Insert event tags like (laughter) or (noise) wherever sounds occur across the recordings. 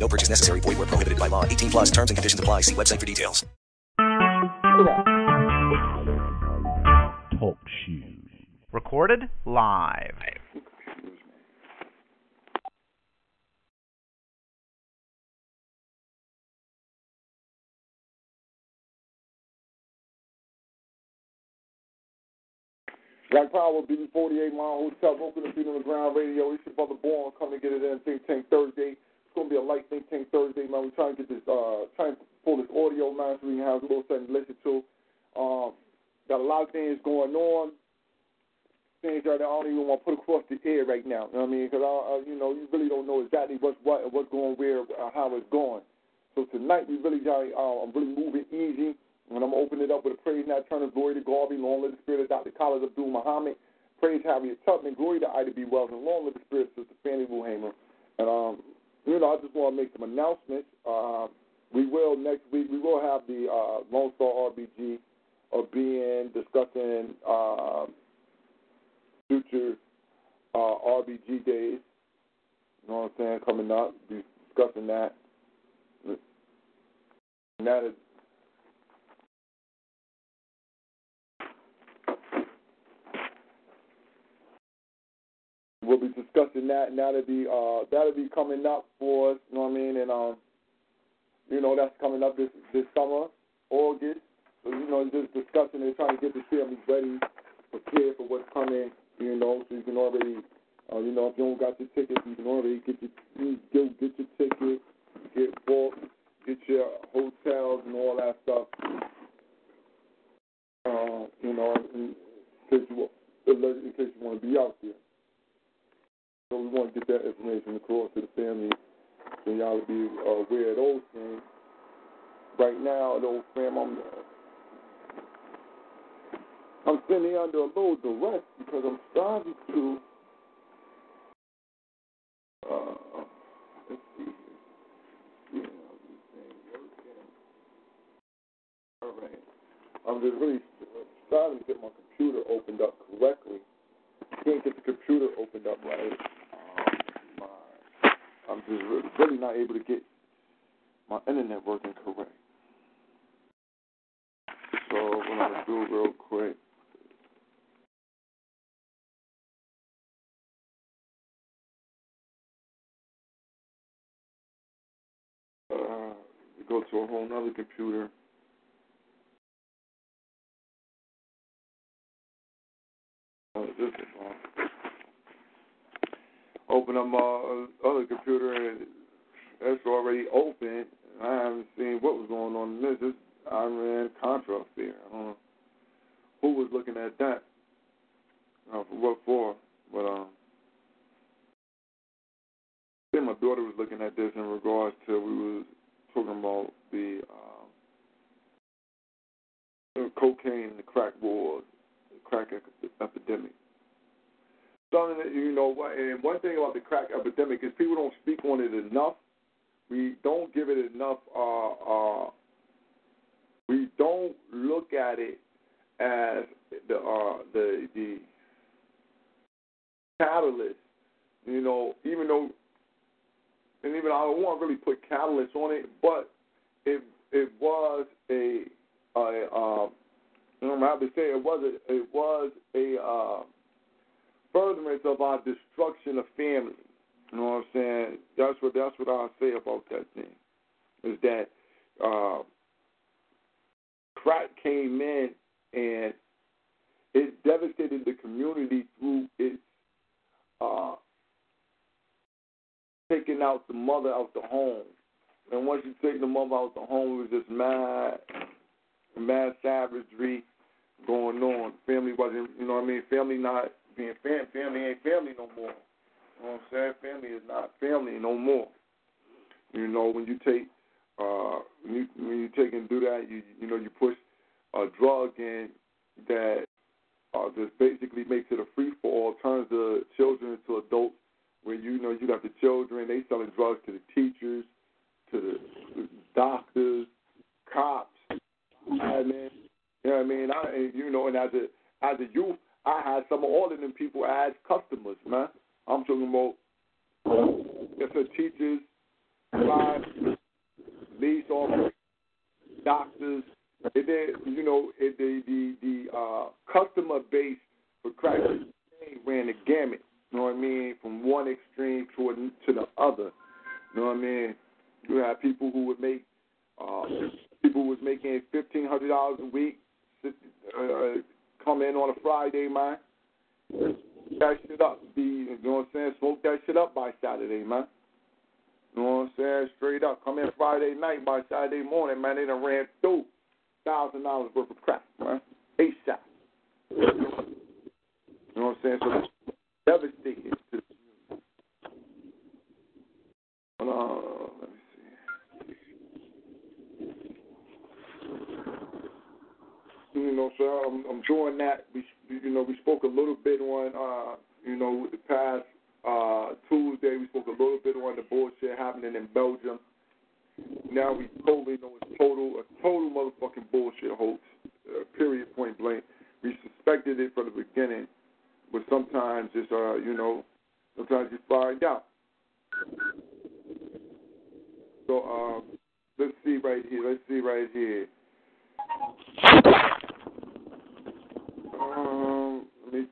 No purchase necessary. Void where prohibited by law. 18 plus terms and conditions apply. See website for details. Talk shoes. Recorded live. Black Power, BB48, Mile Hotel, Broken the Feet on the Ground Radio. It's your brother Born coming to get it in Think Tank Thursday. It's to be a light Think Tank Thursday, man. We're trying to get this, uh, trying to pull this audio, man, so we can have a little something to listen to. Um, got a lot of things going on. Things that I don't even want to put across the air right now. You know what I mean? Because, uh, you know, you really don't know exactly what's what, what's going where, uh, how it's going. So tonight we really got, uh, I'm really moving easy. And I'm to open it up with a praise now, turn of glory to God. Garvey, long live the spirit of Dr. Khalid Abdul Muhammad, praise Harriet Tubman, glory to Ida B. Wells, and long live the spirit of Sister Fannie Lou Hamer. And, um, you know, I just want to make some announcements. Uh, we will next week, we will have the uh, Lone Star RBG of being discussing uh, future uh, RBG days. You know what I'm saying? Coming up, discussing that. And that is we'll be discussing that, and that'll be uh, that'll be coming up for us. You know what I mean? And um, you know that's coming up this this summer, August. So you know, just discussing and trying to get the families ready, prepared for what's coming. You know, so you can already, uh, you know, if you don't got your tickets, you can already get your you go get your ticket, get booked, get your hotels and all that stuff. Uh, you know, in case you in case you want to be out there. So we want to get that information across to the family so y'all will be aware of those things. Right now, though, fam, I'm I'm sitting under a little duress because I'm starting to. Uh, let's see. All right. I'm just really starting to get my computer opened up correctly. Can't get the computer opened up right. I'm just really, really not able to get my internet working correct. So what I'm gonna do real quick. Uh, go to a whole nother computer. Oh, this is on open up my other computer and it's already open. I haven't seen what was going on in this. This Iran Contra affair. I don't know who was looking at that. Uh, for what for? But um, I think my daughter was looking at this in regards to we was talking about the, um, the cocaine the crack wars, the crack epidemic something that you know. And one thing about the crack epidemic is people don't speak on it enough. We don't give it enough. Uh, uh, we don't look at it as the uh, the the catalyst. You know, even though, and even I don't want to really put catalyst on it, but it it was a, a uh, I don't have to say it was a it was a uh, furtherance of our destruction of family. You know what I'm saying? That's what that's what I'll say about that thing. Is that uh, crack came in and it devastated the community through its uh, taking out the mother out the home. And once you take the mother out the home, it was just mad, mad savagery going on. Family wasn't, you know what I mean? Family not being fam- family ain't family no more. You know what I'm saying? Family is not family no more. You know, when you take uh, when you when you take and do that, you you know you push a drug in that uh, just basically makes it a free for all, turns the children into adults. Where you know you got the children, they selling drugs to the teachers, to the doctors, cops. I mean, you know what I mean? I you know, and as a as a youth, I had some of all of them people as customers, man. I'm talking about a teachers, police officers, doctors. And then, you know, it, the the the uh, customer base for crack ran the gamut. You know what I mean? From one extreme to a, to the other. You know what I mean? You have people who would make uh, people was making fifteen hundred dollars a week. Uh, come in on a Friday, man. That shit up. Be you know what I'm saying? Smoke that shit up by Saturday, man. You know what I'm saying? Straight up. Come in Friday night by Saturday morning, man. They done ran through thousand dollars worth of crap, man. ASAP. You know what I'm saying? So devastating to the community. Uh, let me see. You know, so I'm, I'm doing that. We, you know, we spoke a little bit on, uh, you know, the past uh, Tuesday. We spoke a little bit on the bullshit happening in Belgium. Now we totally know it's total, a total motherfucking bullshit hoax. Uh, period, point blank. We suspected it from the beginning, but sometimes it's, uh, you know, sometimes you find out. So um, let's see right here. Let's see right here. Um,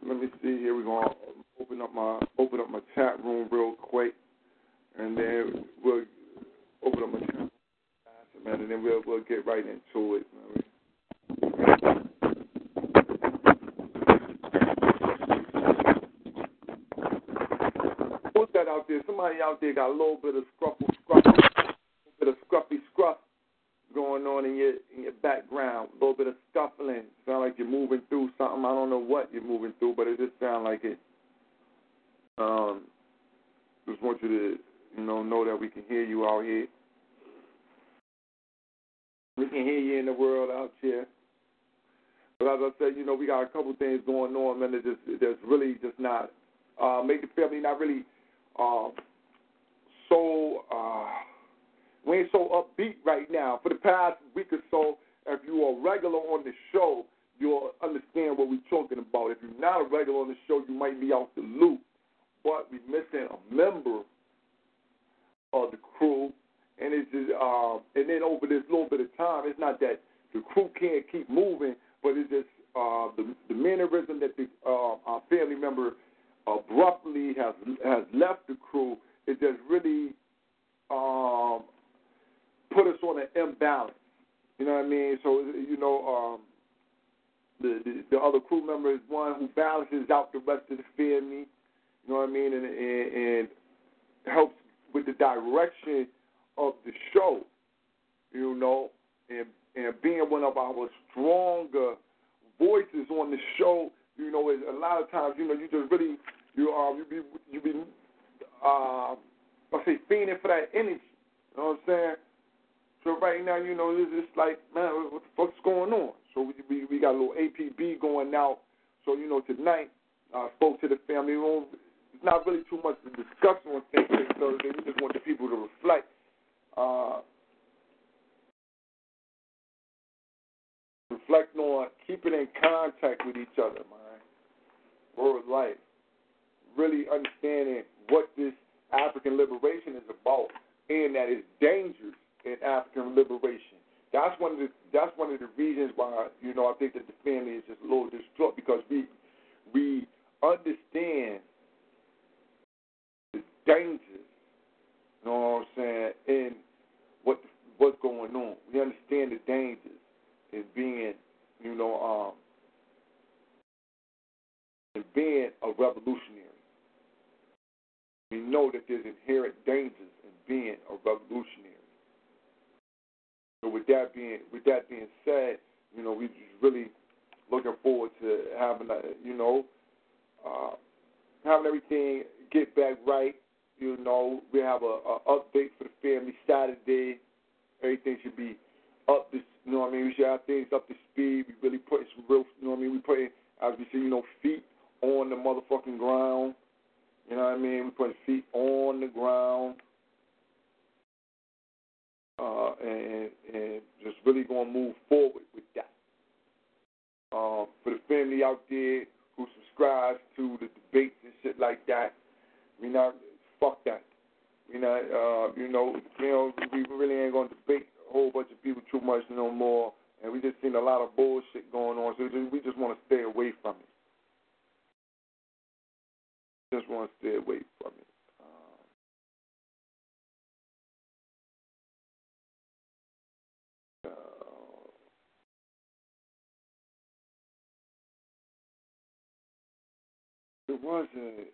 let me see here. We're gonna open up my open up my chat room real quick, and then we'll open up my chat room, and then we'll we'll get right into it. Out there? Somebody out there got a little bit of scruffle, scruff, a little bit of scruffy scruff going on in your in your background. A little bit of scuffling. Sound like you're moving through something. I don't know what you're moving through, but it just sounds like it. Um, just want you to you know know that we can hear you out here. We can hear you in the world out here. But as I said, you know, we got a couple things going on, man. That just that's really just not uh, make the family not really uh, so. Uh, we ain't so upbeat right now. For the past week or so, if you are regular on the show, you'll understand what we're talking about. If you're not a regular on the show, you might be out the loop. But we're missing a member of the crew, and it's just, uh, and then over this little bit of time, it's not that the crew can't keep moving, but it's just uh, the the mannerism that the uh, our family member abruptly has has left the crew. It just really um, put us on an imbalance. You know what I mean? So you know, um, the, the the other crew member is one who balances out the rest of the family. You know what I mean? And and, and helps with the direction of the show. You know, and and being one of our stronger voices on the show. You know, is a lot of times you know you just really you um you be you be uh I say fiending for that energy. You know what I'm saying? So right now, you know, it's just like, man, what the fuck's going on? So we we, we got a little APB going out. So you know, tonight I uh, spoke to the family. It's not really too much to discuss on things Thursday. We just want the people to reflect. Uh, reflect on keeping in contact with each other, man. World life. Really understanding what this African liberation is about and that it's dangerous in African liberation. That's one of the that's one of the reasons why you know I think that the family is just a little distraught because we we understand the dangers. You know what I'm saying? In what what's going on, we understand the dangers in being you know um in being a revolutionary. We know that there's inherent dangers in being a revolutionary. With that being with that being said, you know, we really looking forward to having a, you know, uh, having everything get back right. You know, we have a, a update for the family Saturday. Everything should be up to, you know what I mean? We should have things up to speed. We really putting some real, you know what I mean? We putting, as we see, you know, feet on the motherfucking ground. You know what I mean? We putting feet on the ground. Uh, and, and just really going to move forward with that. Um, for the family out there who subscribes to the debates and shit like that, we not fuck that. We not, uh, you know, you know, we really ain't gonna debate a whole bunch of people too much no more, and we just seen a lot of bullshit going on, so we just want to stay away from it. Just want to stay away from it. Was a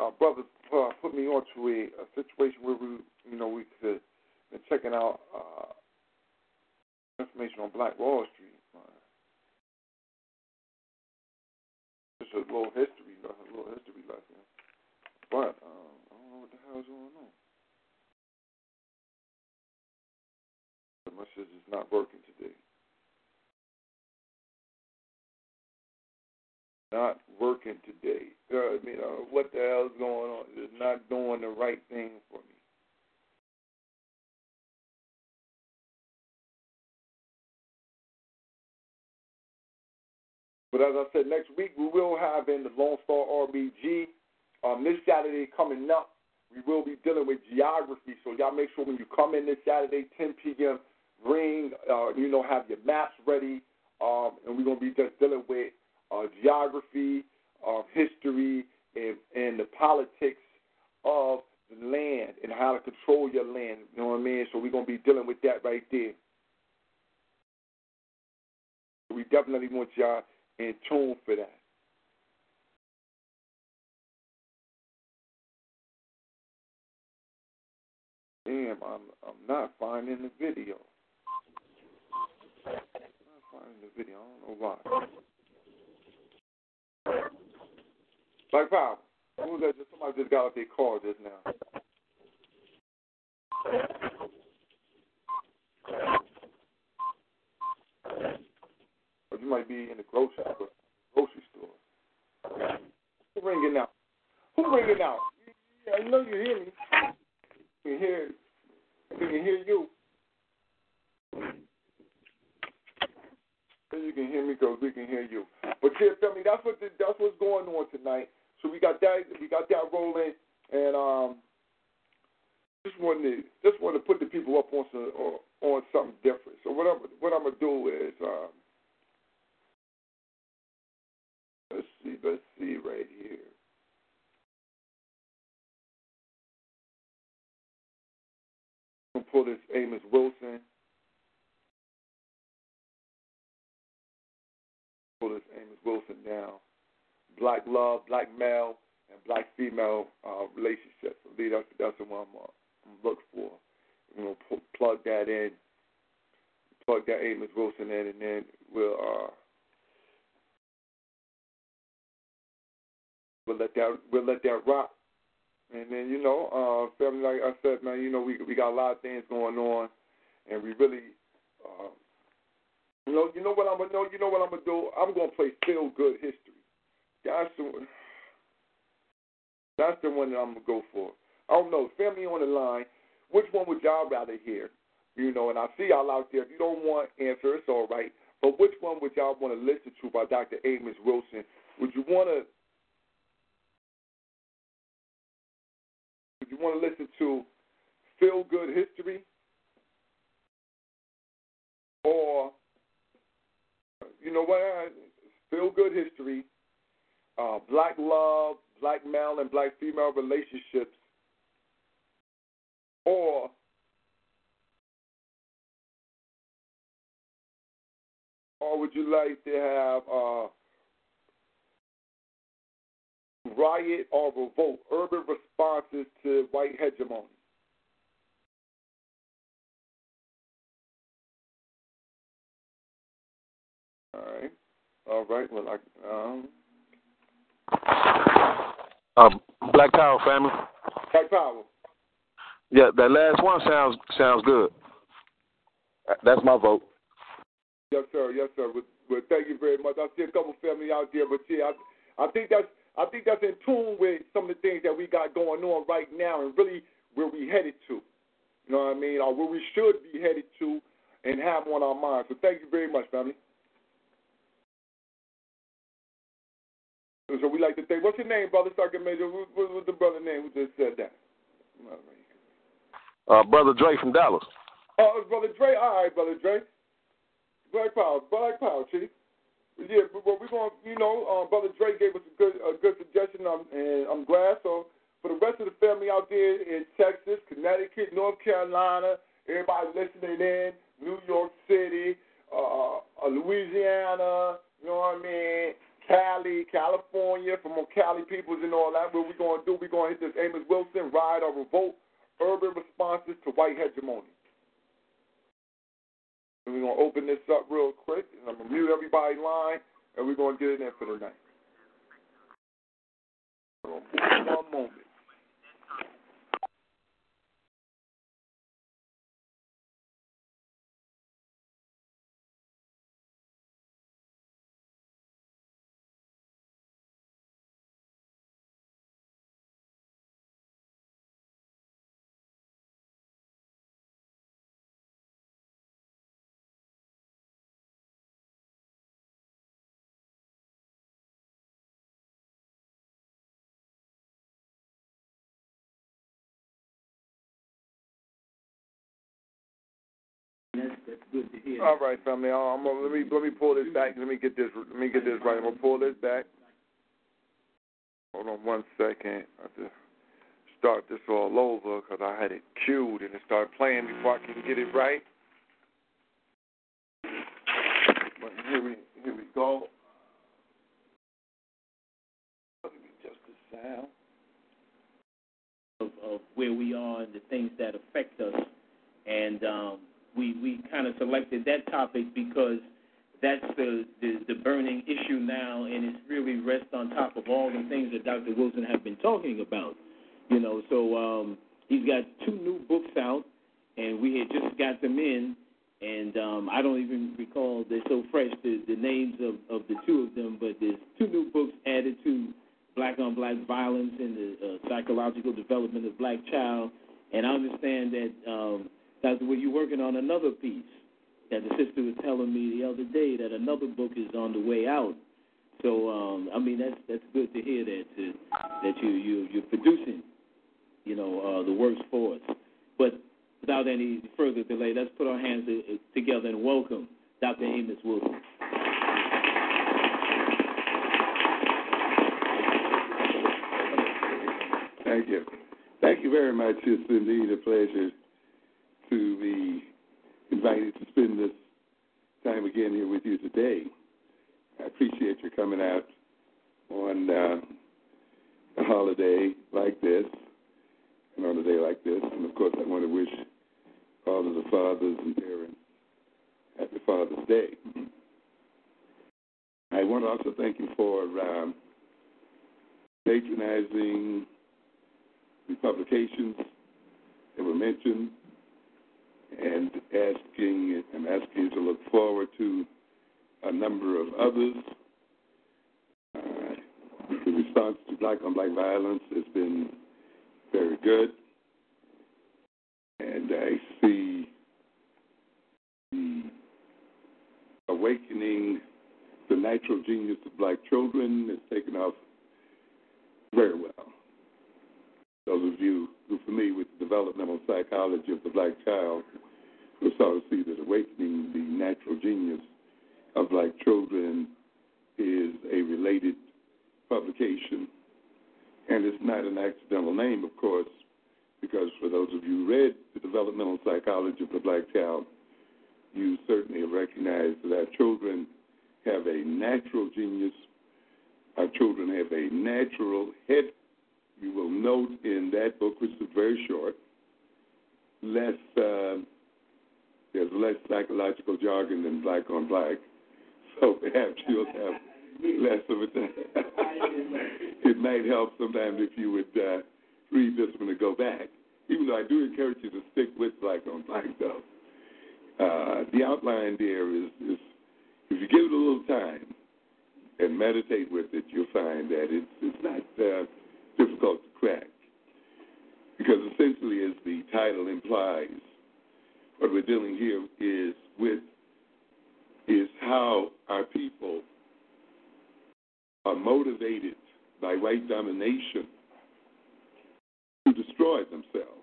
uh, brothers uh, put me onto a, a situation where we, you know, we could been checking out uh, information on Black Wall Street. Just a little history, a little history lesson. But um, I don't know what the hell's going on. My shit not working today. not working today. Uh, you know, what the hell is going on? It's not doing the right thing for me. But as I said, next week we will have in the Lone Star RBG. Um, this Saturday coming up, we will be dealing with geography. So y'all make sure when you come in this Saturday, 10 p.m., bring, uh, you know, have your maps ready. Um, and we're going to be just dealing with uh, geography, of history, and, and the politics of the land and how to control your land. You know what I mean? So we're going to be dealing with that right there. We definitely want y'all in tune for that. Damn, I'm I'm not finding the video. I'm the video. I don't know why. Like Power. Who was that? Somebody just got off their car just now. Or you might be in the grocery store. Grocery store. Who ringing out? Who ringing out? Yeah, I know you hear me. You can hear. We can hear you. You can hear me because we can hear you. But yeah, tell me that's what the, that's what's going on tonight. So we got that we got that rolling, and um, just wanted to just wanted to put the people up on some on something different. So what I'm what I'm gonna do is um, let's see let's see right here. I'm gonna pull this Amos Wilson. Black love, black male, and black female uh, relationships. I that's that's the one I'm, uh, I'm looking for. Plug that in, plug that Amos Wilson in, and then we'll uh, we'll let that we'll let that rock. And then you know, uh, family, like I said, man, you know, we we got a lot of things going on, and we really. Uh, you know, you know what I'm gonna know. You know what I'm gonna do. I'm gonna play feel good history. That's the one. That's the one that I'm gonna go for. I don't know. Family on the line. Which one would y'all rather hear? You know, and I see y'all out there. If you don't want answer, it's all right. But which one would y'all want to listen to by Dr. Amos Wilson? Would you want to? Would you want to listen to Feel Good History, or you know what? Feel Good History uh, black love, black male and black female relationships, or or would you like to have uh, riot or revolt, urban responses to white hegemony? All right, all right. Well, I um. Um, Black Power family. Black Power. Yeah, that last one sounds sounds good. That's my vote. Yes, sir. Yes, sir. But, but thank you very much. I see a couple family out there, but yeah, I, I think that's I think that's in tune with some of the things that we got going on right now, and really where we headed to. You know what I mean? Or where we should be headed to, and have on our minds. So thank you very much, family. So we like to think. What's your name, brother? Sergeant Major. What, what, what's the brother name who just said that? Uh, brother Dre from Dallas. Oh, it's brother Dre. All right, brother Dre. Black Power, Black Power, Chief. Yeah, but we're going. You know, um, brother Dre gave us a good, a good suggestion, um, and I'm glad. So for the rest of the family out there in Texas, Connecticut, North Carolina, everybody listening in, New York City, uh, uh, Louisiana, you know what I mean? Cali, California, from our Cali peoples and all that. What we're going to do, we're going to hit this Amos Wilson riot or revolt urban responses to white hegemony. And we're going to open this up real quick, and I'm going to mute everybody's line, and we're going to get it in for the night. One moment. All right, family. I'm gonna, let me let me pull this back. Let me get this. Let me get this right. I'm gonna pull this back. Hold on one second. I have to start this all over because I had it queued and it started playing before I can get it right. But here we here we go. Adjust the sound. Of, of where we are and the things that affect us, and um, we we kind of selected that topic because that's the, the the burning issue now, and it's really rests on top of all the things that Dr. Wilson has been talking about. You know, so um, he's got two new books out, and we had just got them in, and um, I don't even recall they're so fresh the, the names of, of the two of them, but there's two new books added to black on black violence and the uh, psychological development of black child, and I understand that. Um, Dr. Will, you're working on another piece that the sister was telling me the other day that another book is on the way out. So um, I mean that's that's good to hear that to, that you you you're producing, you know, uh, the works for us. But without any further delay, let's put our hands together and welcome Dr. Amos Wilson. Thank you. Thank you very much. It's indeed a pleasure to be invited to spend this time again here with you today. I appreciate your coming out on uh, a holiday like this and on a day like this. And of course, I want to wish all of the fathers and parents happy Father's Day. I want to also thank you for um, patronizing the publications that were mentioned and asking I'm asking you to look forward to a number of others. Uh, the response to black on black violence has been very good, and I see the awakening the natural genius of black children is taken off very well. Those of you are familiar with the developmental psychology of the black child will sort of see that awakening the natural genius of black children is a related publication. And it's not an accidental name, of course, because for those of you who read the developmental psychology of the black child, you certainly have recognized that our children have a natural genius. Our children have a natural head you will note in that book, which is very short, less uh, there's less psychological jargon than black on black. (laughs) So perhaps you'll have less of time. (laughs) it might help sometimes if you would uh, read this one and go back. Even though I do encourage you to stick with Black on Black, though. Uh, the outline there is, is, if you give it a little time and meditate with it, you'll find that it's, it's not uh, difficult to crack. Because essentially, as the title implies, what we're dealing here is with is how our people are motivated by white domination to destroy themselves.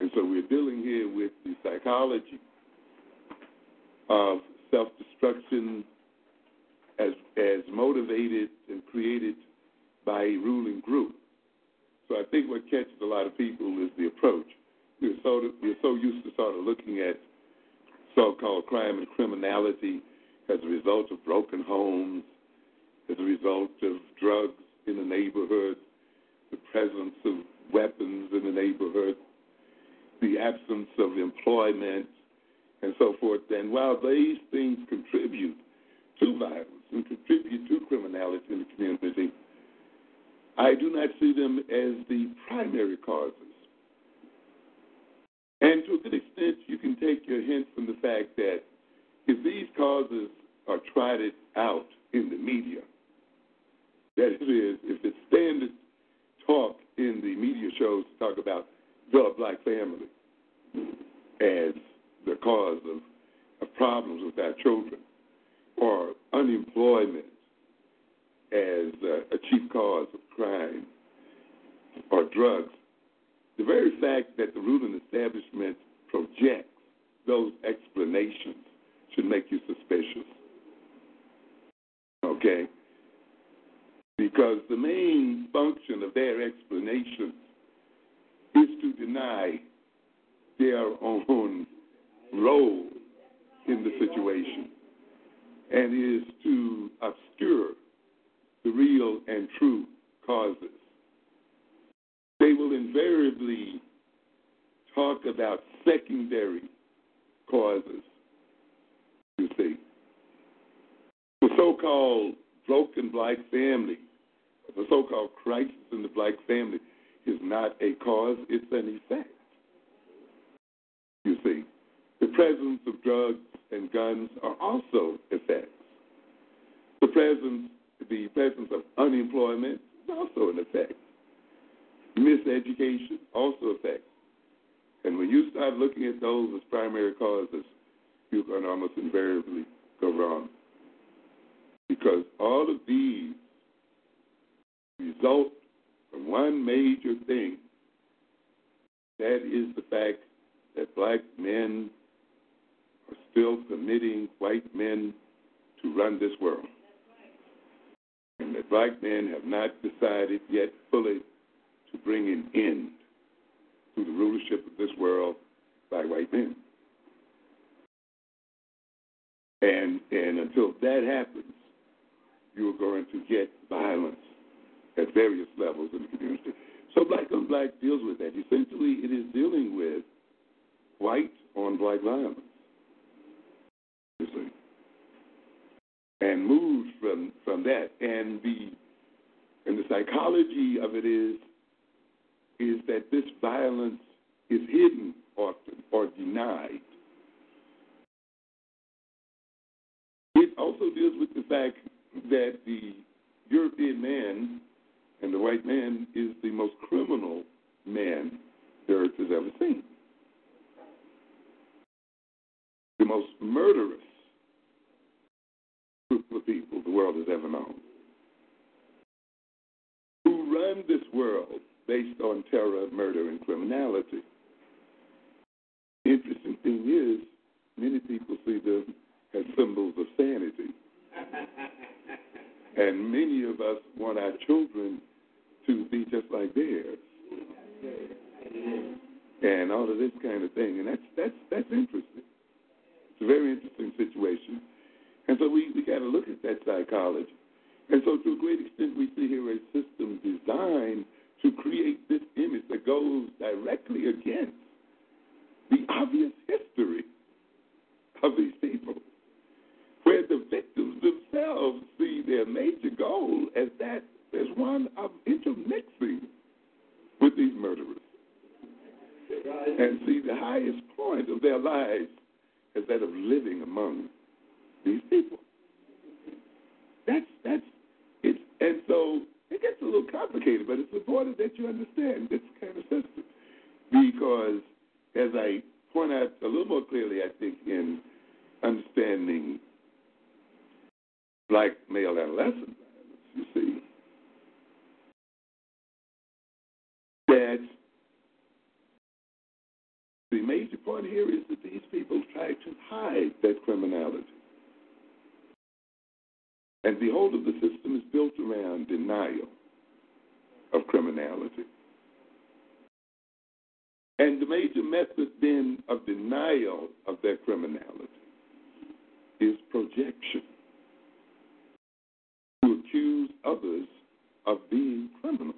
And so we're dealing here with the psychology of self destruction as, as motivated and created by a ruling group. So I think what catches a lot of people is the approach. We're so, we're so used to sort of looking at so called crime and criminality as a result of broken homes, as a result of drugs in the neighborhood, the presence of weapons in the neighborhood, the absence of employment, and so forth. And while these things contribute to violence and contribute to criminality in the community, I do not see them as the primary causes. And to a good extent, you can take your hint from the fact that if these causes are trotted out in the media, that is, if it's standard talk in the media shows to talk about the black family as the cause of, of problems with our children, or unemployment as a, a chief cause of crime, or drugs, the very fact that the ruling establishment projects those explanations should make you suspicious. Okay? Because the main function of their explanation is to deny their own role in the situation and is to obscure the real and true causes. They will invariably talk about secondary causes, you see. The so called broken black family, the so called crisis in the black family, is not a cause, it's an effect. You see. The presence of drugs and guns are also effects. The presence, the presence of unemployment is also an effect. Miseducation also affects. And when you start looking at those as primary causes, you're going to almost invariably go wrong. Because all of these result from one major thing. That is the fact that black men are still permitting white men to run this world. And that black men have not decided yet fully to bring an end to the rulership of this world by white men. And and until that happens, you are going to get violence at various levels in the community. So black on black deals with that. Essentially, it is dealing with white on black violence. You see, and moves from from that, and the and the psychology of it is is that this violence is hidden often or denied. It also deals with the fact that the European man and the white man is the most criminal man the earth has ever seen. The most murderous group of people the world has ever known. Who run this world based on terror, murder, and criminality. The interesting thing is, many people see them as symbols of sanity. (laughs) and many of us want our children to be just like theirs. And all of this kind of thing. And that's that's that's interesting. It's a very interesting situation. And so we, we gotta look at that psychology. And so to a great extent we see here a system designed to create this image that goes directly against the obvious history of these people, where the victims themselves see their major goal as that as one of intermixing with these murderers. And see the highest point of their lives as that of living among these people. That's that's it's and so it gets a little complicated, but it's important that you understand this kind of system. Because as I point out a little more clearly, I think, in understanding black male adolescent you see, that the major point here is that these people try to hide that criminality. And behold, the system is built around denial of criminality. And the major method then of denial of their criminality is projection. To accuse others of being criminal.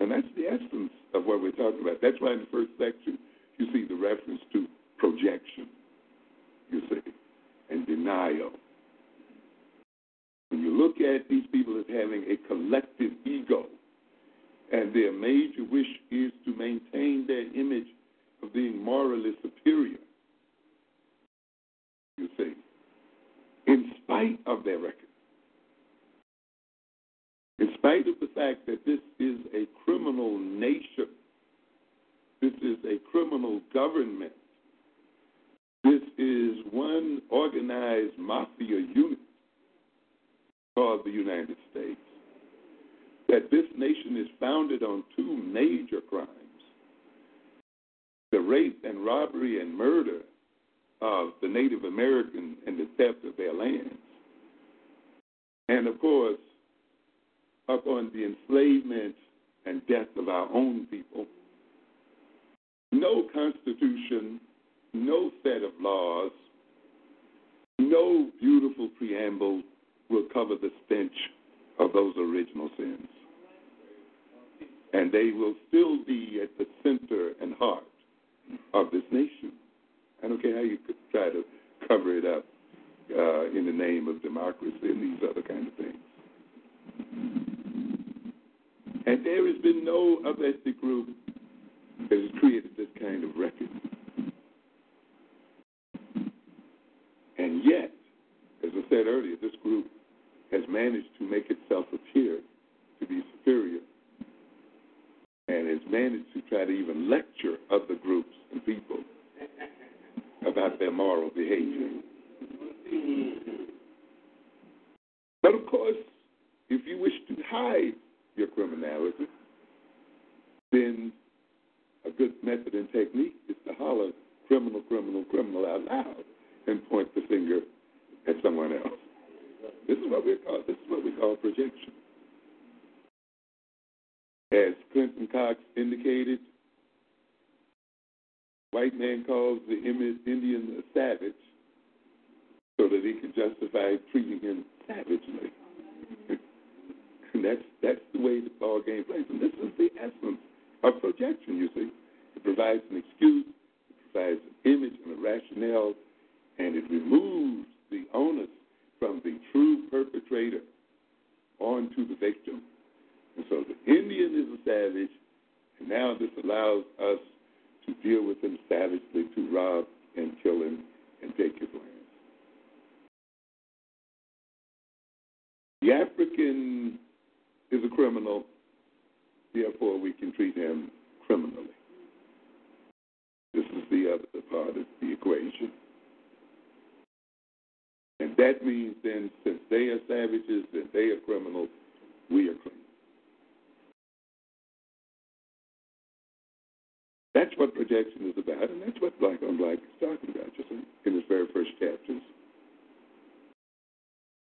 And that's the essence of what we're talking about. That's why in the first section you see the reference to projection, you see, and denial. When you look at these people as having a collective ego, and their major wish is to maintain their image of being morally superior, you see, in spite of their record. In spite of the fact that this is a criminal nation, this is a criminal government, this is one organized mafia unit called the United States, that this nation is founded on two major crimes the rape and robbery and murder of the Native Americans and the theft of their lands. And of course, upon the enslavement and death of our own people. No constitution, no set of laws, no beautiful preamble will cover the stench of those original sins. And they will still be at the center and heart of this nation. I don't care how you try to cover it up uh, in the name of democracy and these other kind of things. And there has been no other ethnic group that has created this kind of record. And yet, as I said earlier, this group has managed to make itself appear to be superior and has managed to try to even lecture other groups and people about their moral behavior. But of course, if you wish to hide your criminality, then a good method and technique is to holler criminal, criminal, criminal out loud and point the finger at someone else. This is what we call this is what we call projection. As Clinton Cox indicated, white man calls the Indian a savage so that he can justify treating him savagely. and (laughs) that's that's the way the ball game plays. And this is the essence of projection, you see. It provides an excuse, it provides an image and a rationale, and it removes the onus from the true perpetrator onto the victim. And so the Indian is a savage, and now this allows us to deal with him savagely, to rob and kill him and take his land. The African is a criminal, therefore we can treat him criminally. This is the other part of the equation. That means then, since they are savages and they are criminals, we are clean. That's what projection is about, and that's what Black on Black is talking about, just in its very first chapters.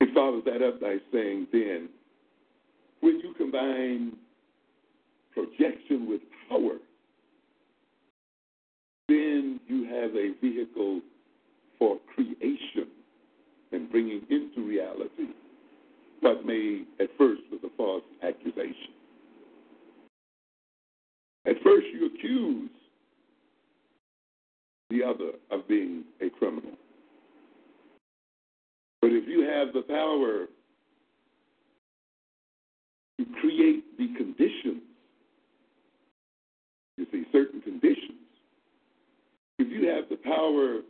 It follows that up by saying, then, when you combine projection with power, then you have a vehicle for creation and bringing into reality what may at first was a false accusation. At first, you accuse the other of being a criminal. But if you have the power to create the conditions, you see, certain conditions, if you have the power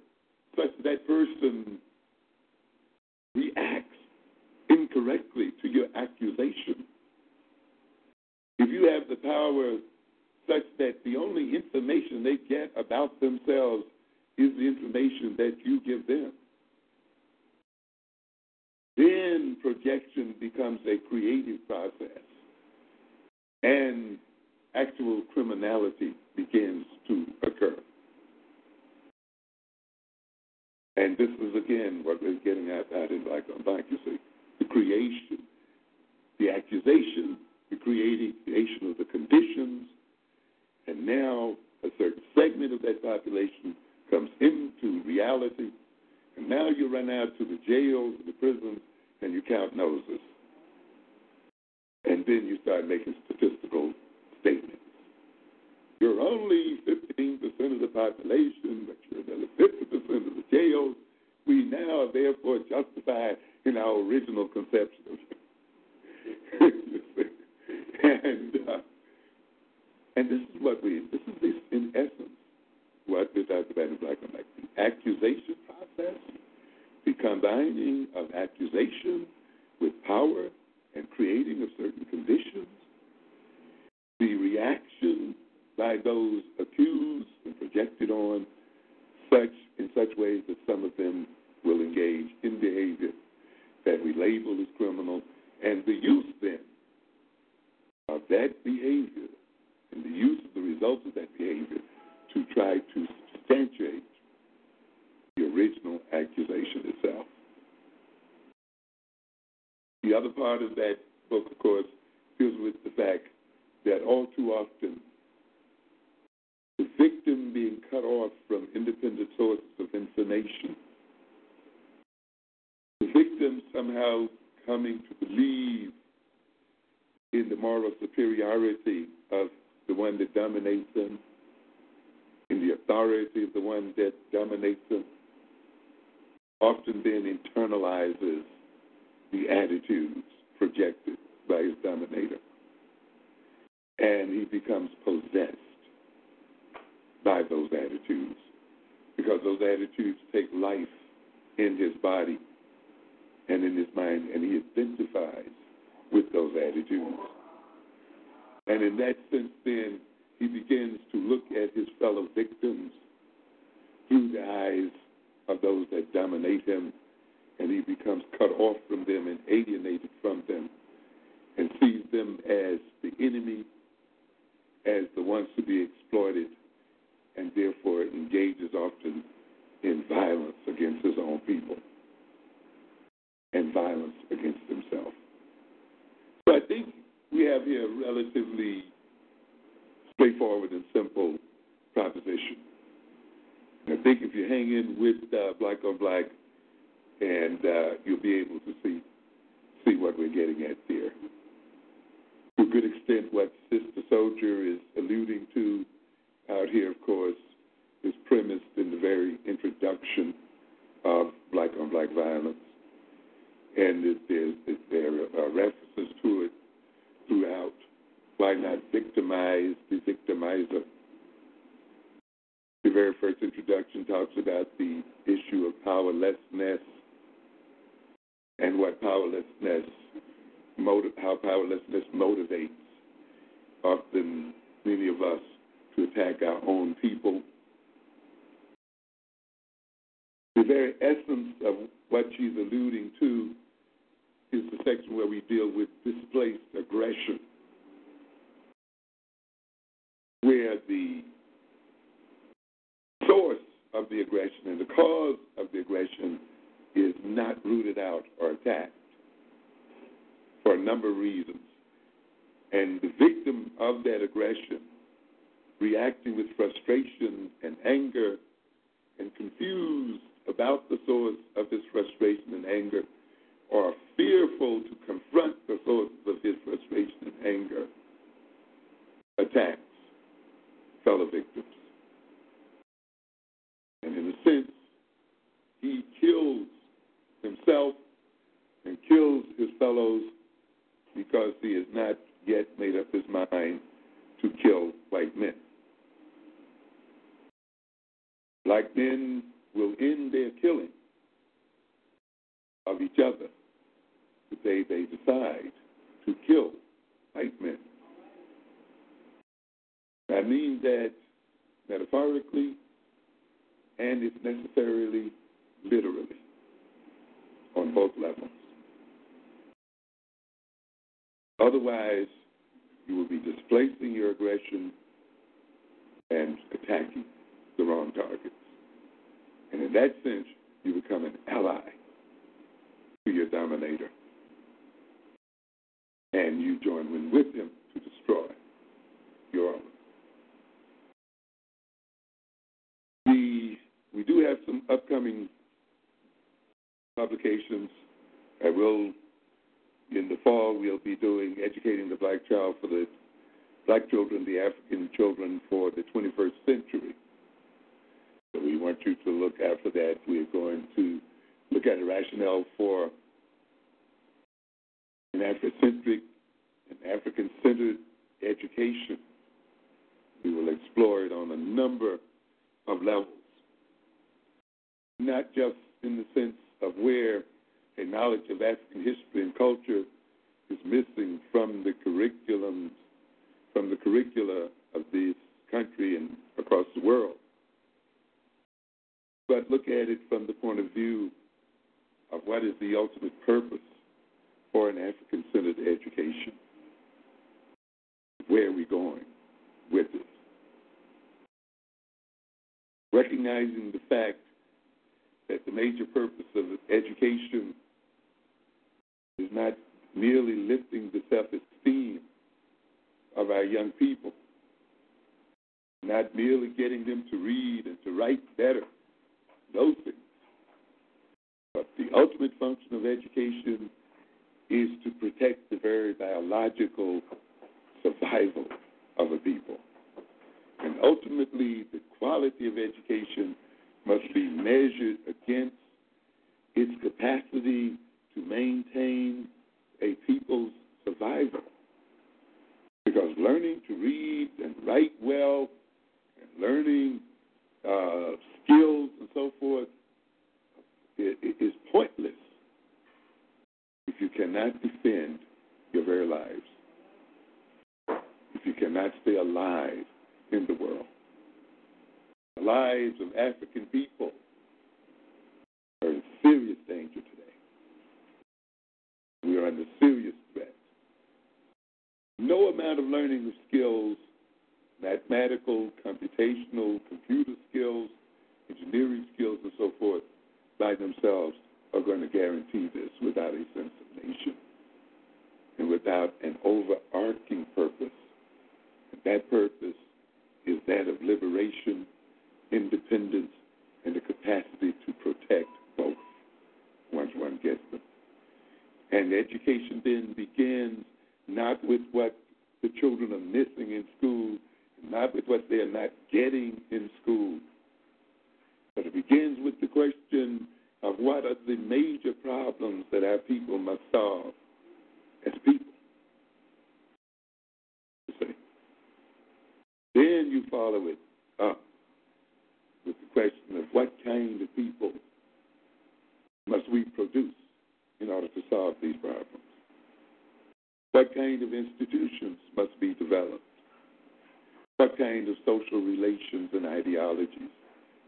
such that that person reacts incorrectly to your accusation, if you have the power such that the only information they get about themselves is the information that you give them, then projection becomes a creative process and actual criminality begins to occur. And this is again what we're getting at, at in Black on um, Black, you see. The creation, the accusation, the creation of the conditions, and now a certain segment of that population comes into reality, and now you run out to the jails, the prisons, and you count noses. And then you start making statistical statements. You're only 15% of the population, but you're another 50% of the jails. We now are therefore justified in our original conception (laughs) and uh, and this is what we this is this, in essence what about in black and white. The accusation process, the combining of accusation with power and creating of certain conditions, the reaction by those accused and projected on such in such ways that some of them will engage in behavior that we label as criminal, and the use then of that behavior and the use of the results of that behavior to try to substantiate the original accusation itself. The other part of that book, of course, deals with the fact that all too often the victim being cut off from independent sources of information, the victim somehow coming to believe in the moral superiority of the one that dominates them, in the authority of the one that dominates them, often then internalizes the attitudes projected by his dominator. And he becomes possessed by those attitudes because those attitudes take life in his body and in his mind, and he identifies with those attitudes. And in that sense, then, he begins to look at his fellow victims through the eyes of those that dominate him, and he becomes cut off from them and alienated from them, and sees them as the enemy, as the ones to be exploited, and therefore engages often in violence against his own people and violence against himself. So I think we have here a relatively straightforward and simple proposition. I think if you hang in with uh, Black on Black, and uh, you'll be able to see see what we're getting at there. To a good extent, what Sister Souljah is alluding to out here, of course, is premised in the very introduction of Black on Black violence. And there's, there are references to it throughout. Why not victimize the victimizer? The very first introduction talks about the issue of powerlessness and what powerlessness, how powerlessness motivates often many of us to attack our own people. The very essence of what she's alluding to is the section where we deal with displaced aggression, where the source of the aggression and the cause of the aggression is not rooted out or attacked for a number of reasons. And the victim of that aggression, reacting with frustration and anger and confused about the source of his frustration and anger, or fearful to confront the source of his frustration and anger, attacks fellow victims. And in a sense, he kills himself and kills his fellows because he has not yet made up his mind to kill white men. Black men will end their killing of each other the day they decide to kill white men. That means that metaphorically and if necessarily literally on both levels. Otherwise, you will be displacing your aggression and attacking the wrong targets. And in that sense, you become an ally to your dominator. And you join with him to destroy your own. The, we do have some upcoming publications. I will, in the fall, we'll be doing Educating the Black Child for the Black Children, the African Children for the 21st Century. We want you to look after that. We're going to look at the rationale for an Afrocentric and African centered education. We will explore it on a number of levels, not just in the sense of where a knowledge of African history and culture is missing from the curriculums, from the curricula of this country and across the world but look at it from the point of view of what is the ultimate purpose for an African centered education. Where are we going with this? Recognizing the fact that the major purpose of education is not merely lifting the self esteem of our young people, not merely getting them to read and to write better those things. But the ultimate function of education is to protect the very biological survival of a people. And ultimately, the quality of education must be measured against its capacity to maintain a people's survival. Because learning to read and write well and learning uh, skills and so forth is pointless if you cannot defend your very lives, if you cannot stay alive in the world. The lives of African people are in serious danger today. We are under serious threat. No amount of learning of skills mathematical, computational, computer skills, engineering skills, and so forth by themselves are going to guarantee this without a sense of nation and without an overarching purpose. And that purpose is that of liberation, independence, and the capacity to protect both once one gets them. And education then begins not with what the children are missing in school not with what they are not getting in school. But it begins with the question of what are the major problems that our people must solve as people. Then you follow it up with the question of what kind of people must we produce in order to solve these problems? What kind of institutions must be developed? What kind of social relations and ideologies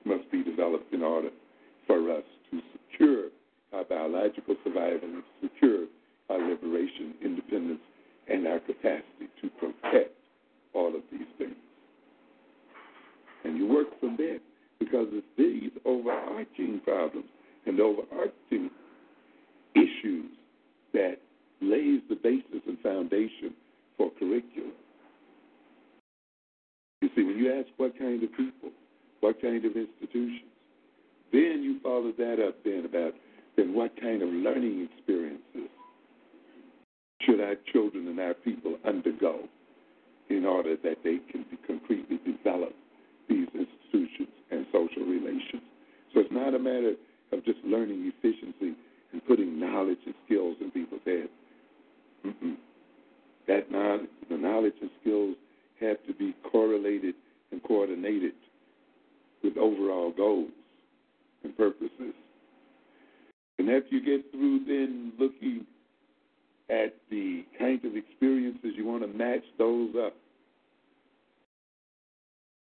must be developed in order for us to secure our biological survival and secure our liberation, independence, and our capacity to protect all of these things? And you work from there because it's these overarching problems and overarching issues that lays the basis and foundation for curriculum. You see, when you ask what kind of people, kind of institutions, then you follow that up then about then what kind of learning experiences should our children and our people undergo in order that they can be concretely develop these institutions and social relations. So it's not a matter of just learning efficiency and putting knowledge and skills in people's heads. That knowledge, the knowledge and skills have to be correlated and coordinated with overall goals and purposes. And after you get through then looking at the kind of experiences, you want to match those up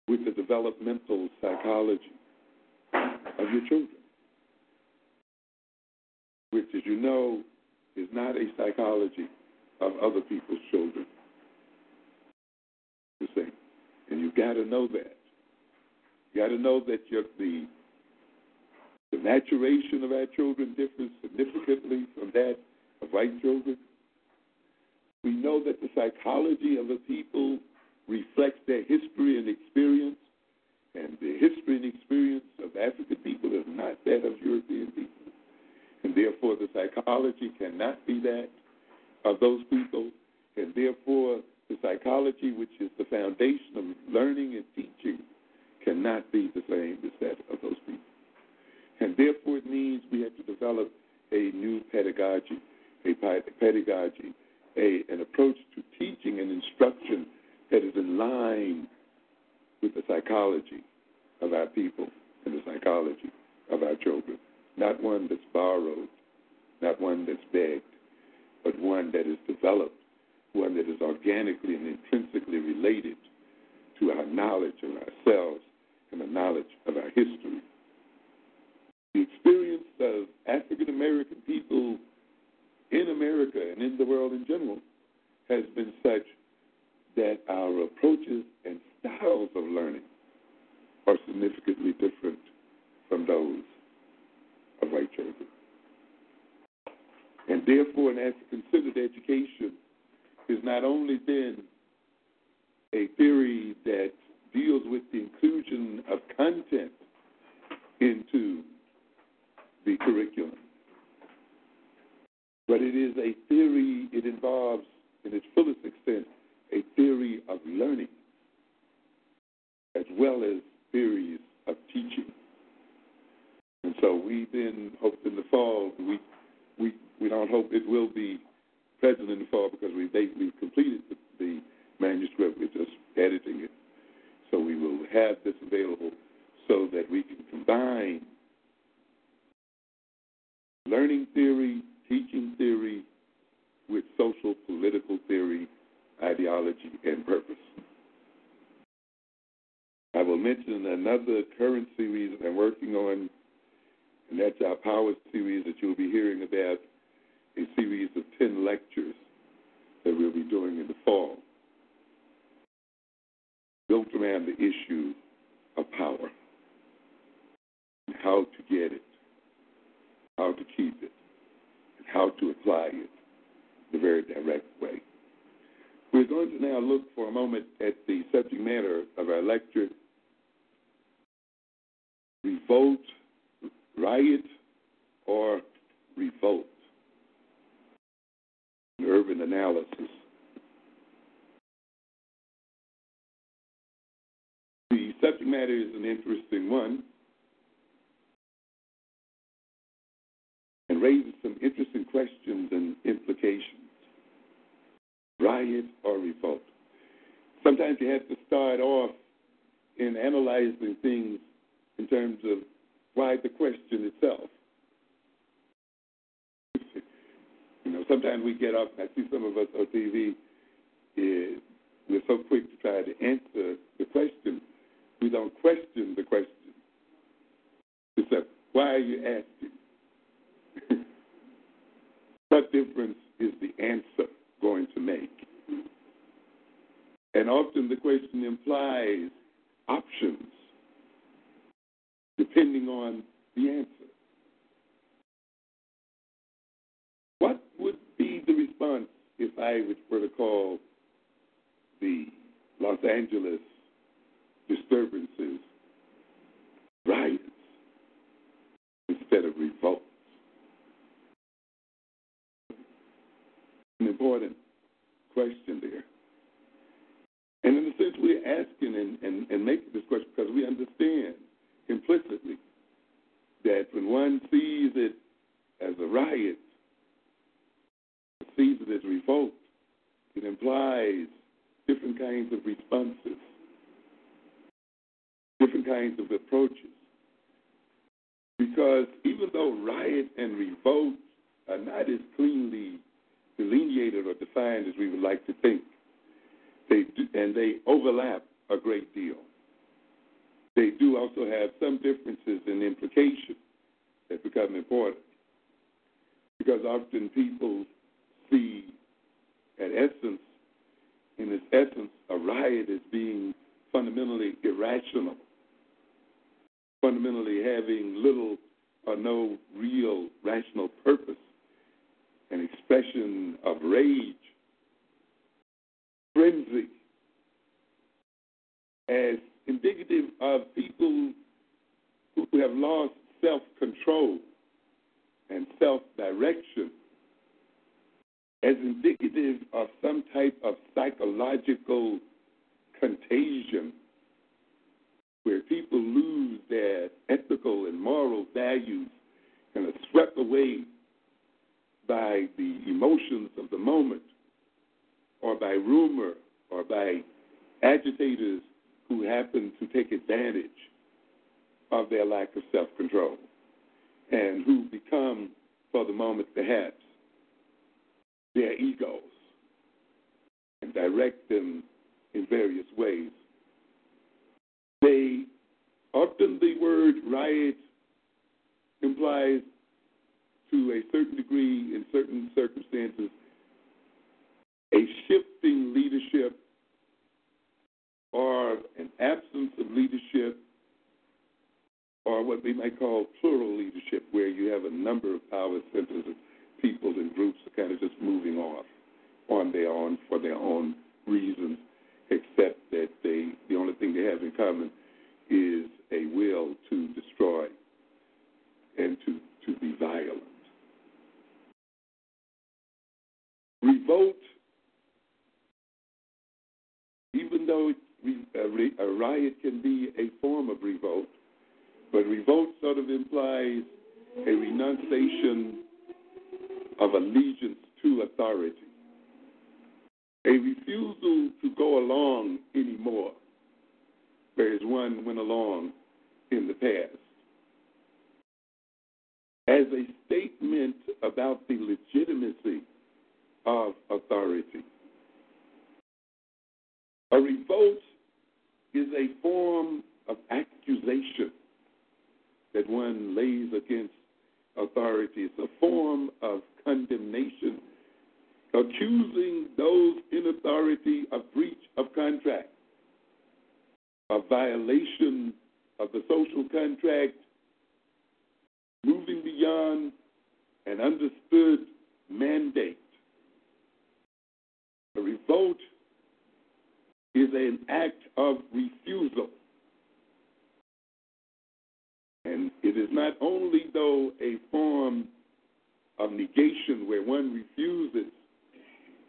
with the developmental psychology of your children, which, as you know, is not a psychology of other people's children. The same. And you've got to know that. You got to know that your, the the maturation of our children differs significantly from that of white children. We know that the psychology of a people reflects their history and experience, and the history and experience of African people is not that of European people. And therefore, the psychology cannot be that of those people, and therefore, the psychology, which is the foundation of learning and teaching, cannot be the same as that of those people. And therefore, it means we have to develop a new pedagogy, a pedagogy, a, an approach to teaching and instruction that is in line with the psychology of our people and the psychology of our children. Not one that's borrowed, not one that's begged, but one that is developed, one that is organically and intrinsically related to our knowledge of ourselves and the knowledge of our history. The experience of African American people in America and in the world in general has been such that our approaches and styles of learning are significantly different from those of white children. And therefore, an African considered, education is not only then a theory that deals with the inclusion of content into the curriculum, but it is a theory, it involves, in its fullest extent, a theory of learning as well as theories of teaching. And so we then hope in the fall, we, we, we don't hope it will be present in the fall because we, they, we've completed the, the manuscript, we're just editing it. So we will have this available so that we can combine learning theory, teaching theory with social political theory, ideology, and purpose. I will mention another current series I'm working on, and that's our Power series that you'll be hearing about, a series of 10 lectures that we'll be doing in the fall, built around the issue of power, and how to get it, how to keep it, and how to apply it the very direct way. We're going to now look for a moment at the subject matter of our lecture revolt, riot, or revolt. An urban analysis. The subject matter is an interesting one and raises some interesting questions and implications. Riot or revolt? Sometimes you have to start off in analyzing things in terms of why the question itself. You know, sometimes we get up, I see some of us on TV, eh, we're so quick to try to answer the question, we don't question the question. Like, why are you asking? (laughs) what difference is the answer going to make? And often the question implies options depending on the answer. What would be the response if I were to call the Los Angeles disturbances, riots, instead of revolts. An important question there. And in a sense, we're asking and, and, and making this question because we understand implicitly that when one sees it as a riot, sees it as revolt, it implies different kinds of responses approaches. Because even though riot and revolt are not as cleanly delineated or defined as we would like to think, they do, and they overlap a great deal. They do also have some differences in implication that become important. Because often people see, at essence, in its essence, a riot as being fundamentally irrational, fundamentally having little or no real rational purpose, an expression of rage, frenzy, as indicative of people who have lost self control and self direction, as indicative of some type of psychological contagion where people lose their ethical and moral values and are swept away by the emotions of the moment or by rumor or by agitators who happen to take advantage of their lack of self control and who become, for the moment, perhaps, their egos and direct them in various ways. They often the word riot implies to a certain degree in certain circumstances a shifting leadership or an absence of leadership or what we might call plural leadership where you have a number of power centers of people and groups are kind of just moving off on their own for their own reasons, except that they the only thing they have in common is a will to destroy and to, to be violent. Revolt, even though a riot can be a form of revolt, but revolt sort of implies a renunciation of allegiance to authority, a refusal to go along anymore, whereas one went along in the past. As a statement about the legitimacy of authority. A revolt is a form of accusation that one lays against authority. It's a form of condemnation, accusing those in authority of breach of contract, of violation of the social contract, moving beyond an understood mandate. A revolt is an act of refusal. And it is not only, though, a form of negation where one refuses,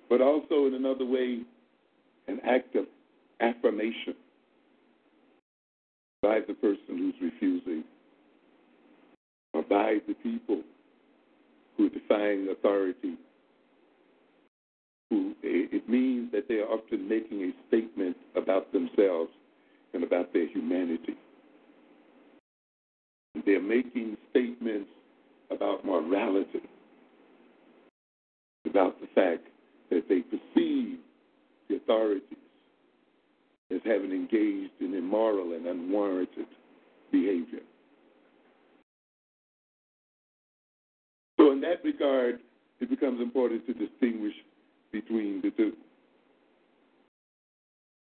but another way, an act of affirmation by the person who's refusing or by the people who are defying authority. Who it means that they are often making a statement about themselves and about their humanity. They're making statements about morality, about the fact that they perceive the authorities as having engaged in immoral and unwarranted behavior. So, in that regard, it becomes important to distinguish between the two.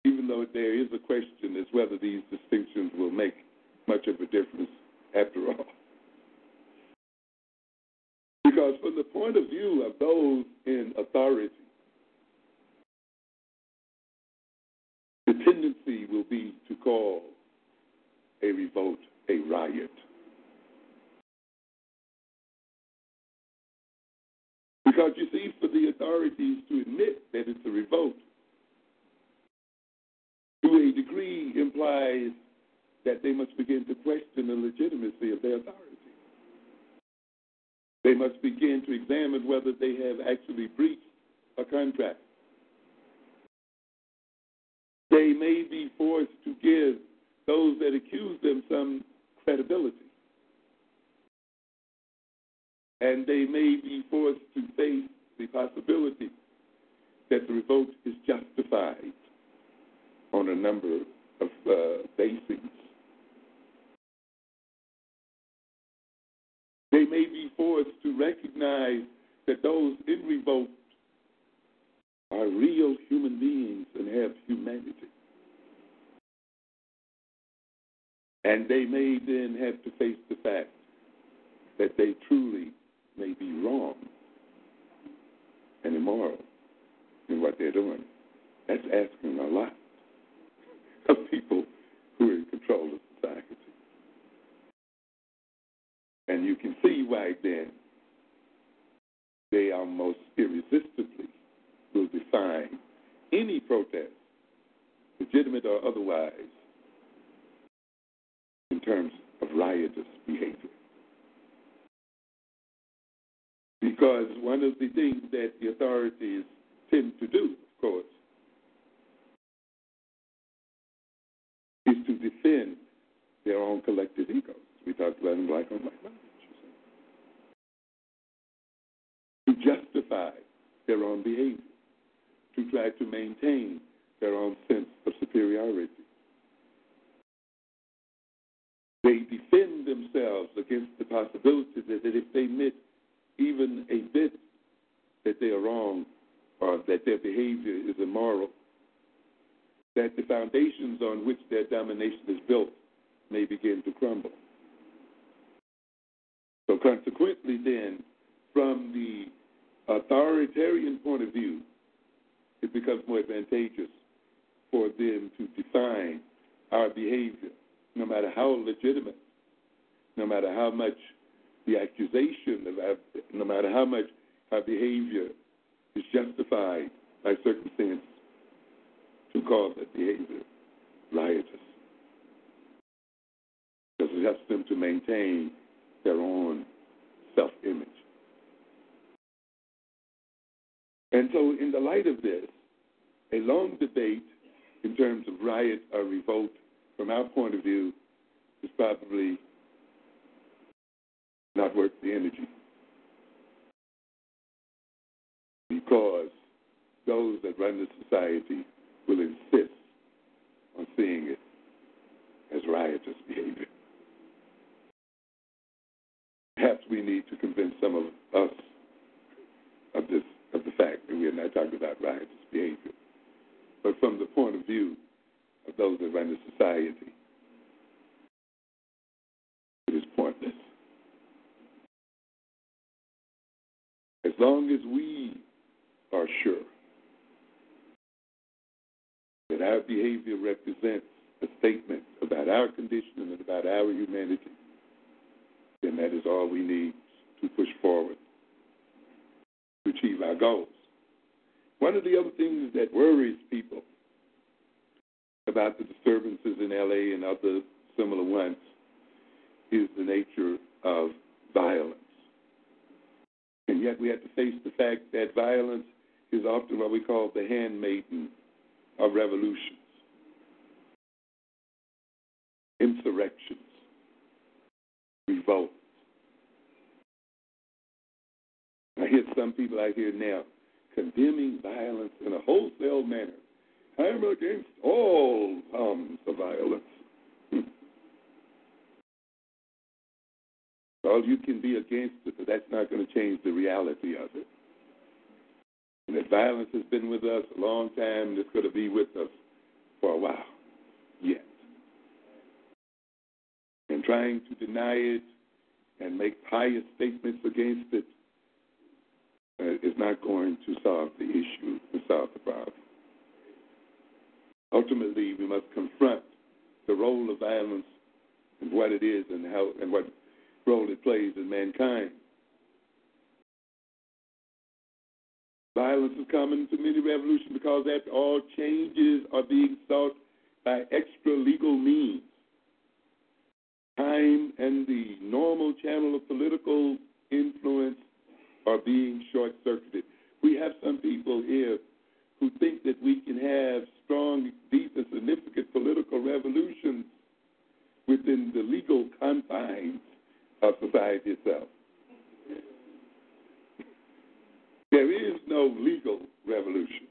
Even though there is a question as whether these distinctions will make much of a difference after all. Because, from the point of view of those in authority, the tendency will be to call a revolt a riot. Because you see, for the authorities to admit that it's a revolt, to a degree implies that they must begin to question the legitimacy of their authority. They must begin to examine whether they have actually breached a contract. They may be forced to give those that accuse them some credibility. And they may be forced to face the possibility that the revolt is justified on a number of uh, bases. They may be forced to recognize that those in revolt are real human beings and have humanity. And they may then have to face the fact that they truly may be wrong and immoral in what they're doing. That's asking a lot of people who are in control of society. And you can see why then they almost irresistibly will define any protest, legitimate or otherwise, in terms of riotous behavior. Because one of the things that the authorities tend to do, of course, is to defend their own collective egos. We talked about black on black. To justify their own behavior, to try to maintain their own sense of superiority. They defend themselves against the possibility that, that if they miss even a bit that they are wrong or that their behavior is immoral, that the foundations on which their domination is built may begin to crumble. So, consequently, then, from the authoritarian point of view, it becomes more advantageous for them to define our behavior, no matter how legitimate, no matter how much the accusation, of no matter how much our behavior is justified by circumstance, to call that behavior riotous. Because it helps them to maintain their own self image. And so, in the light of this, a long debate in terms of riot or revolt, from our point of view, is probably not worth the energy. Because those that run the society will insist on seeing it as riotous behavior. Perhaps we need to convince some of us of this of the fact that we are not talking about riotous behavior. But from the point of view of those that run the society, it is pointless. As long as we are sure that our behavior represents a statement about our condition and about our humanity, then that is all we need to push forward to achieve our goals. One of the other things that worries people about the disturbances in LA and other similar ones is the nature of violence. And yet we have to face the fact that violence is often what we call the handmaiden of revolutions, insurrections, revolts. I hear some people out here now condemning violence in a wholesale manner. I'm against all forms of violence. (laughs) Well, you can be against it, but that's not going to change the reality of it. And that violence has been with us a long time, and it's going to be with us for a while yet. Trying to deny it and make pious statements against it uh, is not going to solve the issue and solve the problem. Ultimately, we must confront the role of violence and what it is and how and what role it plays in mankind. Violence is common to many revolutions because, after all, changes are being sought by extra legal means time and the normal channel of political influence are being short circuited. We have some people here who think that we can have strong, deep, and significant political revolutions within the legal confines of society itself. There is no legal revolution.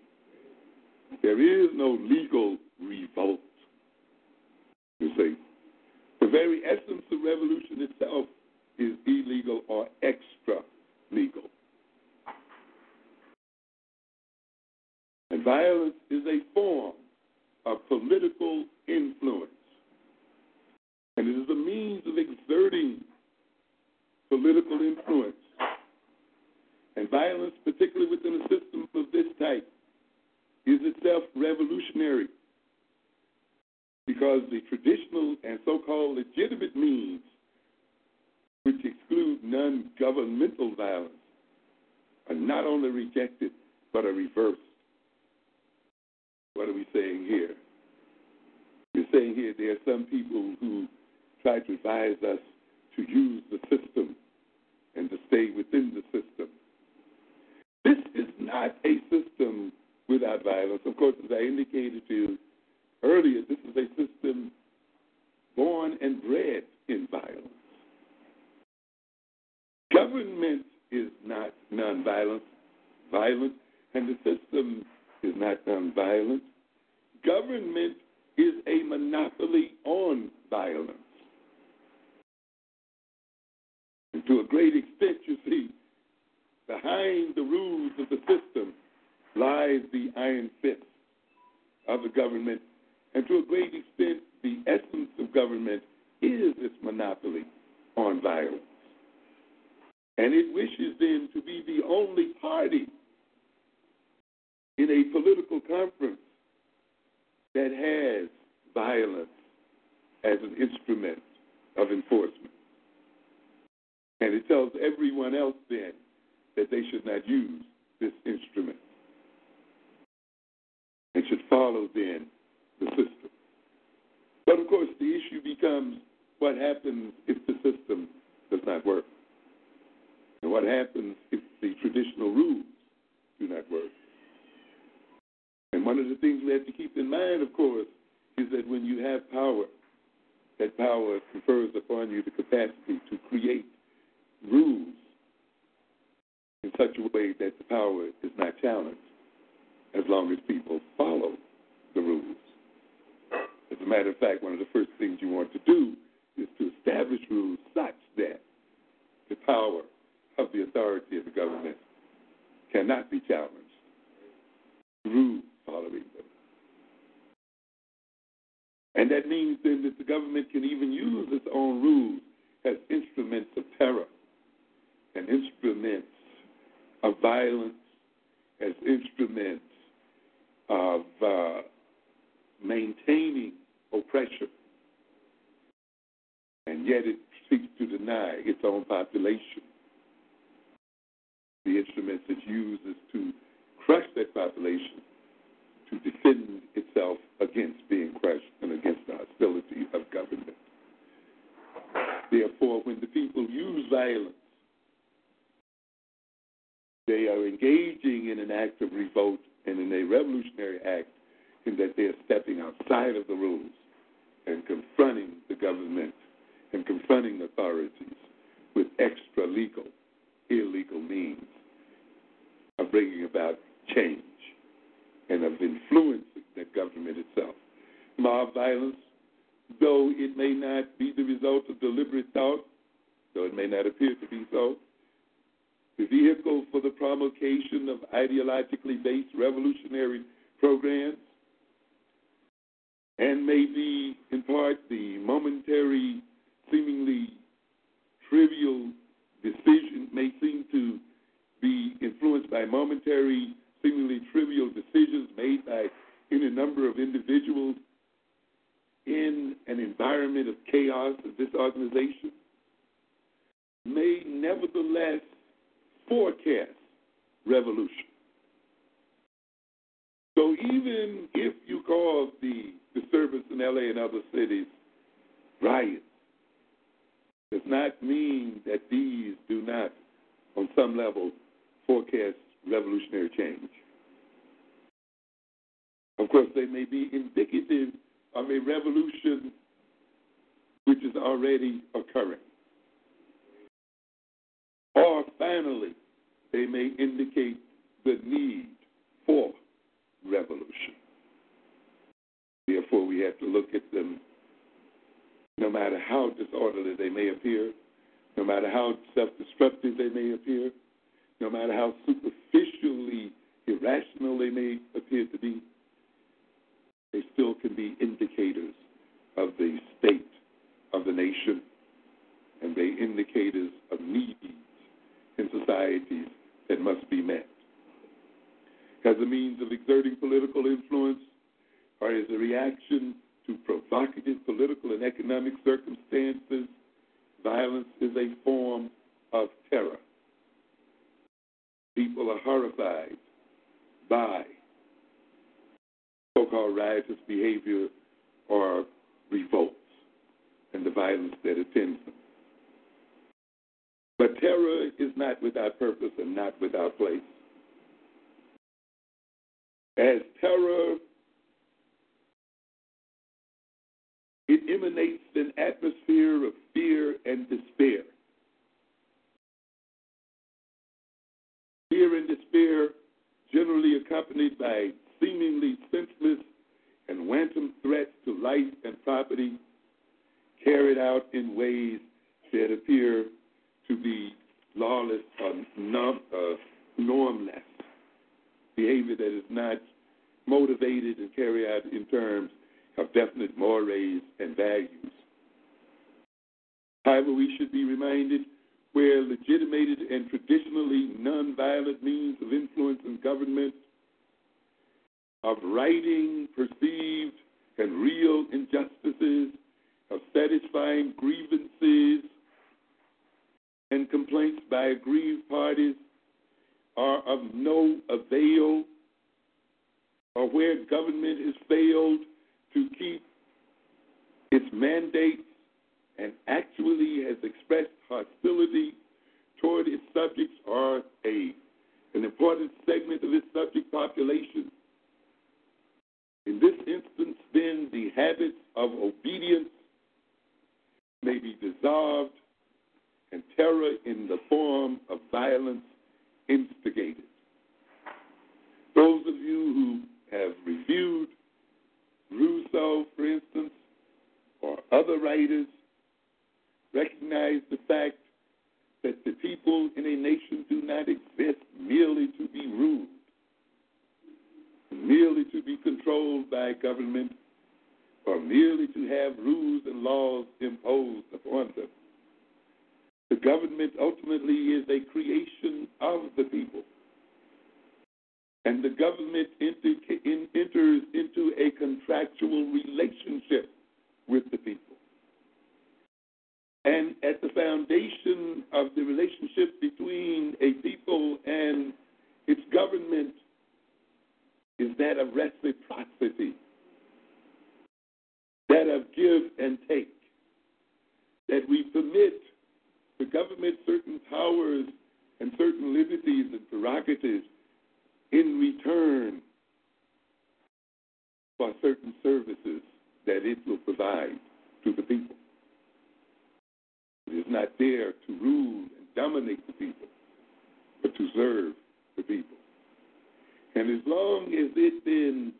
There is no legal revolt. You see, very essence of revolution itself is illegal or extra legal. And violence is a form of political influence. And it is a means of exerting political influence. And violence, particularly within a system of this type, is itself revolutionary because the traditional and so called legitimate means, which exclude non governmental violence, are not only rejected but are reversed. What are we saying here? We're saying here there are some people who try to advise us to use the system and to stay within the system. This is not a system without violence. Of course, as I indicated to you earlier, this is a system born and bred in violence. Government is not nonviolent, violent, and the system is not nonviolent. Government is a monopoly on violence. And to a great extent, you see, behind the rules of the system lies the iron fist of the government. And to a great extent, the essence of government is its monopoly on violence. And it wishes then to be the only party in a political conference that has violence as an instrument of enforcement. And it tells everyone else then that they should not use this instrument and should follow then the (laughs) system. But of course, the issue becomes what happens if the system does not work? And what happens if the traditional rules do not work? And one of the things we have to keep in mind, of course, is that when you have power, that power confers upon you the capacity to create rules in such a way that the power is not challenged as long as people follow the rules. As a matter of fact, one of the first things you want to do is to establish rules such that the power of the authority of the government cannot be challenged through following them. And that means then that the government can even use its own rules as instruments of terror and instruments of violence, as instruments of uh, maintaining oppression. And yet it seeks to deny its own population. The instruments it uses to crush that population to defend itself against being crushed and against the hostility of government. Therefore, when the people use violence, they are engaging in an act of revolt and in a revolutionary act in that they are stepping outside of the rules and confronting the government and confronting authorities with extra legal, illegal means of bringing about change and of influencing the government itself. Mob violence, though it may not be the result of deliberate thought, though it may not appear to be so, the vehicle for the promulgation of ideologically based revolutionary programs, and may be, in part, the momentary, seemingly trivial decision, may seem to be influenced by momentary, seemingly trivial decisions made by any number of individuals in an environment of chaos and disorganization, may nevertheless forecast revolution. So even if you call the disturbance in LA and other cities riots, does not mean that these do not, on some level, forecast revolutionary change. Of course, they may be indicative of a revolution which is already occurring. Or finally, they may indicate the need for revolution. Have to look at them no matter how disorderly they may appear, no matter how self destructive they may appear, no matter how superficially irrational they may appear to be, they still can be indicators of the state of the nation and they indicators of needs in societies that must be met. As a means of exerting political influence or as a reaction to provocative political and economic circumstances, violence is a form of terror. People are horrified by so called riotous behavior or revolts and the violence that attends them. But terror is not without purpose and not without place. As terror, it emanates an atmosphere of fear and despair. Fear and despair, generally accompanied by seemingly senseless and wanton threats to life and property, carried out in ways that appear to be lawless or uh, normless behavior that is not motivated and carried out in terms of definite mores and values. However, we should be reminded where legitimated and traditionally nonviolent means of influence in government, of righting perceived and real injustices, of satisfying grievances and complaints by aggrieved parties are of no avail, or where government has failed to keep its mandates and actually has expressed hostility toward its subjects or a, an important segment of its subject population. In this instance, then, the habits of obedience may be dissolved and terror in the form of violence instigated. Those of you who have reviewed Rousseau, for instance, or other writers, recognize the fact that the people in a nation do not exist merely to be ruled, merely to be controlled by government, or merely to have rules and laws imposed upon them. The government ultimately is a creation of the people. And the government enters into a contractual relationship with the people. And at the foundation of the relationship between a people and its government is that of reciprocity, that of give and take, that we permit the government certain powers and certain liberties and prerogatives in return for certain services that it will provide to the people. It is not there to rule and dominate the people, but to serve the people. And as long as it then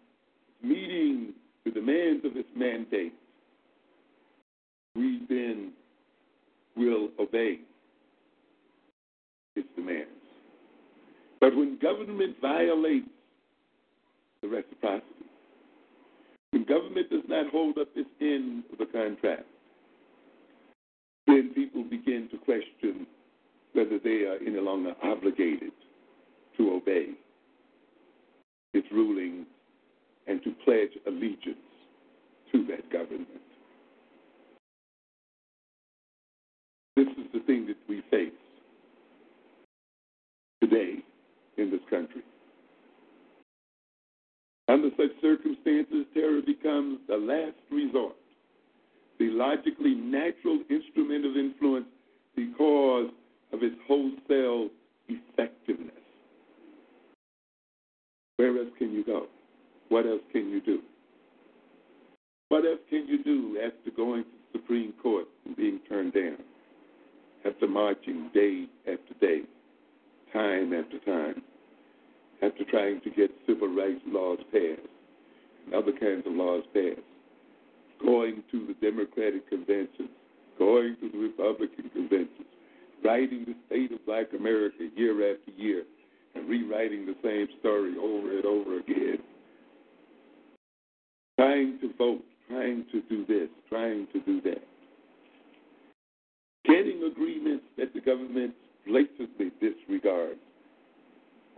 meeting the demands of its mandate, we then will obey its demands. But when government violates the reciprocity, when government does not hold up its end of the contract, then people begin to question whether they are any longer obligated to obey its ruling and to pledge allegiance to that government. This is the thing that we face today in this country. Under such circumstances, terror becomes the last resort, the logically natural instrument of influence because of its wholesale effectiveness. Where else can you go? What else can you do? What else can you do after going to the Supreme Court and being turned down? After marching day after day trying to get civil rights laws passed and other kinds of laws passed, going to the Democratic conventions, going to the Republican conventions, writing the state of black America year after year, and rewriting the same story over and over again. Trying to vote, trying to do this, trying to do that. Getting agreements that the government blatantly disregards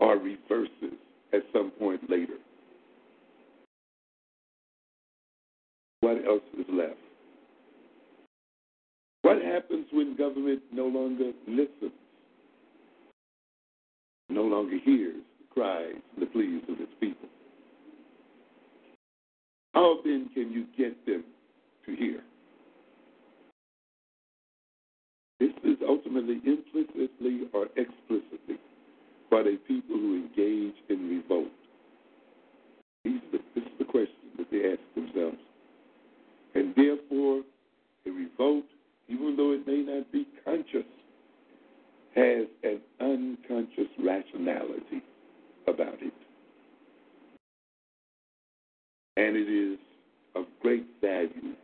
or reverses at some point later. What else is left? What happens when government no longer listens, no longer hears the cries the pleas of its people? How then can you get them to hear? This is ultimately implicitly or explicitly what a people who engage in revolt. These the, this is the question that they ask themselves. And therefore, a revolt, even though it may not be conscious, has an unconscious rationality about it. And it is of great value.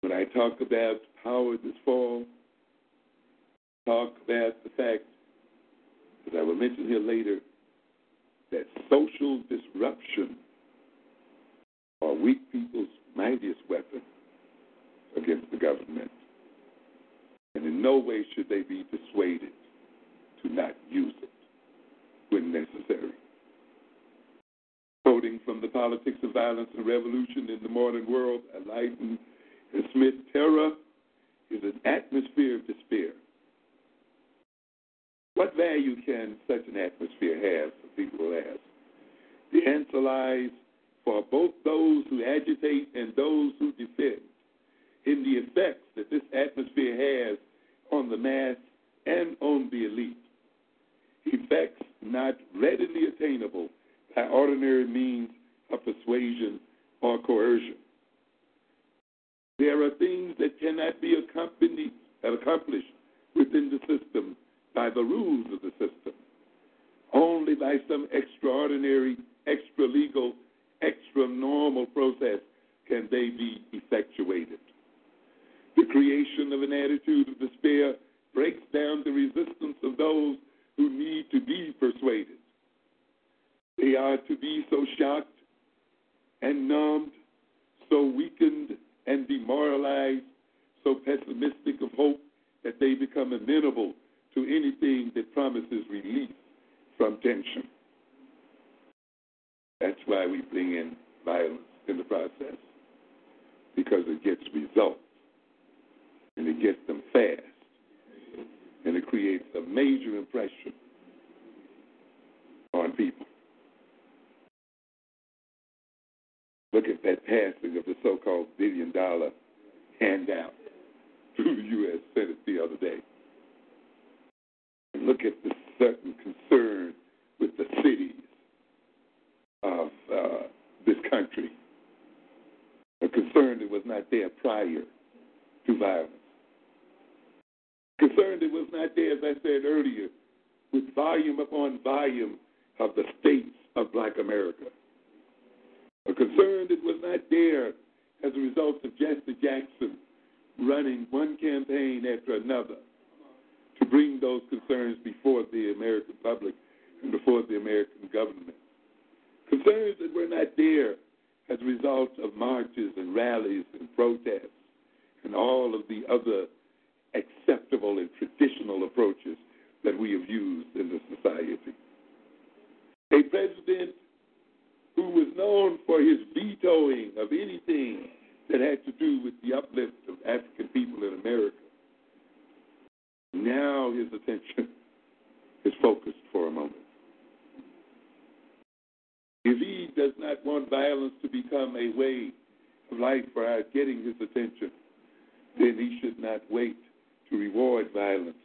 When I talk about power this fall, talk about the fact, as I will mention here later, that social disruption are weak people's mightiest weapon against the government. And in no way should they be dissuaded to not use it when necessary. Quoting from the Politics of Violence and Revolution in the Modern World, Leiden and Schmitt, terror is an atmosphere of despair. What value can such an atmosphere have, people will ask? The answer lies for both those who agitate and those who defend in the effects that this atmosphere has on the mass and on the elite. Effects not readily attainable by ordinary means of persuasion or coercion. There are things that cannot be accomplished within the system by the rules of the system. Only by some extraordinary, extra legal, extra normal process can they be effectuated. The creation of an attitude of despair breaks down the resistance of those who need to be persuaded. They are to be so shocked and numbed, so weakened and demoralized, so pessimistic of hope that they become amenable to anything that promises relief from tension. That's why we bring in violence in the process, because it gets results and it gets them fast and it creates a major impression on people. Look at that passing of the so called billion dollar handout through the U.S. Senate the other day. Look at the certain concern with the cities of uh, this country, a concern that was not there prior to violence. Concern that was not there, as I said earlier, with volume upon volume of the states of black America. A concern that was not there as a result of Jesse Jackson running one campaign after another to bring those concerns before the American public and before the American government. Concerns that were not there as a result of marches and rallies and protests and all of the other acceptable and traditional approaches that we have used in the society. A president who was known for his vetoing of anything that had to do with the uplift of African people in America. Now his attention (laughs) is focused for a moment. If he does not want violence to become a way of life for our getting his attention, then he should not wait to reward violence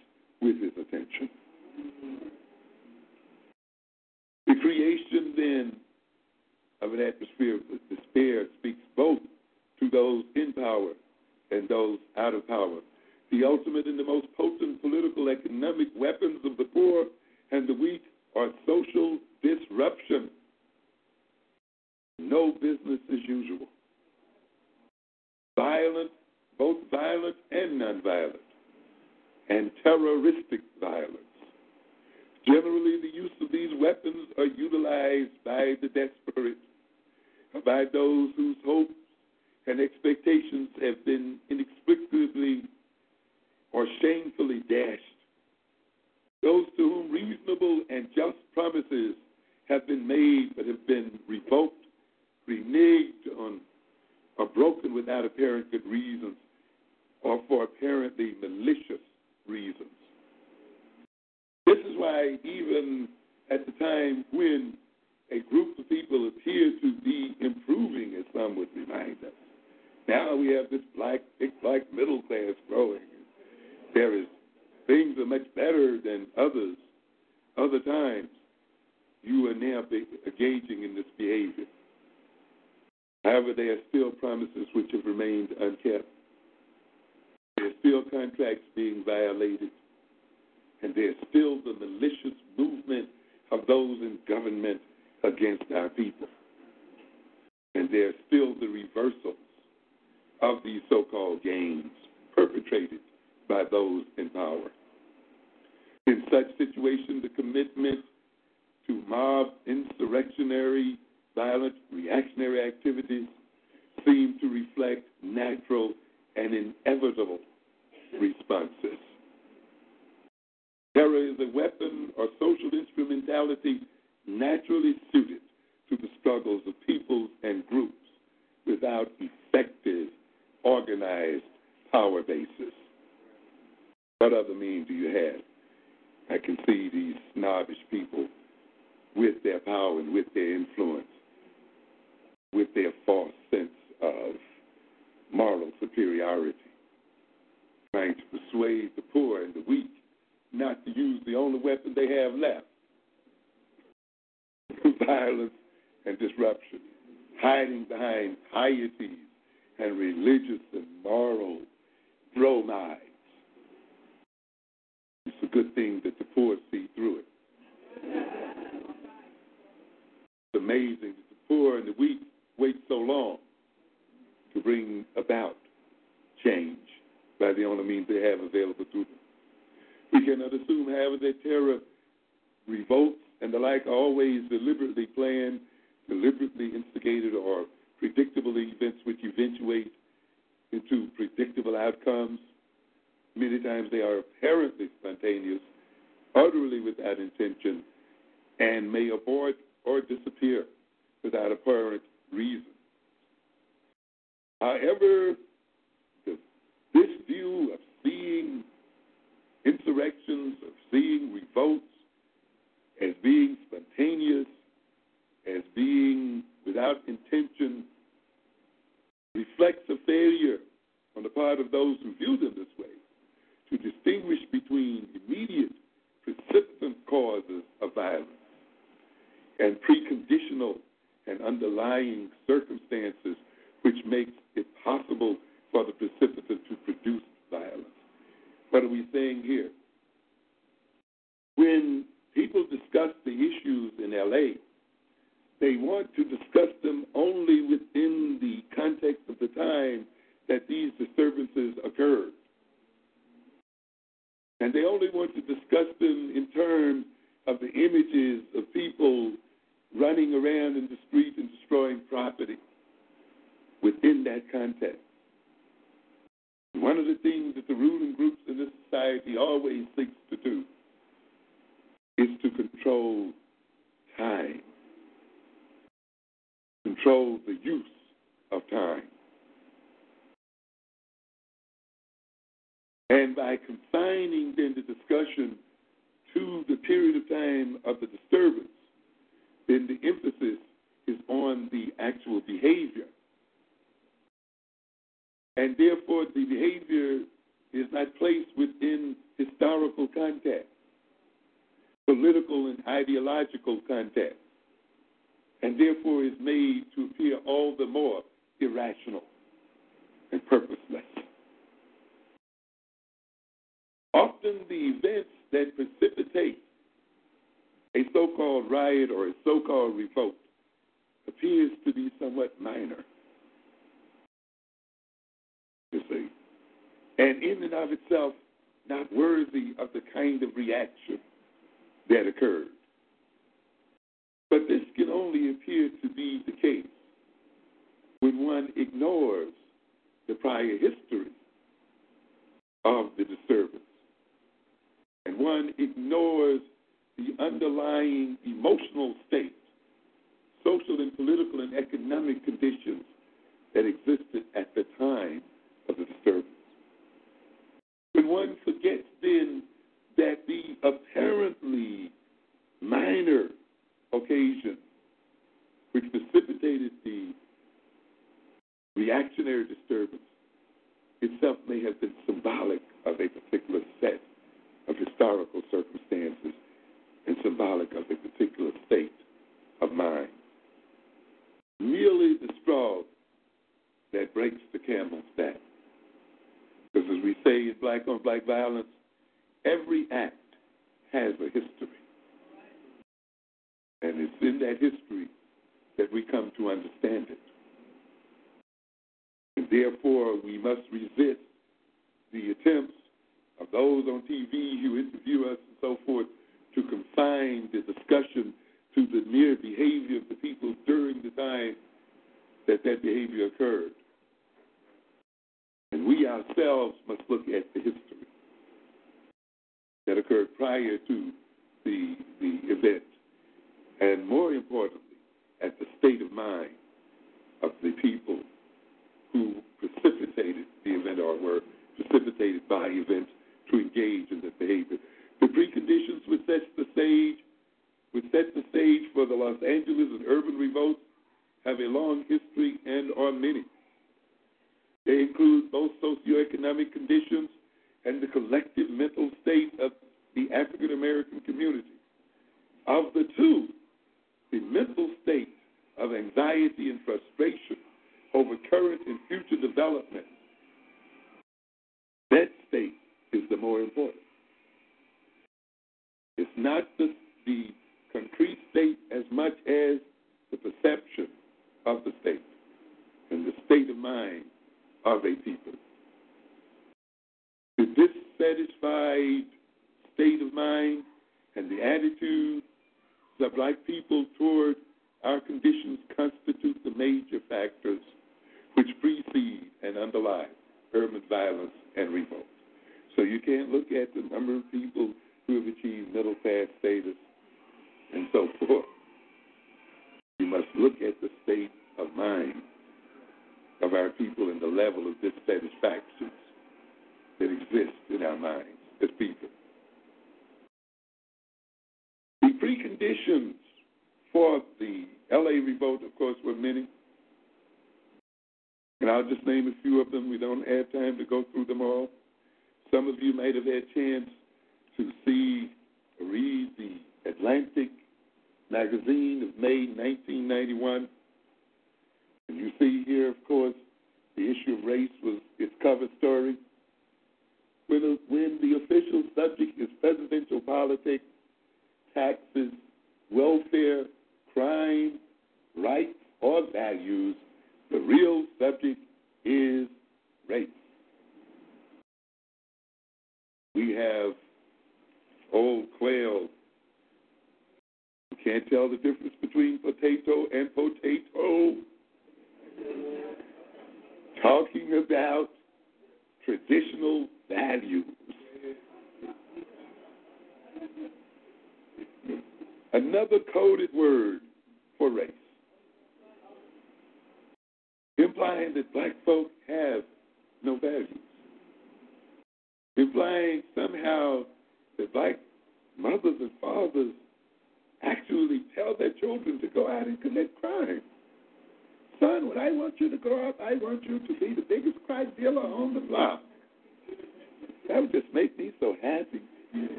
with his attention. The creation then of an atmosphere of despair speaks both to those in power and those out of power. The ultimate and the most potent political economic weapons of the poor and the weak are social disruption. No business as usual. Violent, both violent and nonviolent, and terroristic violence. Generally, the use of these weapons are utilized by the desperate, by those whose hopes and expectations have been inexplicably or shamefully dashed. Those to whom reasonable and just promises have been made but have been revoked, reneged on, or broken without apparent good reasons or for apparently malicious reasons. This is why, even at the time when a group of people appear to be improving, as some would remind us, now we have this black, big black middle class growing. There is things are much better than others. Other times, you are now engaging in this behavior. However, there are still promises which have remained unkept. There are still contracts being violated. And there's still the malicious movement of those in government against our people. And there's still the reversals of these so called gains perpetrated by those in power. In such situations, the commitment to mob insurrectionary, violent, reactionary activities seem to reflect natural and inevitable responses. Terror is a weapon or social instrumentality naturally suited to the struggles of peoples and groups without effective, organized power bases. What other means do you have? I can see these snobbish people with their power and with their influence, with their false sense of moral superiority, trying to persuade the poor and the weak not to use the only weapon they have left (laughs) violence and disruption, hiding behind pieties and religious and moral bromides. It's a good thing that the poor see through it. It's amazing that the poor and the weak wait so long to bring about change by the only means they have available to them. We cannot assume, however, that terror, revolts, and the like are always deliberately planned, deliberately instigated, or predictable events which eventuate into predictable outcomes. Many times they are apparently spontaneous, utterly without intention, and may abort or disappear without apparent reason. However, this view of seeing insurrections, of seeing revolts as being spontaneous, as being without intention, reflects a failure on the part of those who view them this way to distinguish between immediate precipitant causes of violence and preconditional and underlying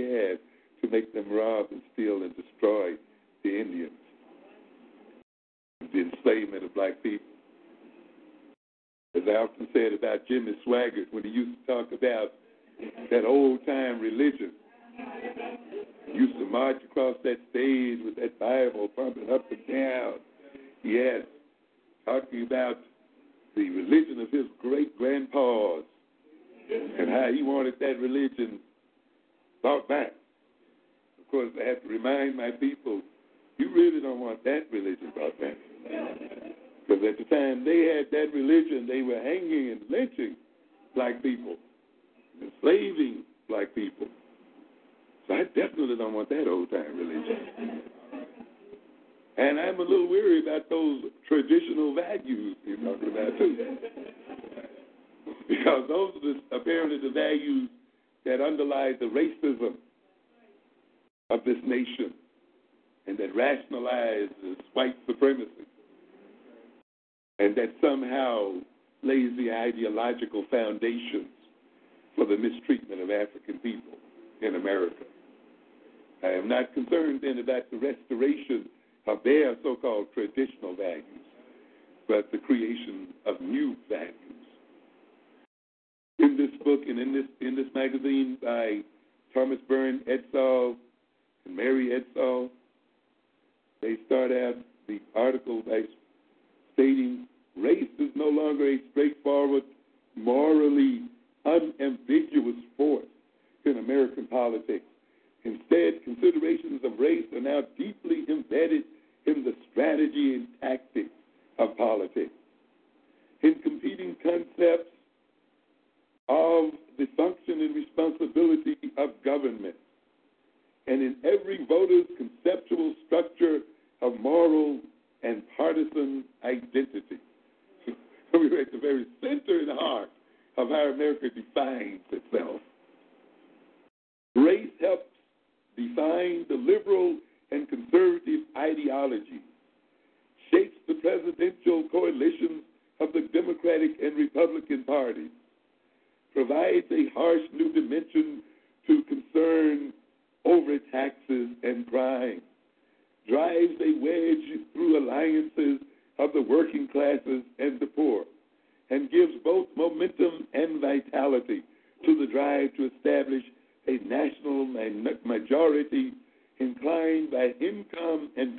they have to make them rob and steal and destroy the Indians, the enslavement of black people. As I often said about Jimmy Swaggart when he used to talk about that old time religion. He used to march across that stage with that Bible pumping up and down. Yes, talking about the religion of his great grandpas and how he wanted that religion brought back. Of course, I have to remind my people, you really don't want that religion brought back. Because at the time they had that religion, they were hanging and lynching black people, enslaving black people. So I definitely don't want that old time religion. And I'm a little weary about those traditional values you're talking about too. (laughs) because those are the, apparently the values that underlies the racism of this nation and that rationalize white supremacy and that somehow lays the ideological foundations for the mistreatment of African people in America. I am not concerned then about the restoration of their so called traditional values, but the creation of new values. In this book and in this in this magazine by Thomas Byrne Edsall and Mary Edsall, they start out the article by stating race is no longer a straightforward, morally unambiguous force in American politics. Instead, considerations of race are now deeply embedded in the strategy and tactics of politics. In competing concepts of the function and responsibility of government, and in every voter's conceptual structure of moral and partisan identity. (laughs) We're at the very center and heart of how America defines itself. Race helps define the liberal and conservative ideology, shapes the presidential coalitions of the Democratic and Republican parties, provides a harsh new dimension to concern over taxes and crime, drives a wedge through alliances of the working classes and the poor, and gives both momentum and vitality to the drive to establish a national majority inclined by income and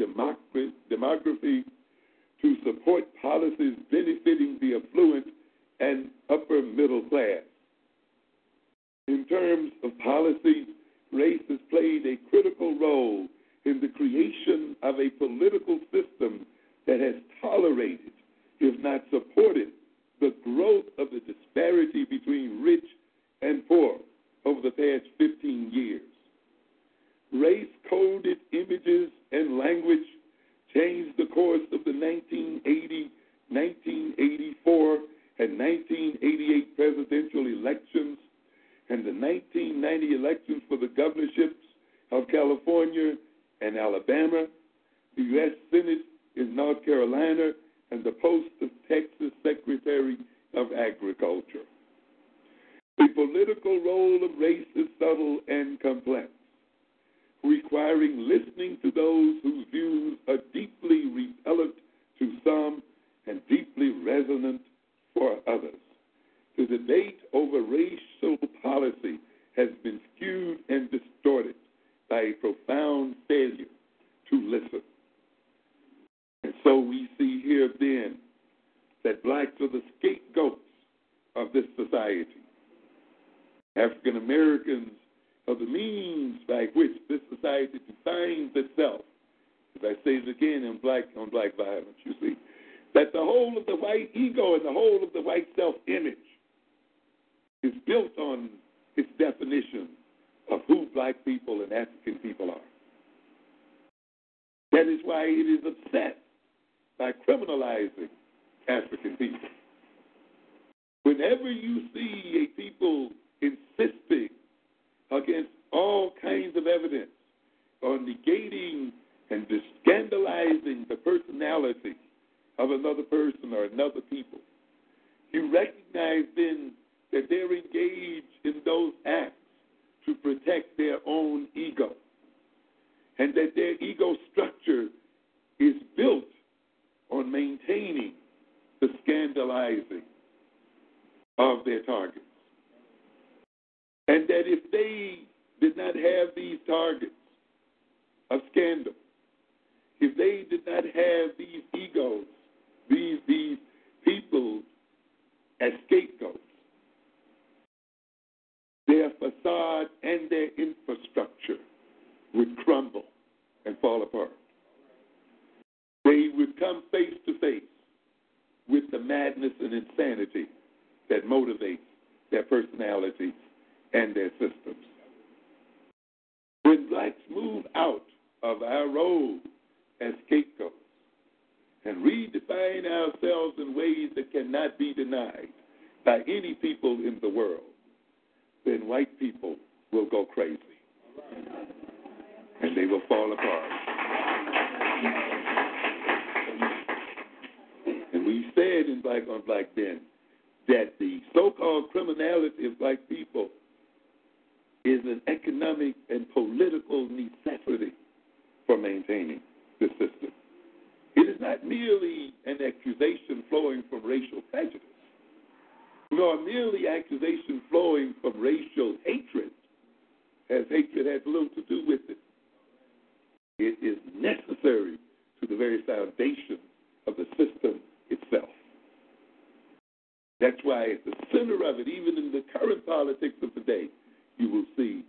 demography to support policies benefiting the affluent and upper middle class. In terms of policy, race has played a critical role in the creation of a political system that has tolerated, if not supported, the growth of the disparity between rich and poor over the past 15 years. Race coded images and language changed the course of the 1980, 1984, and 1988 presidential elections and the 1990 elections for the governorships of California and Alabama, the U.S. Senate in North Carolina, and the post of Texas Secretary of Agriculture. The political role of race is subtle and complex, requiring listening to those whose views are deeply repellent to some and deeply resonant for others. The debate over racial policy has been skewed and distorted by a profound failure to listen. And so we see here then that blacks are the scapegoats of this society. African Americans are the means by which this society defines itself. As I say it again in black on black violence, you see, that the whole of the white ego and the whole of the white self image is built on its definition of who black people and African people are. That is why it is upset by criminalizing African people. Whenever you see a people insisting against all kinds of evidence on negating and scandalizing the personality of another person or another people, you recognize then that they're engaged in those acts to protect their own ego, and that their ego structure is built on maintaining the scandalizing of their targets. And that if they did not have these targets of scandal, if they did not have these egos, these, these people as scapegoats, their facade and their infrastructure would crumble and fall apart. They would come face to face with the madness and insanity that motivates their personalities and their systems. When blacks move out of our role as scapegoats and redefine ourselves in ways that cannot be denied by any people in the world, then white people will go crazy. And they will fall apart. And we said in Black on Black then that the so called criminality of black people is an economic and political necessity for maintaining the system. It is not merely an accusation flowing from racial prejudice, nor merely accusation flowing from racial hatred, as hatred has little to do with it. It is necessary to the very foundation of the system itself. That's why at the center of it, even in the current politics of today, you will see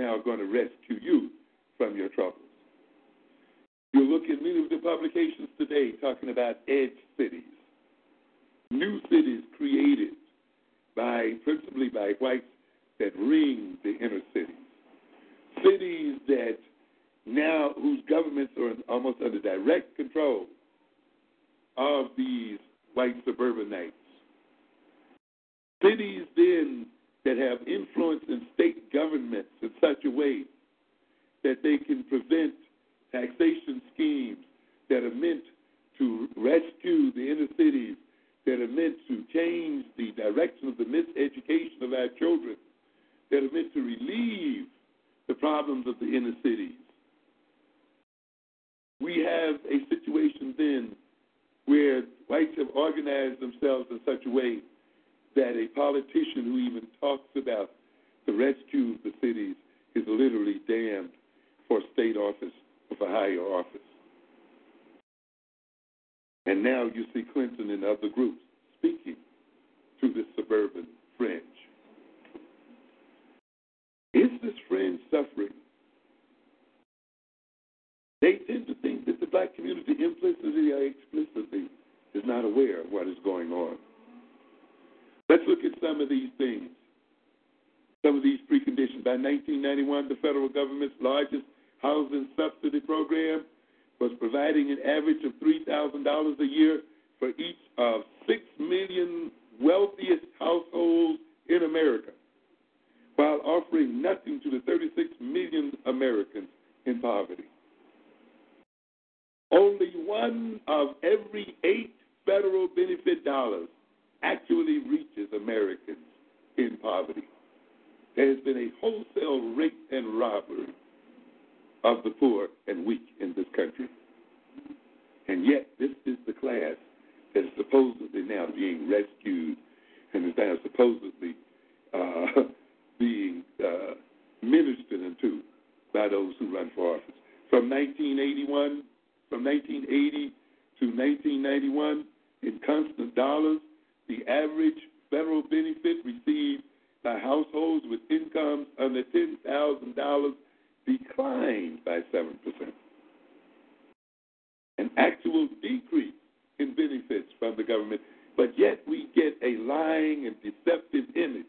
now going to rescue you from your troubles. You look at many of the publications today talking about edge cities, new cities created by principally by whites that ring the inner cities, cities that now whose governments are almost under direct control of these white suburbanites. Cities then that have influence in state governments in such a way that they can prevent taxation schemes that are meant to rescue the inner cities, that are meant to change the direction of the miseducation of our children, that are meant to relieve the problems of the inner cities. We have a situation then where whites have organized themselves in such a way that a politician who even talks about the rescue of the cities is literally damned for state office or for higher office. And now you see Clinton and other groups speaking to the suburban fringe. Is this fringe suffering? They tend to think that the black community implicitly or explicitly is not aware of what is going on. Let's look at some of these things, some of these preconditions. By 1991, the federal government's largest housing subsidy program was providing an average of $3,000 a year for each of 6 million wealthiest households in America, while offering nothing to the 36 million Americans in poverty. Only one of every eight federal benefit dollars actually reaches Americans in poverty. There has been a wholesale rape and robbery of the poor and weak in this country. And yet, this is the class that is supposedly now being rescued and is now supposedly uh, (laughs) being uh, ministered into by those who run for office. From 1981, from 1980 to 1991, in constant dollars, the average federal benefit received by households with incomes under $10,000 declined by 7%. An actual decrease in benefits from the government, but yet we get a lying and deceptive image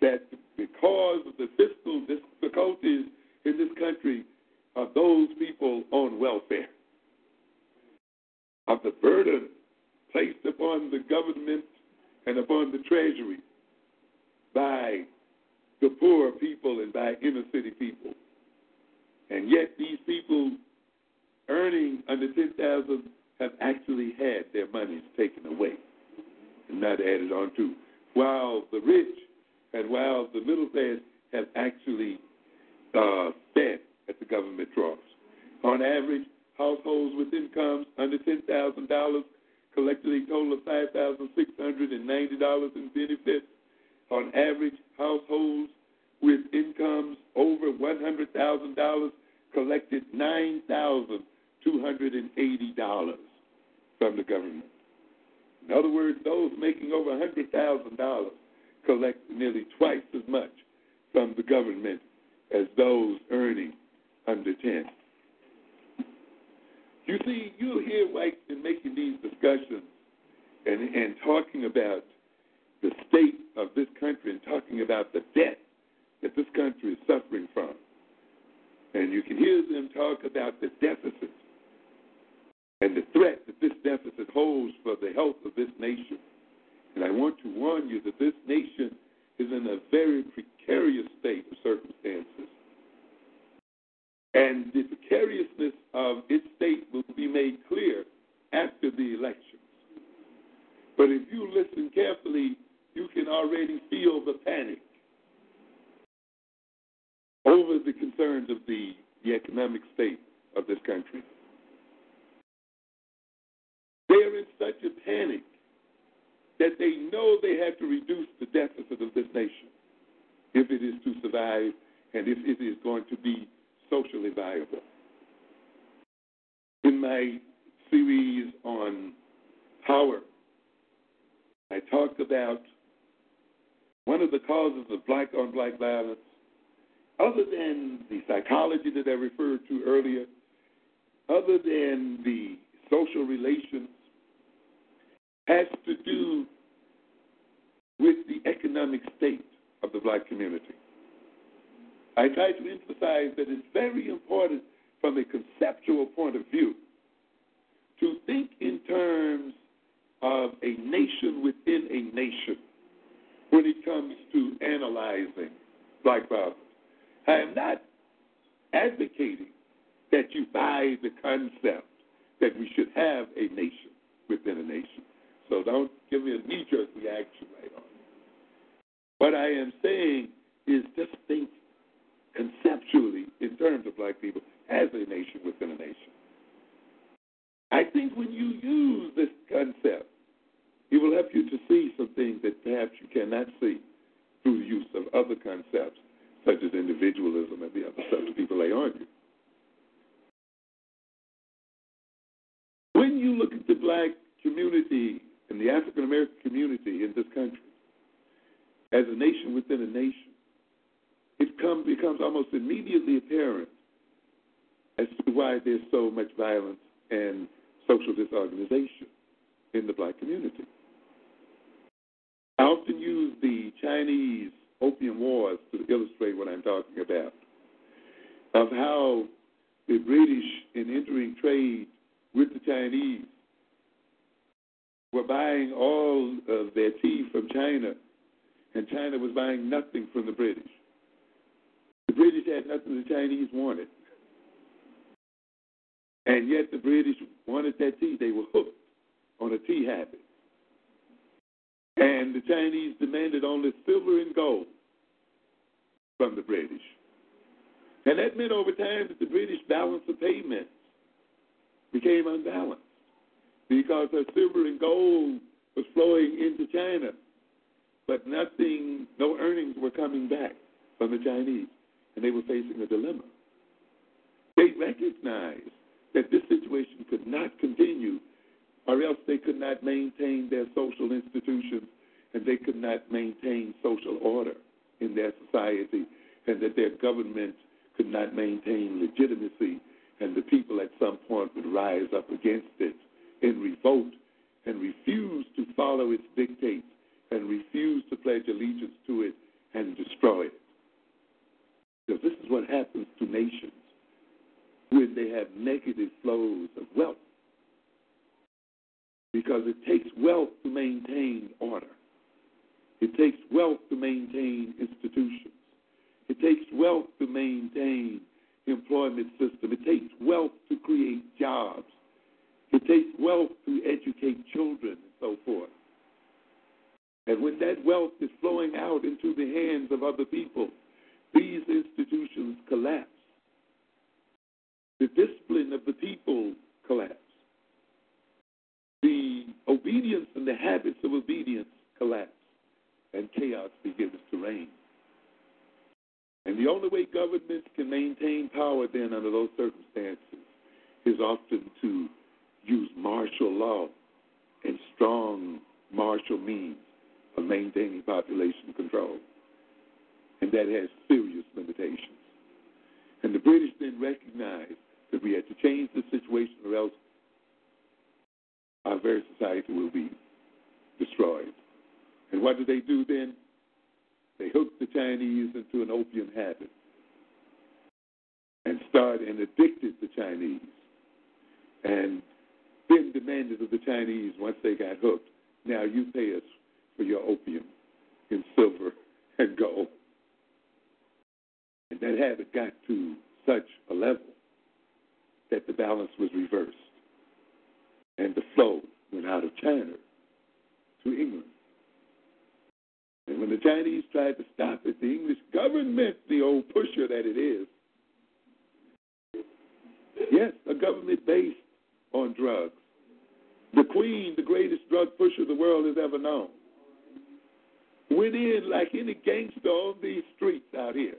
that because of the fiscal difficulties in this country, of those people on welfare, of the burden placed upon the government and upon the treasury by the poor people and by inner city people. And yet these people earning under 10000 have actually had their monies taken away and not added on to, while the rich and while the middle class have actually uh, fed at the government troughs. On average, households with incomes under $10,000 collected a total of $5,690 in benefits. On average, households with incomes over $100,000 collected $9,280 from the government. In other words, those making over $100,000 collect nearly twice as much from the government as those earning under 10. You see, you hear whites in making these discussions and, and talking about the state of this country and talking about the debt that this country is suffering from. And you can hear them talk about the deficit and the threat that this deficit holds for the health of this nation. And I want to warn you that this nation is in a very precarious state of circumstances. And the precariousness of its state will be made clear after the elections. But if you listen carefully, you can already feel the panic over the concerns of the, the economic state of this country. They are in such a panic that they know they have to reduce the deficit of this nation if it is to survive and if it is going to be socially valuable. In my series on power, I talked about one of the causes of black on black violence, other than the psychology that I referred to earlier, other than the social relations, has to do with the economic state of the black community. I try to emphasize that it's very important from a conceptual point of view to think in terms of a nation within a nation when it comes to analyzing black violence. I am not advocating that you buy the concept that we should have a nation within a nation. So don't give me a knee jerk reaction right on. What I am saying is just think conceptually in terms of black people as a nation within a nation. I think when you use this concept, it will help you to see some things that perhaps you cannot see through the use of other concepts, such as individualism and the other stuff people lay on you. When you look at the black community and the African American community in this country as a nation within a nation, it come, becomes almost immediately apparent as to why there's so much violence and social disorganization in the black community. I often use the Chinese opium wars to illustrate what I'm talking about, of how the British, in entering trade with the Chinese, were buying all of their tea from China, and China was buying nothing from the British. The British had nothing the Chinese wanted. And yet the British wanted that tea. They were hooked on a tea habit. And the Chinese demanded only silver and gold from the British. And that meant over time that the British balance of payments became unbalanced because their silver and gold was flowing into China, but nothing, no earnings were coming back from the Chinese, and they were facing a dilemma. They recognized that this situation could not continue, or else they could not maintain their social institutions and they could not maintain social order in their society, and that their government could not maintain legitimacy, and the people at some point would rise up against it in revolt and refuse to follow its dictates and refuse to pledge allegiance to it and destroy it. Because this is what happens to nations when they have negative flows of wealth. Because it takes wealth to maintain order. It takes wealth to maintain institutions. It takes wealth to maintain employment system. It takes wealth to create jobs. It takes wealth to educate children and so forth. And when that wealth is flowing out into the hands of other people, these institutions collapse. The discipline of the people collapse. The obedience and the habits of obedience collapse, and chaos begins to reign. And the only way governments can maintain power then under those circumstances is often to use martial law and strong martial means of maintaining population control. And that has serious limitations. And the British then recognized that we had to change the situation or else our very society will be destroyed. And what did they do then? They hooked the Chinese into an opium habit and started and addicted the Chinese. And then demanded of the Chinese once they got hooked, now you pay us for your opium in silver and gold. And that habit got to such a level that the balance was reversed. And the flow went out of China to England. And when the Chinese tried to stop it, the English government, the old pusher that it is, yes, a government based on drugs. The Queen, the greatest drug pusher the world has ever known, went in like any gangster on these streets out here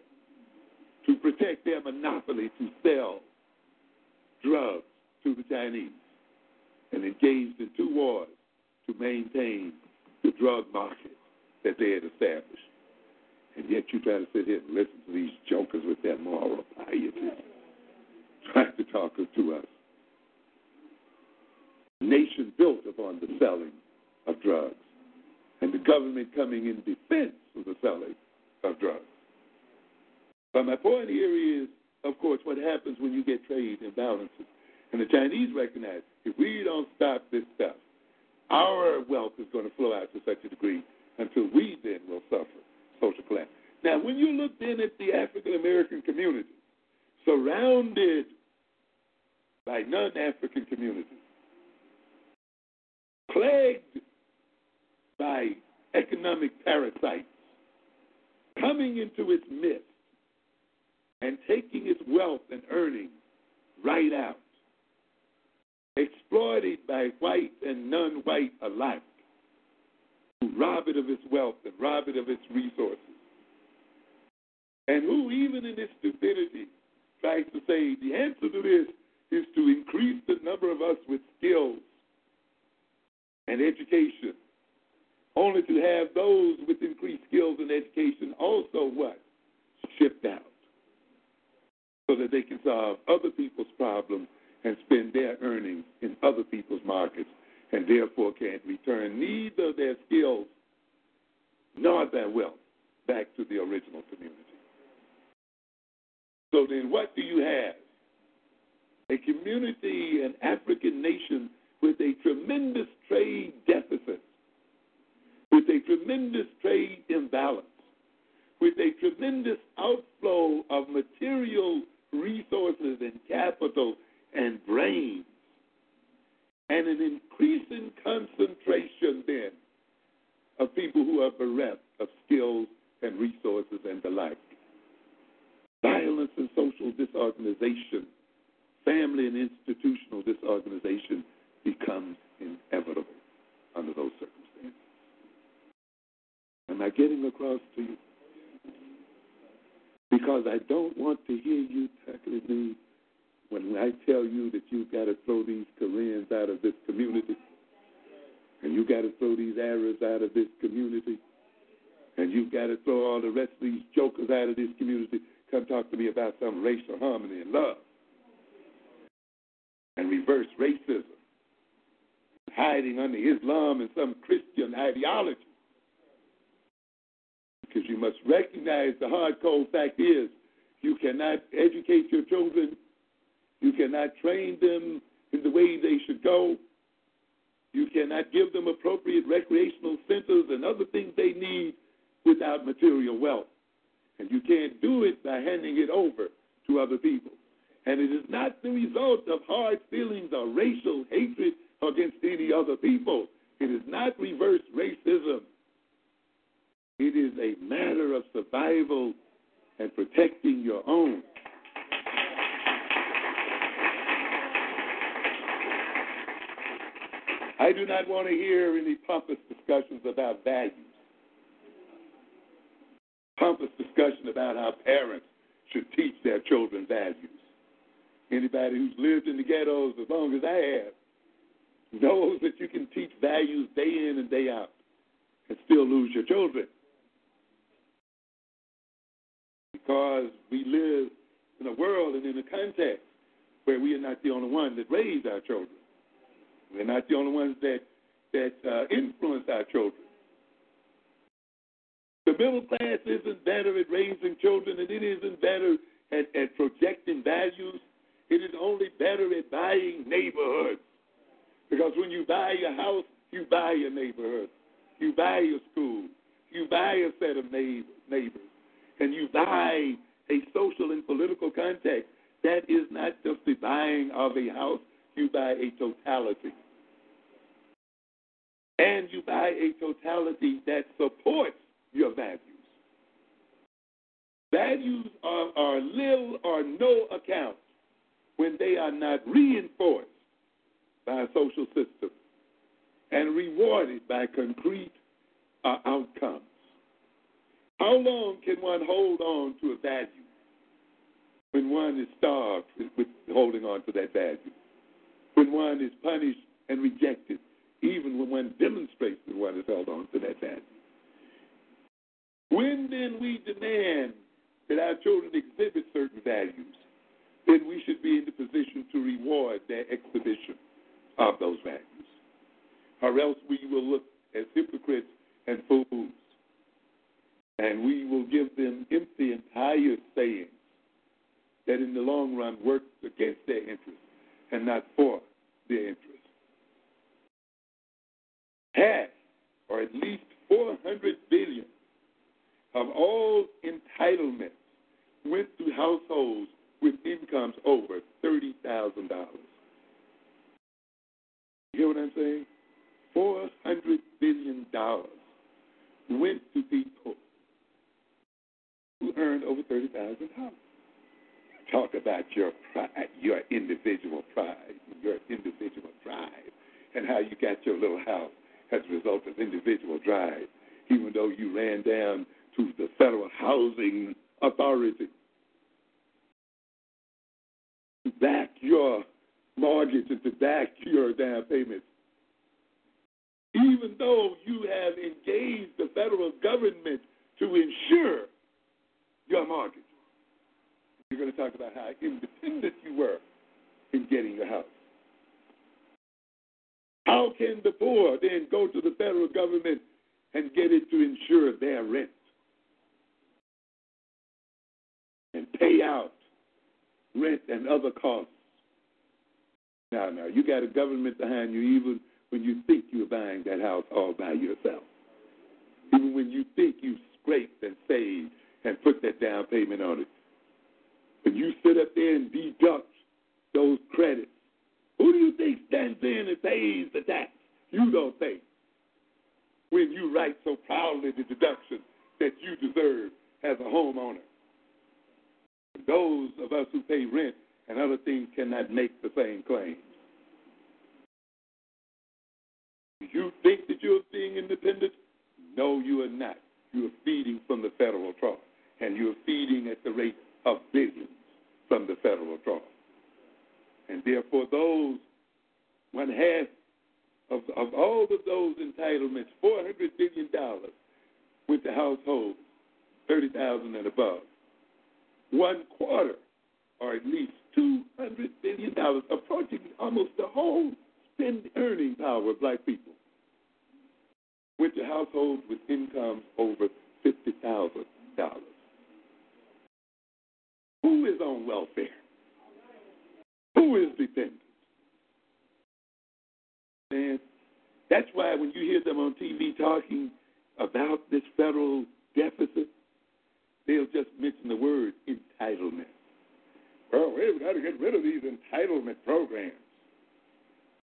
to protect their monopoly to sell drugs to the Chinese and engaged in two wars to maintain the drug market that they had established. And yet you try to sit here and listen to these jokers with their moral piety, trying to talk to us. Nation built upon the selling of drugs, and the government coming in defense of the selling of drugs. But my point here is, of course, what happens when you get trade imbalances. And the Chinese recognize if we don't stop this stuff, our wealth is going to flow out to such a degree until we then will suffer social collapse. Now, when you look then at the African American community, surrounded by non African communities, plagued by economic parasites coming into its midst and taking its wealth and earnings right out, exploited by white and non white alike, who rob it of its wealth and rob it of its resources. And who, even in its stupidity, tries to say the answer to this is to increase the number of us with skills and education, only to have those with increased skills and education also what? Shipped out. So that they can solve other people's problems and spend their earnings in other people's markets and therefore can't return neither their skills nor their wealth back to the original community. So then, what do you have A community, an African nation with a tremendous trade deficit, with a tremendous trade imbalance, with a tremendous outflow of material resources and capital and brains, and an increasing concentration then of people who are bereft of skills and resources and the like. Violence and social disorganization, family and institutional disorganization becomes inevitable under those circumstances. Am I getting across to you? Because I don't want to hear you tackling me when I tell you that you've got to throw these Koreans out of this community, and you've got to throw these Arabs out of this community, and you've got to throw all the rest of these jokers out of this community, come talk to me about some racial harmony and love. And reverse racism, hiding under Islam and some Christian ideology. Because you must recognize the hard cold fact is you cannot educate your children, you cannot train them in the way they should go, you cannot give them appropriate recreational centers and other things they need without material wealth. And you can't do it by handing it over to other people. And it is not the result of hard feelings or racial hatred against any other people. It is not reverse racism. It is a matter of survival and protecting your own. I do not want to hear any pompous discussions about values, pompous discussion about how parents should teach their children values. Anybody who's lived in the ghettos as long as I have knows that you can teach values day in and day out and still lose your children. Because we live in a world and in a context where we are not the only ones that raise our children. We're not the only ones that that uh, influence our children. The middle class isn't better at raising children, and it isn't better at, at projecting values. It is only better at buying neighborhoods. Because when you buy your house, you buy your neighborhood. You buy your school. You buy a set of neighbors. And you buy a social and political context. That is not just the buying of a house, you buy a totality. And you buy a totality that supports your values. Values are, are little or no account when they are not reinforced by a social system and rewarded by concrete uh, outcomes. How long can one hold on to a value when one is starved with holding on to that value? When one is punished and rejected, even when one demonstrates that one has held on to that value? When then we demand that our children exhibit certain values, then we should be in the position to reward their exhibition of those values. Or else we will look as hypocrites and fools. And we will give them empty and sayings that in the long run work against their interests and not for their interests. Half, or at least 400 billion, of all entitlements went to households with incomes over $30,000. You hear what I'm saying? $400 billion went to people who earned over $30,000. Talk about your pride, your individual pride, your individual drive, and how you got your little house as a result of individual drive, even though you ran down to the federal housing authority to back your mortgage and to back your down payments. Even though you have engaged the federal government to insure your mortgage, you're going to talk about how independent you were in getting your house. How can the poor then go to the federal government and get it to insure their rent and pay out rent and other costs Now, now, you got a government behind you even when you think you're buying that house all by yourself. Even when you think you've scraped and saved and put that down payment on it. When you sit up there and deduct those credits, who do you think stands in and pays the tax? You don't think. When you write so proudly the deduction that you deserve as a homeowner. Those of us who pay rent and other things cannot make the same claims. You think that you're being independent? No, you are not. You are feeding from the federal trough, and you are feeding at the rate of billions from the federal trough. And therefore, those one half of, of all of those entitlements, $400 billion went to households 30000 and above. One quarter, or at least $200 billion, approaching almost the whole spend earning power of black people, went to households with incomes over $50,000. Who is on welfare? Who is dependent? And that's why when you hear them on TV talking about this federal deficit, they'll just mention the word entitlement. Well, we've got to get rid of these entitlement programs.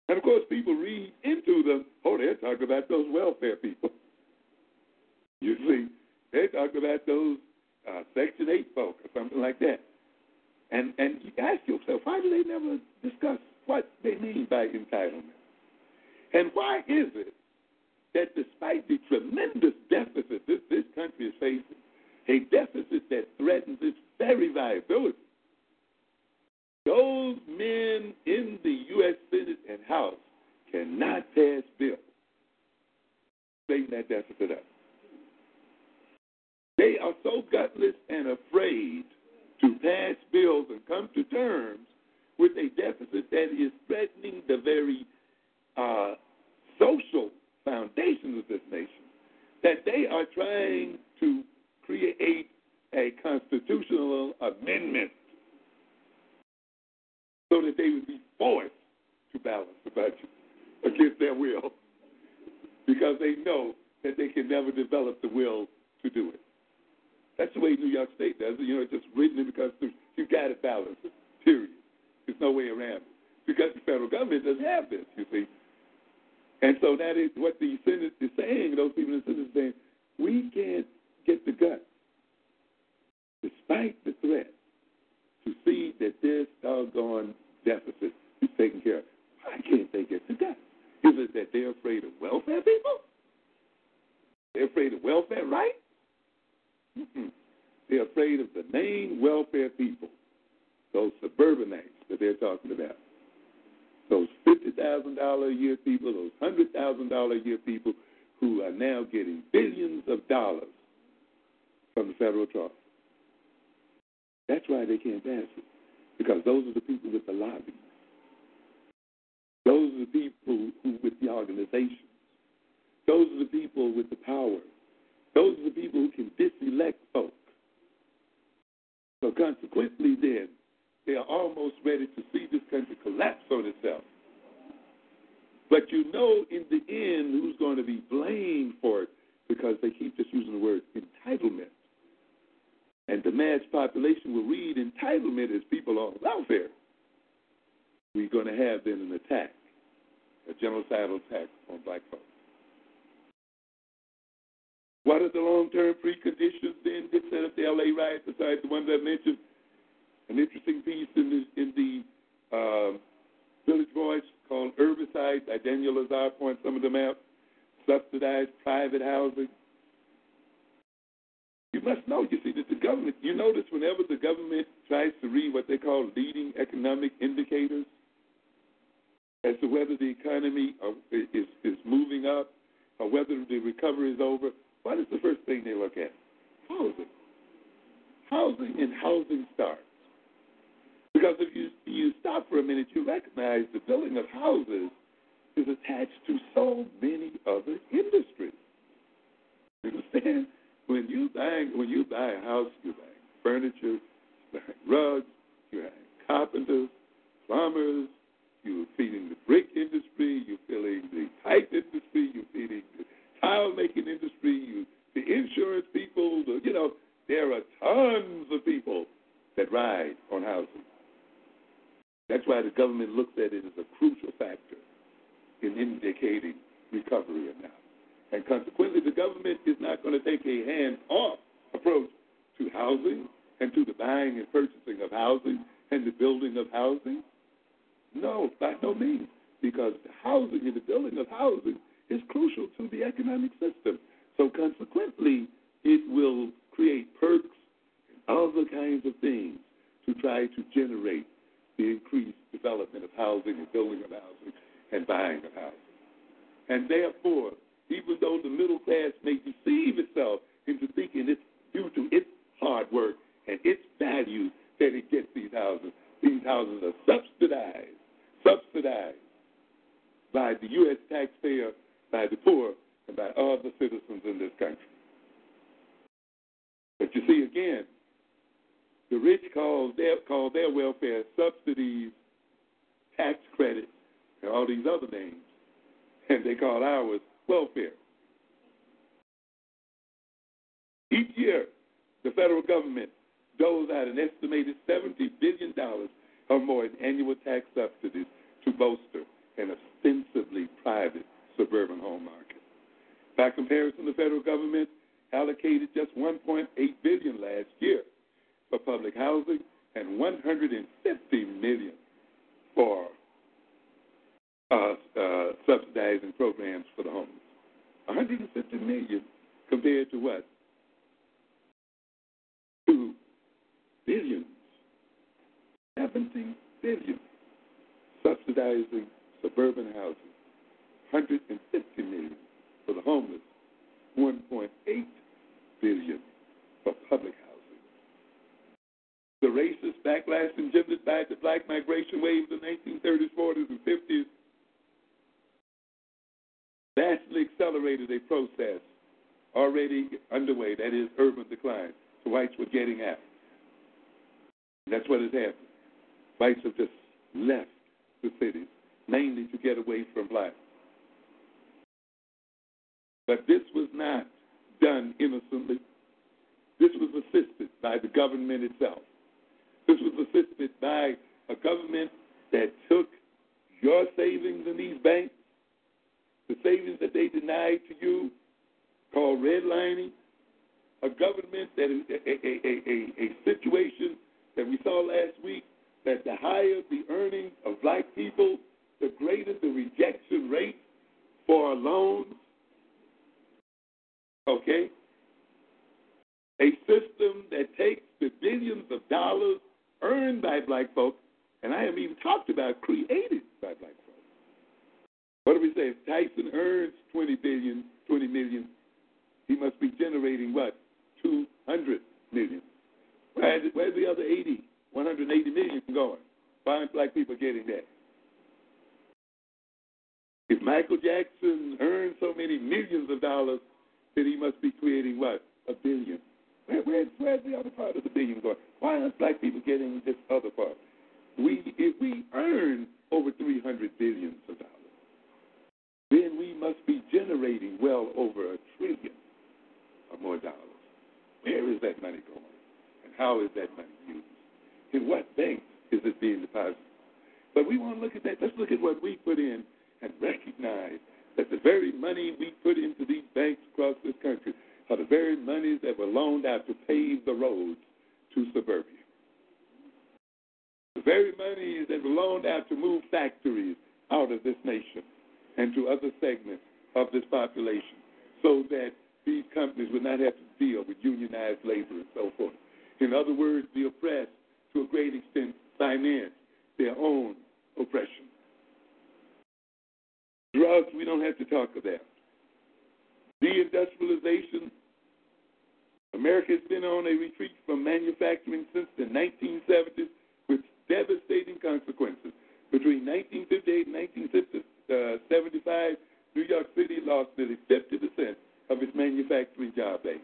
And of course, people read into them, oh, they're talking about those welfare people. You see, they talk about those uh, Section 8 folk or something like that. And and you ask yourself, why do they never discuss what they mean by entitlement? And why is it that despite the tremendous deficit this, this country is facing, a deficit that threatens its very viability, those men in the U.S. Senate and House cannot pass bills straighten that deficit up. They are so gutless and afraid to pass bills and come to terms with a deficit that is threatening the very uh, social foundations of this nation that they are trying to create a constitutional amendment so that they would be forced to balance the budget against their will because they know that they can never develop the will to do it. That's the way New York State does it. You know, it's just written in the Constitution. You've got to balance it, period. There's no way around it. Because the federal government doesn't have this, you see. And so that is what the Senate is saying, those people in the Senate are saying, we can't get the gut, despite the threat, to see that this doggone deficit is taken care of. Why can't they get the gut? Is it that they're afraid of welfare people? They're afraid of welfare rights? They're afraid of the main welfare people, those suburbanites that they're talking about. Those $50,000 a year people, those $100,000 a year people who are now getting billions of dollars from the federal trust. That's why they can't pass it, because those are the people with the lobby. Those are the people who with the organizations. Those are the people with the power. Those are the people who can diselect folk. So consequently, then, they are almost ready to see this country collapse on itself. But you know, in the end, who's going to be blamed for it because they keep just using the word entitlement. And the mass population will read entitlement as people on welfare. We're going to have then an attack, a genocidal attack on black folks. What are the long-term preconditions then that set up the LA riots besides the ones I mentioned? An interesting piece in the, in the uh, Village Voice called Herbicides by Daniel Lazare points some of them out. Subsidized private housing. You must know, you see, that the government, you notice whenever the government tries to read what they call leading economic indicators as to whether the economy is, is moving up or whether the recovery is over, what is the first thing they look at? Housing. Housing and housing starts. Because if you, you stop for a minute, you recognize the building of houses is attached to so many other industries. You understand? When you buy when you buy a house, you're buying furniture, you buy rugs, you're carpenters, plumbers, you're feeding the brick industry, you're feeding the pipe industry, you're feeding the tile-making industry, the insurance people, the, you know, there are tons of people that ride on housing. That's why the government looks at it as a crucial factor in indicating recovery or not. And consequently, the government is not going to take a hand-off approach to housing and to the buying and purchasing of housing and the building of housing. No, by no means, because housing and the building of housing is crucial to the economic system. So consequently, it will create perks and other kinds of things to try to generate the increased development of housing and building of housing and buying of housing. And therefore, even though the middle class may deceive itself into thinking it's due to its hard work and its value that it gets these houses, these houses are subsidized, subsidized by the U.S. taxpayer, by the poor, and by other citizens in this country. But you see, again, the rich call their, call their welfare subsidies, tax credits, and all these other names, and they call ours welfare. Each year, the federal government doles out an estimated $70 billion or more in annual tax subsidies to bolster an ostensibly private suburban home market. By comparison, the federal government allocated just 1.8 billion last year for public housing and 150 million for uh, uh, subsidizing programs for the homeless. 150 million compared to what? Two billions. 70 billion subsidizing suburban housing. 150 million for the homeless. 1.8 billion for public housing. The racist backlash engendered by the black migration waves of the 1930s, 40s, and 50s vastly accelerated a process already underway, that is urban decline. The whites were getting out. That's what has happened. Whites have just left the cities, mainly to get away from blacks. But this was not done innocently. This was assisted by the government itself. This was assisted by a government that took your savings in these banks, the savings that they denied to you, called redlining, a government that is a, a, a, a, situation that we saw last week that the higher the earnings of black people, the greater the rejection rate for loans. Okay? A system that takes the billions of dollars earned by black folks, and I haven't even talked about created by black folks. What do we say? If Tyson earns 20 billion, 20 million, he must be generating what? 200 million. Where's, where's the other 80, 180 million going? Why aren't black people getting that? If Michael Jackson earned so many millions of dollars, then he must be creating what? A billion. Where, where's, where's the other part of the billion going? Why aren't black people getting this other part? We, if we earn over 300 billions of dollars, then we must be generating well over a trillion or more dollars. Where is that money going? And how is that money used? In what banks is it being deposited? But we want to look at that. Let's look at what we put in and recognize that the very money we put into these banks across this country are the very monies that were loaned out to pave the roads to suburbia. The very monies that were loaned out to move factories out of this nation and to other segments of this population so that these companies would not have to deal with unionized labor and so forth. In other words, the oppressed, to a great extent, finance their own oppression. Drugs, we don't have to talk about. Deindustrialization. America has been on a retreat from manufacturing since the 1970s with devastating consequences. Between 1958 and 1975, New York City lost nearly 50% of its manufacturing job base.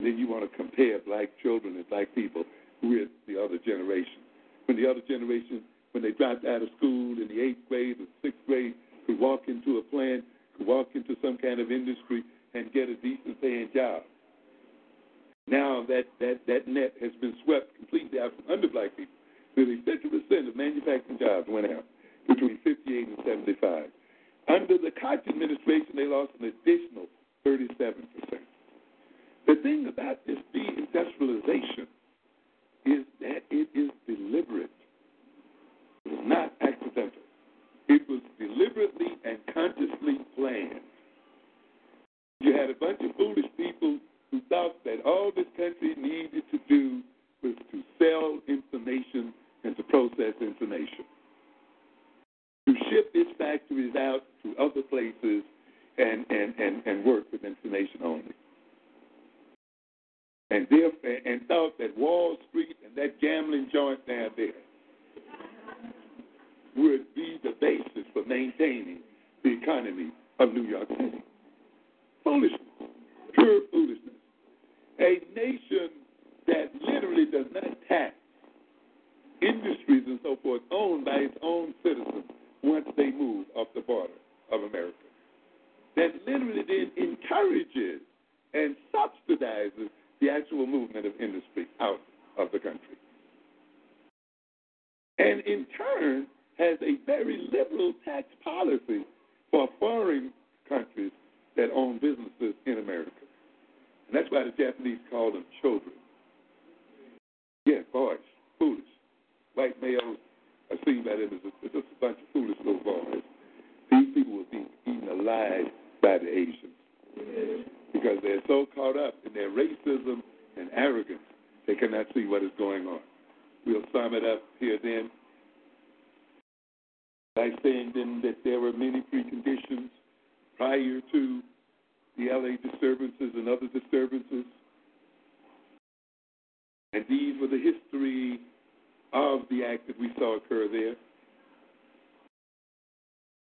And then you want to compare black children and black people with the other generation. When the other generation, when they dropped out of school in the eighth grade or sixth grade, could walk into a plant, could walk into some kind of industry and get a decent paying job. Now that, that, that net has been swept completely out from under black people. Nearly 50% of manufacturing jobs went out between 58 and 75. Under the Koch administration, they lost an additional 37%. The thing about this deindustrialization is that it is deliberate. It was not accidental. It was deliberately and consciously planned. You had a bunch of foolish people who thought that all this country needed to do was to sell information and to process information. To ship its factories out to other places and, and, and, and work with information only. And, there, and thought that Wall Street and that gambling joint down there would be the basis for maintaining the economy of New York City. Foolishness, pure foolishness. A nation that literally does not tax industries and so forth owned by its own citizens once they move off the border of America. That literally then encourages and subsidizes the actual movement of industry out of the country. And in turn, has a very liberal tax policy for foreign countries that own businesses in America. And that's why the Japanese call them children. Yeah, boys, foolish. White males are seen by them as just a bunch of foolish little boys. These people will be eaten alive by the Asians because they're so caught up in their racism and arrogance, they cannot see what is going on. We'll sum it up here then by saying then that there were many preconditions prior to the LA disturbances and other disturbances. And these were the history of the act that we saw occur there.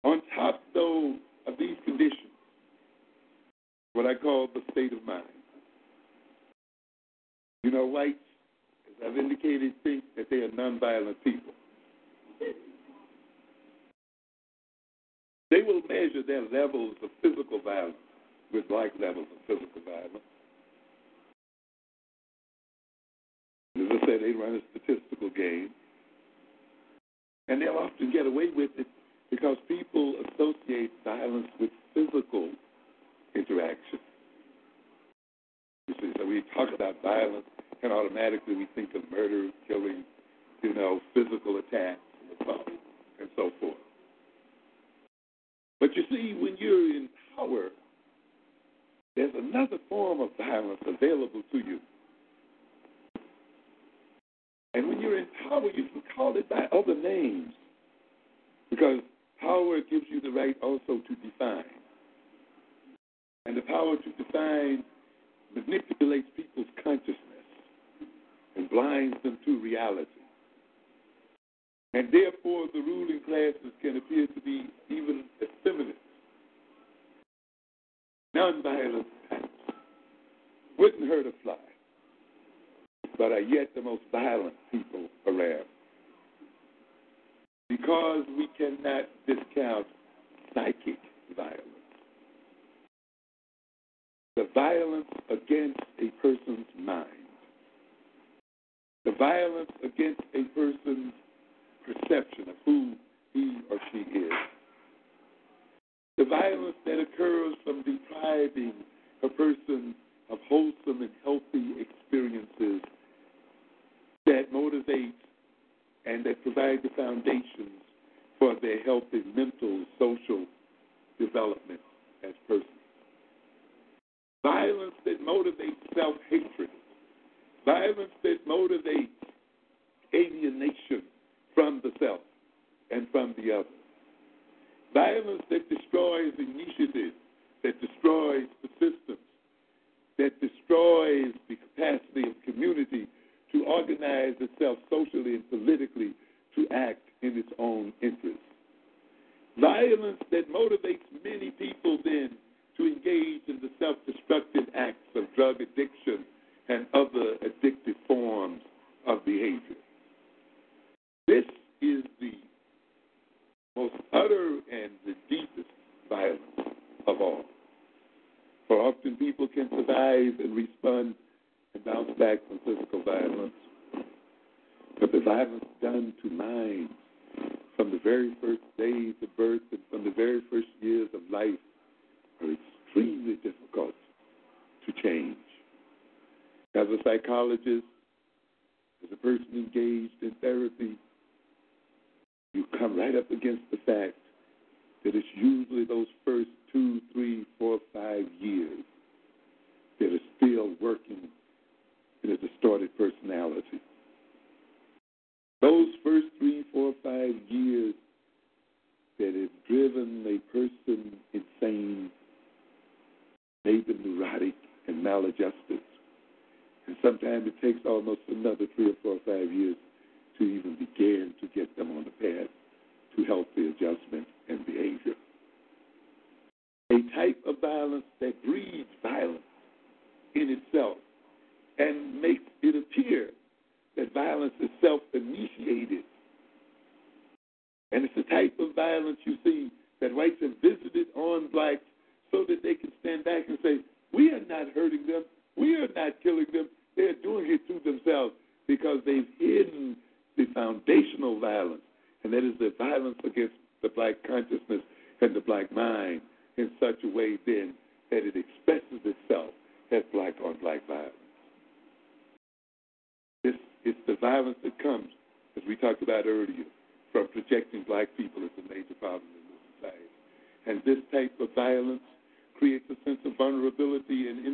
On top, though, of these conditions, what I call the state of mind. You know, whites, as I've indicated, think that they are nonviolent people. They will measure their levels of physical violence with like levels of physical violence. As I said, they run a statistical game. And they'll often get away with it because people associate violence with physical interaction. You see, so we talk about violence, and automatically we think of murder, killing, you know, physical attacks, and so forth. But you see, when you're in power, there's another form of violence available to you. And when you're in power, you can call it by other names. Because power gives you the right also to define. And the power to define manipulates people's consciousness and blinds them to reality. And therefore, the ruling classes can appear to be even effeminate. Nonviolent acts wouldn't hurt a fly, but are yet the most violent people around. Because we cannot discount psychic violence. The violence against a person's mind. The violence against a person's perception of who he or she is. The violence that occurs from depriving a person of wholesome and healthy experiences that motivate and that provide the foundations for their healthy mental, social development as persons. Violence that motivates self hatred. Violence that motivates alienation from the self and from the other. Violence that destroys initiative, that destroys the systems, that destroys the capacity of community to organize itself socially and politically to act in its own interests. Violence that motivates many people then to engage in the self destructive acts of drug addiction and other addictive forms of behavior. This is the most utter and the deepest violence of all. For often people can survive and respond and bounce back from physical violence. But the violence done to minds from the very first days of birth and from the very first years of life are extremely difficult to change. As a psychologist, as a person engaged in therapy, you come right up against the fact that it's usually those first two, three, four, five years that are still working in a distorted personality. Those first three, four, five years that have driven a person insane, made them neurotic and maladjusted. And sometimes it takes almost another three or four or five years to even begin to get them on the path to healthy adjustment and behavior. A type of violence that breeds violence in itself and makes it appear that violence is self initiated. And it's the type of violence you see that whites have visited on blacks so that they can stand back and say, We are not hurting them, we are not killing them, they're doing it to themselves because they've hidden the foundational violence, and that is the violence against the black consciousness and the black mind in such a way then that it expresses itself as black on black violence. This is the violence that comes, as we talked about earlier, from projecting black people as a major problem in this society. And this type of violence creates a sense of vulnerability and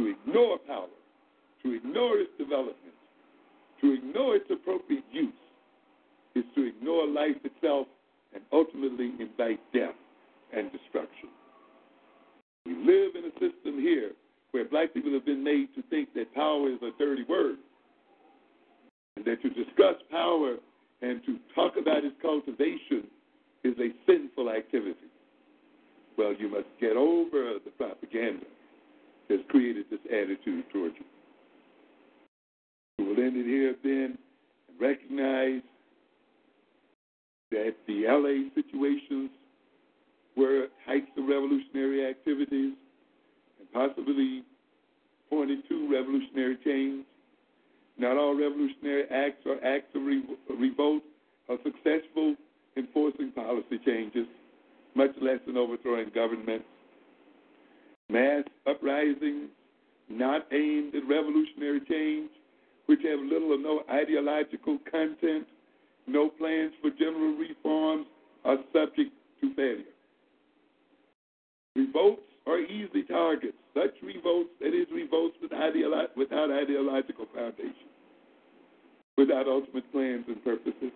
to ignore power, to ignore its development, to ignore its appropriate use, is to ignore life itself and ultimately invite death and destruction. We live in a system here where black people have been made to think that power is a dirty word, and that to discuss power and to talk about its cultivation is a sinful activity. Well, you must get over the propaganda has created this attitude towards you. We'll end it here then and recognize that the LA situations were heights of revolutionary activities and possibly pointed to revolutionary change. Not all revolutionary acts or acts of revolt are successful in forcing policy changes, much less in overthrowing government Mass uprisings not aimed at revolutionary change, which have little or no ideological content, no plans for general reforms, are subject to failure. Revolts are easy targets, such revolts, that is, revolts without, ideolo- without ideological foundation, without ultimate plans and purposes.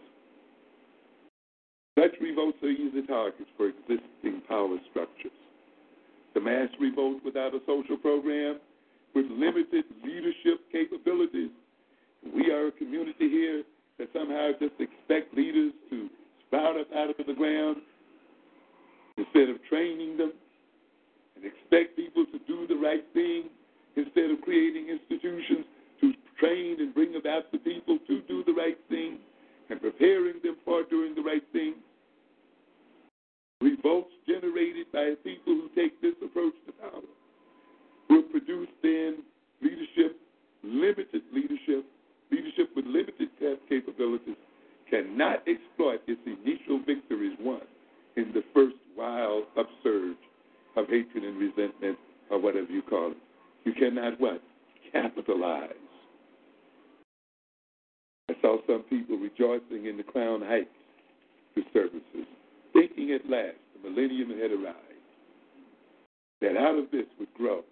Such revolts are easy targets for existing power structures the mass revolt without a social program with limited leadership capabilities. We are a community here that somehow just expect leaders to sprout up out of the ground instead of training them and expect people to do the right thing instead of creating institutions to train and bring about the people to do the right thing and preparing them for doing the right thing. Revolts generated by people who take this approach to power will produce then leadership, limited leadership, leadership with limited capabilities, cannot exploit its initial victories won in the first wild upsurge of hatred and resentment, or whatever you call it. You cannot what? Capitalize. I saw some people rejoicing in the Crown Heights disturbances, thinking at last the millennium had arrived, that out of this would grow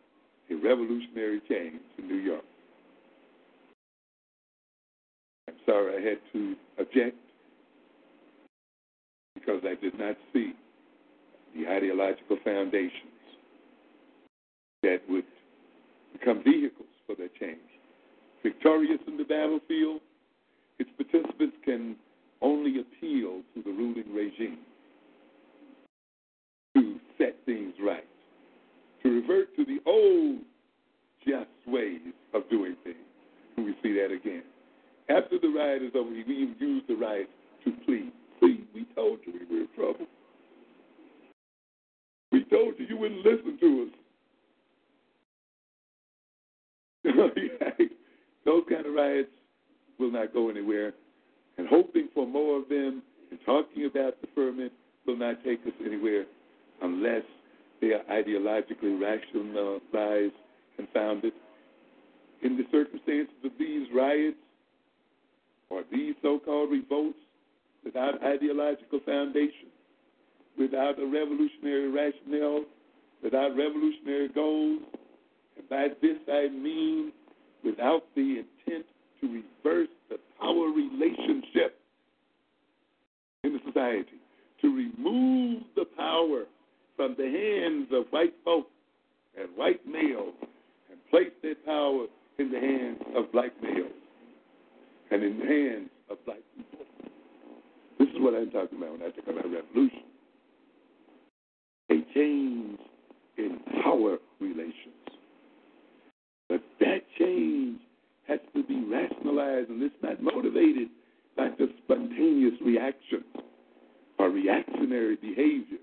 a revolutionary change in New York. I'm sorry I had to object because I did not see the ideological foundations that would become vehicles for that change. Victorious in the battlefield, its participants can only appeal to the ruling regime set things right, to revert to the old just ways of doing things. And we see that again. After the riot is over, we use the right to plead. Plead, we told you we were in trouble. We told you you wouldn't listen to us. (laughs) Those kind of riots will not go anywhere. And hoping for more of them and talking about deferment will not take us anywhere unless they are ideologically rationalized and founded. In the circumstances of these riots or these so called revolts without ideological foundation, without a revolutionary rationale, without revolutionary goals, and by this I mean without the intent to reverse the power relationship in the society, to remove the power from the hands of white folk and white males and place their power in the hands of black males and in the hands of black people. This is what I'm talking about when I talk about revolution. A change in power relations. But that change has to be rationalized, and it's not motivated by just spontaneous reactions or reactionary behaviors,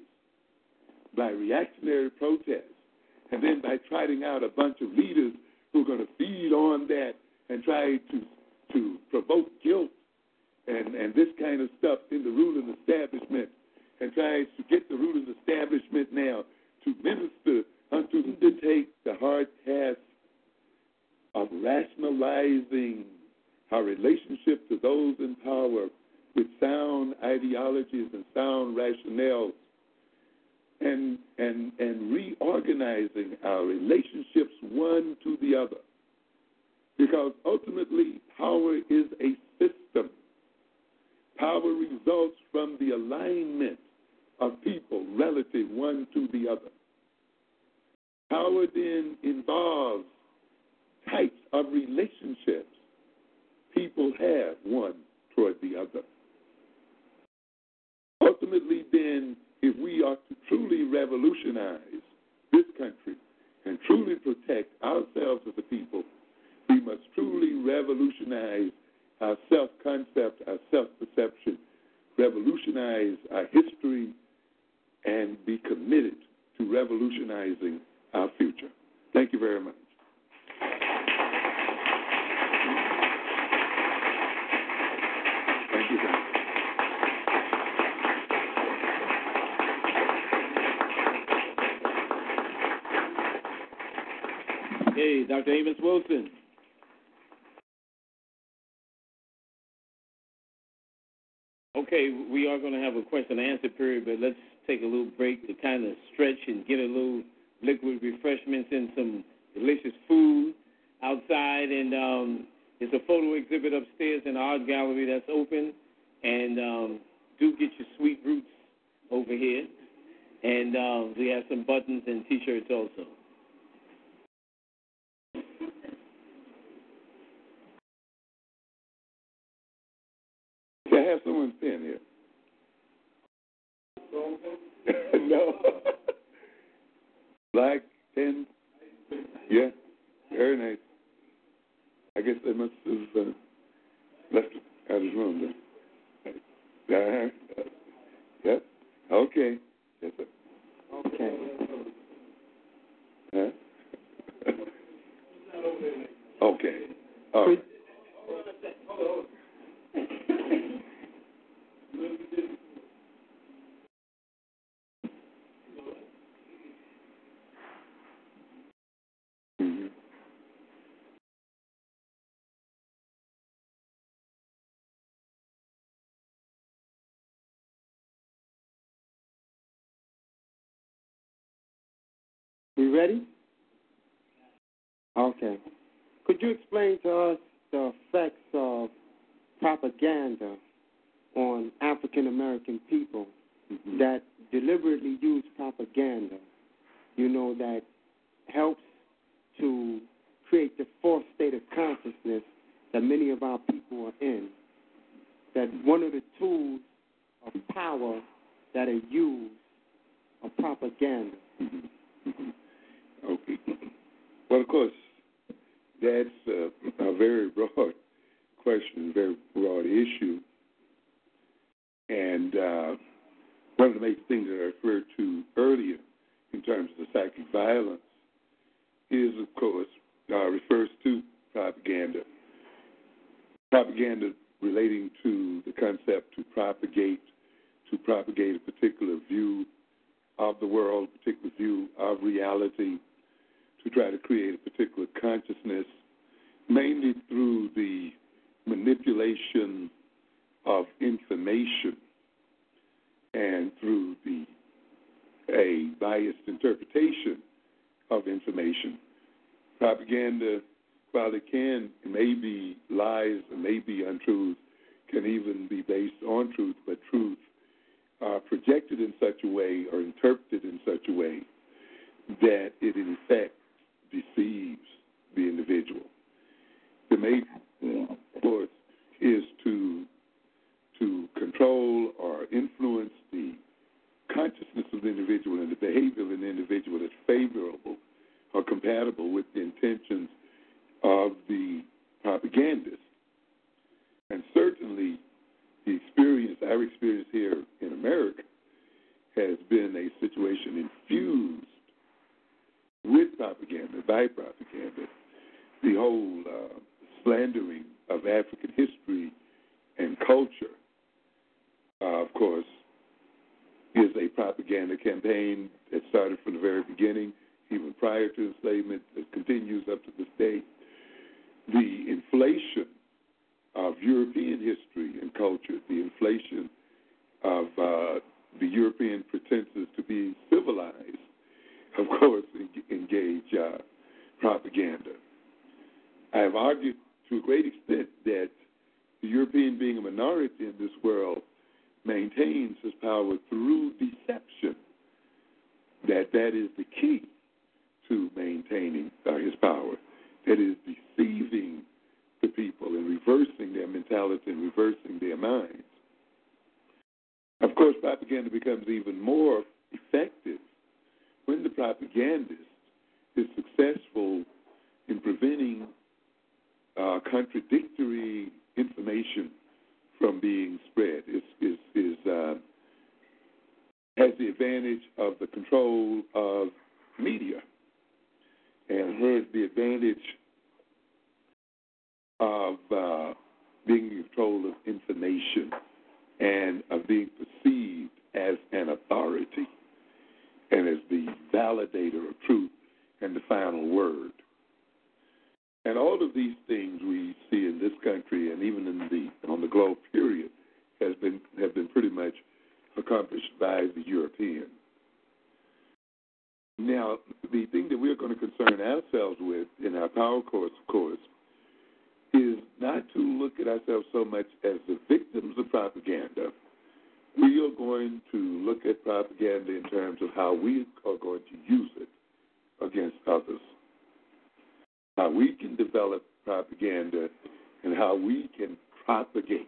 by reactionary protests, and then by trotting out a bunch of leaders who are going to feed on that and try to to provoke guilt and, and this kind of stuff in the ruling establishment and try to get the ruling establishment now to minister unto them to take the hard task of rationalizing our relationship to those in power with sound ideologies and sound rationales and and and reorganizing our relationships one to the other. Because ultimately power is a system. Power results from the alignment of people relative one to the other. Power then involves types of relationships people have one toward the other. Ultimately, then, if we are to truly revolutionize this country and truly protect ourselves as a people, we must truly revolutionize our self concept, our self perception, revolutionize our history, and be committed to revolutionizing our future. Thank you very much. Dr. Amos Wilson. Okay, we are going to have a question and answer period, but let's take a little break to kind of stretch and get a little liquid refreshments and some delicious food outside. And um, there's a photo exhibit upstairs in the art gallery that's open. And um, do get your sweet roots over here. And um, we have some buttons and T-shirts also. Can I have someone's pen here? no. Black, ten. Yeah, very nice. I guess they must have uh, left it out of his room then. Uh, yep. Okay. Yes, sir. Okay. Huh? okay. All right. Mhm. We ready? Okay. Could you explain to us the effects of propaganda on African American people Mhm. that deliberately use propaganda, you know, that helps to create the false state of consciousness that many of our people are in? That one of the tools of power that are used are propaganda. Mhm. Mhm. Okay. (laughs) Well, of course, that's uh, (laughs) a very broad (laughs) question, very broad issue. And uh, one of the major things that I referred to earlier in terms of the psychic violence is, of course, uh, refers to propaganda. Propaganda relating to the concept to propagate, to propagate a particular view of the world, a particular view of reality, to try to create a particular consciousness, mainly through the manipulation of information and through the a biased interpretation of information. Propaganda, while it can may be lies, it may be untruth, can even be based on truth, but truth are projected in such a way or interpreted in such a way that it in effect deceives the individual. The main, force is to to control or influence the consciousness of the individual and the behavior of an individual that's favorable or compatible with the intentions of the propagandist. And certainly the experience, our experience here in America, has been a situation infused with propaganda, by propaganda. The whole uh, slandering of African history and culture, uh, of course, is a propaganda campaign that started from the very beginning, even prior to enslavement, that continues up to this day. The inflation of European history and culture, the inflation of uh, the European pretenses to be civilized, of course, engage uh, propaganda. I have argued to a great extent that the European, being a minority in this world, maintains his power through deception. That that is the key to maintaining uh, his power. That is deceiving the people and reversing their mentality and reversing their minds. Of course, propaganda becomes even more effective when the propagandist is successful in preventing uh, contradictory information from being spread. Is is is uh, has the advantage of the control of media, and has the advantage of uh, being in control of information and of being perceived as an authority and as the validator of truth and the final word. And all of these things we see in this country and even in the on the globe period has been have been pretty much accomplished by the European. Now, the thing that we're going to concern ourselves with in our power course, of course, is not to look at ourselves so much as the victims of propaganda. We are going to look at propaganda in terms of how we are going to use it against others. How we can develop propaganda and how we can propagate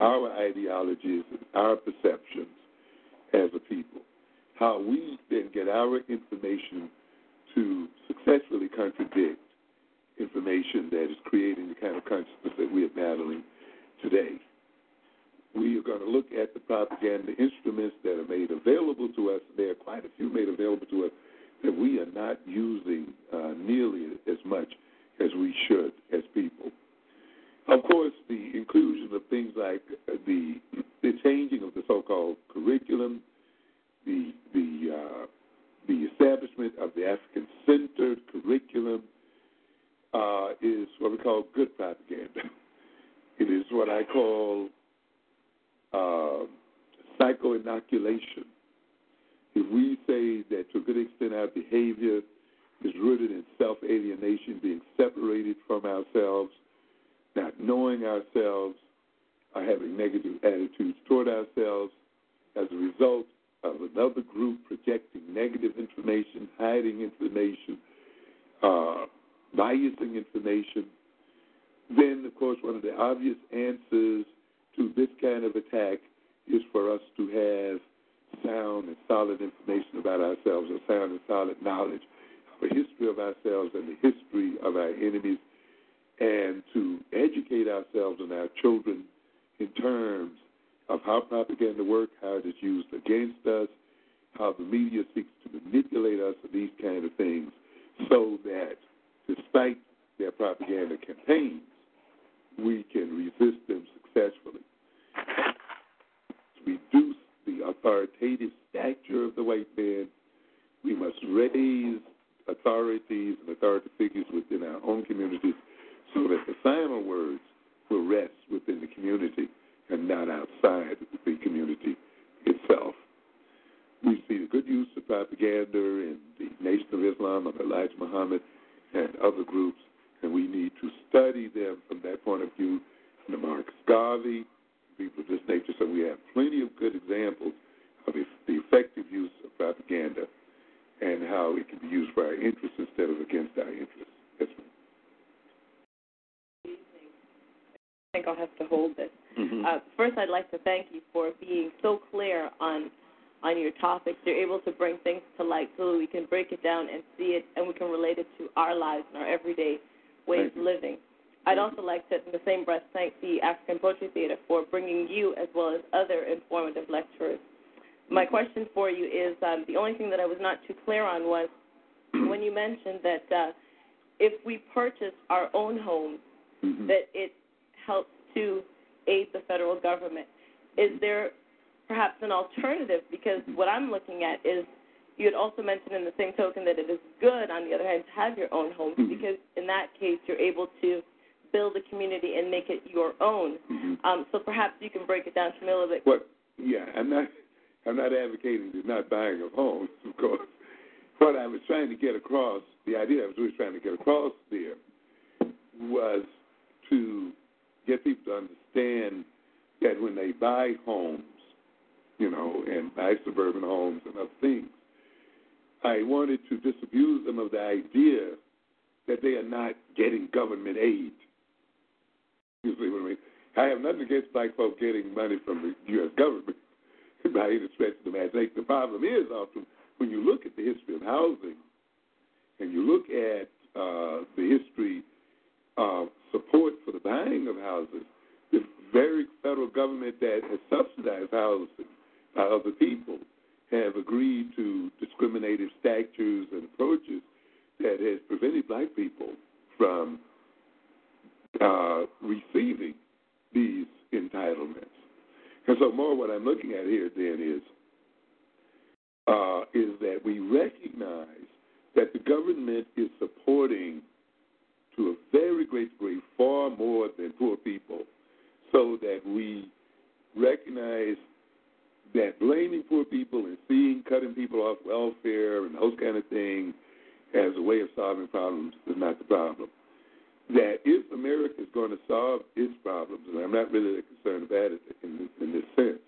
our ideologies and our perceptions as a people. how we then get our information to successfully contradict information that is creating the kind of consciousness that we are battling today. We are going to look at the propaganda instruments that are made available to us. There are quite a few made available to us that we are not using uh, nearly as much as we should as people. Of course, the inclusion of things like the the changing of the so-called curriculum, the the uh, the establishment of the African-centered curriculum uh, is what we call good propaganda. It is what I call uh, psycho-inoculation. If we say that to a good extent our behavior is rooted in self-alienation, being separated from ourselves, not knowing ourselves, or having negative attitudes toward ourselves as a result of another group projecting negative information, hiding information, uh, biasing information, then, of course, one of the obvious answers to this kind of attack is for us to have sound and solid information about ourselves, or sound and solid knowledge of the history of ourselves and the history of our enemies, and to educate ourselves and our children in terms of how propaganda works, how it is used against us, how the media seeks to manipulate us, and these kind of things, so that despite their propaganda campaigns, we can resist them successfully. To reduce the authoritative stature of the white man, we must raise authorities and authority figures within our own communities so that the final words will rest within the community and not outside the community itself. We see the good use of propaganda in the Nation of Islam of Elijah Muhammad and other groups, and we need to study them from that point of view. And the Marcus Garvey, people of this nature, so we have plenty of good examples of the effective use of propaganda and how it can be used for our interests instead of against our interests. Yes, ma'am. I think I'll have to hold this. Mm-hmm. Uh, first, I'd like to thank you for being so clear on on your topics. You're able to bring things to light so that we can break it down and see it, and we can relate it to our lives and our everyday ways of living. I'd also like to, in the same breath, thank the African Poetry Theater for bringing you as well as other informative lecturers. My question for you is um, the only thing that I was not too clear on was (clears throat) when you mentioned that uh, if we purchase our own homes, Mm-hmm. that it helps to aid the federal government. Is there perhaps an alternative? Because what I'm looking at is you had also mentioned in the same token that it is good, on the other hand, to have your own homes Mhm. because in that case you're able to build a community and make it your own. Mhm. Um, so perhaps you can break it down to a little bit. What? Yeah, I'm not. I'm not advocating the not buying of homes, (laughs) of course. What I was trying to get across, the idea I was really trying to get across there, was to get people to understand that when they buy homes, you know, and buy suburban homes and other things, I wanted to disabuse them of the idea that they are not getting government aid. You see what I mean? I have nothing against black folk getting money from the U.S. government (laughs) by any stretch of the imagination. The problem is often when you look at the history of housing and you look at uh, the history of support for the buying of houses, the very federal government that has subsidized housing by other people have agreed to discriminative statutes and approaches that has prevented black people from uh, receiving these entitlements. And so, more what I'm looking at here then is uh, is that we recognize that the government is supporting, to a very great degree, far more than poor people, so that we recognize that blaming poor people and seeing cutting people off welfare and those kind of things as a way of solving problems is not the problem that if America is going to solve its problems, and I'm not really concerned about it in this, in this sense,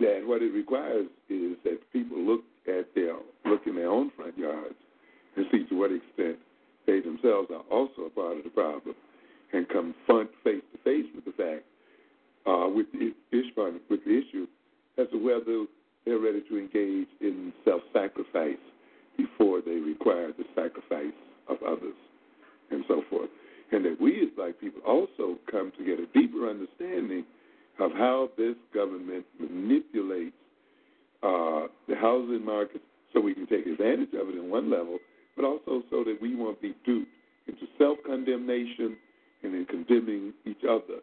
that what it requires is that people look at their look in their own front yards and see to what extent they themselves are also a part of the problem, and confront face to face with the fact, uh, with the with the issue as to whether they're ready to engage in self-sacrifice before they require the sacrifice of others and so forth. And that we as black people also come to get a deeper understanding of how this government manipulates uh, the housing market so we can take advantage of it in one level, but also so that we won't be duped into self condemnation and in condemning each other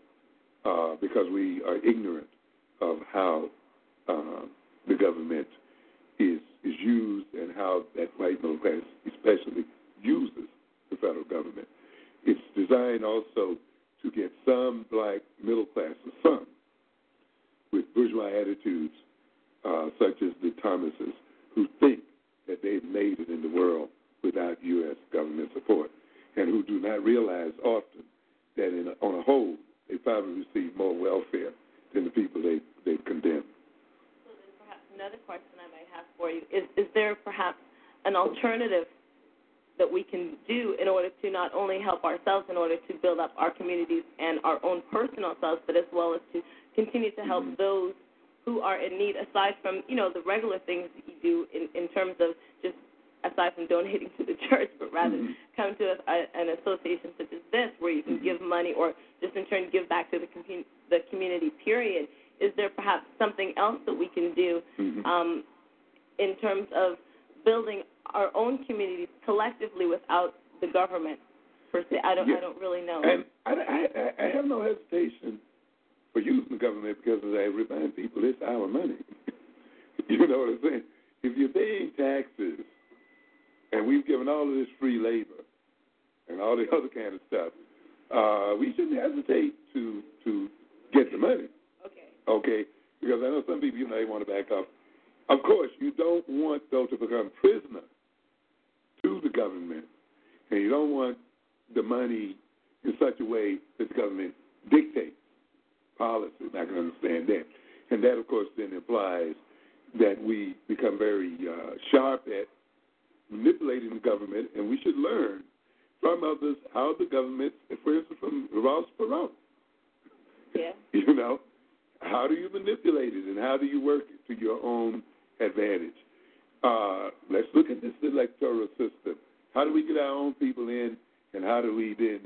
uh, because we are ignorant of how uh, the government is is used and how that white middle class especially uses the federal government. It's designed also to get some black middle class, of some, with bourgeois attitudes, uh, such as the Thomases, who think that they've made it in the world without U.S. government support, and who do not realize often that in a, on a whole, they probably receive more welfare than the people they, they condemn. So then perhaps another question I might have for you is, is there perhaps an alternative that we can do in order to not only help ourselves in order to build up our communities and our own personal selves, but as well as to continue to help Mhm. those who are in need aside from, you know, the regular things that you do in, in terms of just aside from donating to the (laughs) church, but rather Mhm. come to a, a, an association such as this where you can give money or just in turn give back to the, commu- the community, period. Is there perhaps something else that we can do Mhm. um, in terms of building our own communities collectively without the government per se? I don't, Yeah. I don't really know. And I, I, I have no hesitation for using the government because, as I remind people, it's our money. (laughs) you know what I'm saying? If you're paying taxes, and we've given all of this free labor and all the (laughs) other kind of stuff, uh, we shouldn't hesitate to to get the money. okay. Okay, because I know some people, you know, they want to back up. Of course, you don't want though to become prisoner to the government, and you don't want the money in such a way that the government dictates policy. And I can understand that, and that, of course, then implies that we become very uh, sharp at manipulating the government, and we should learn from others how the government, for instance, from Ross Perot, Yeah. (laughs) you know, how do you manipulate it and how do you work it to your own advantage? Uh, let's look at this electoral system. How do we get our own people in, and how do we then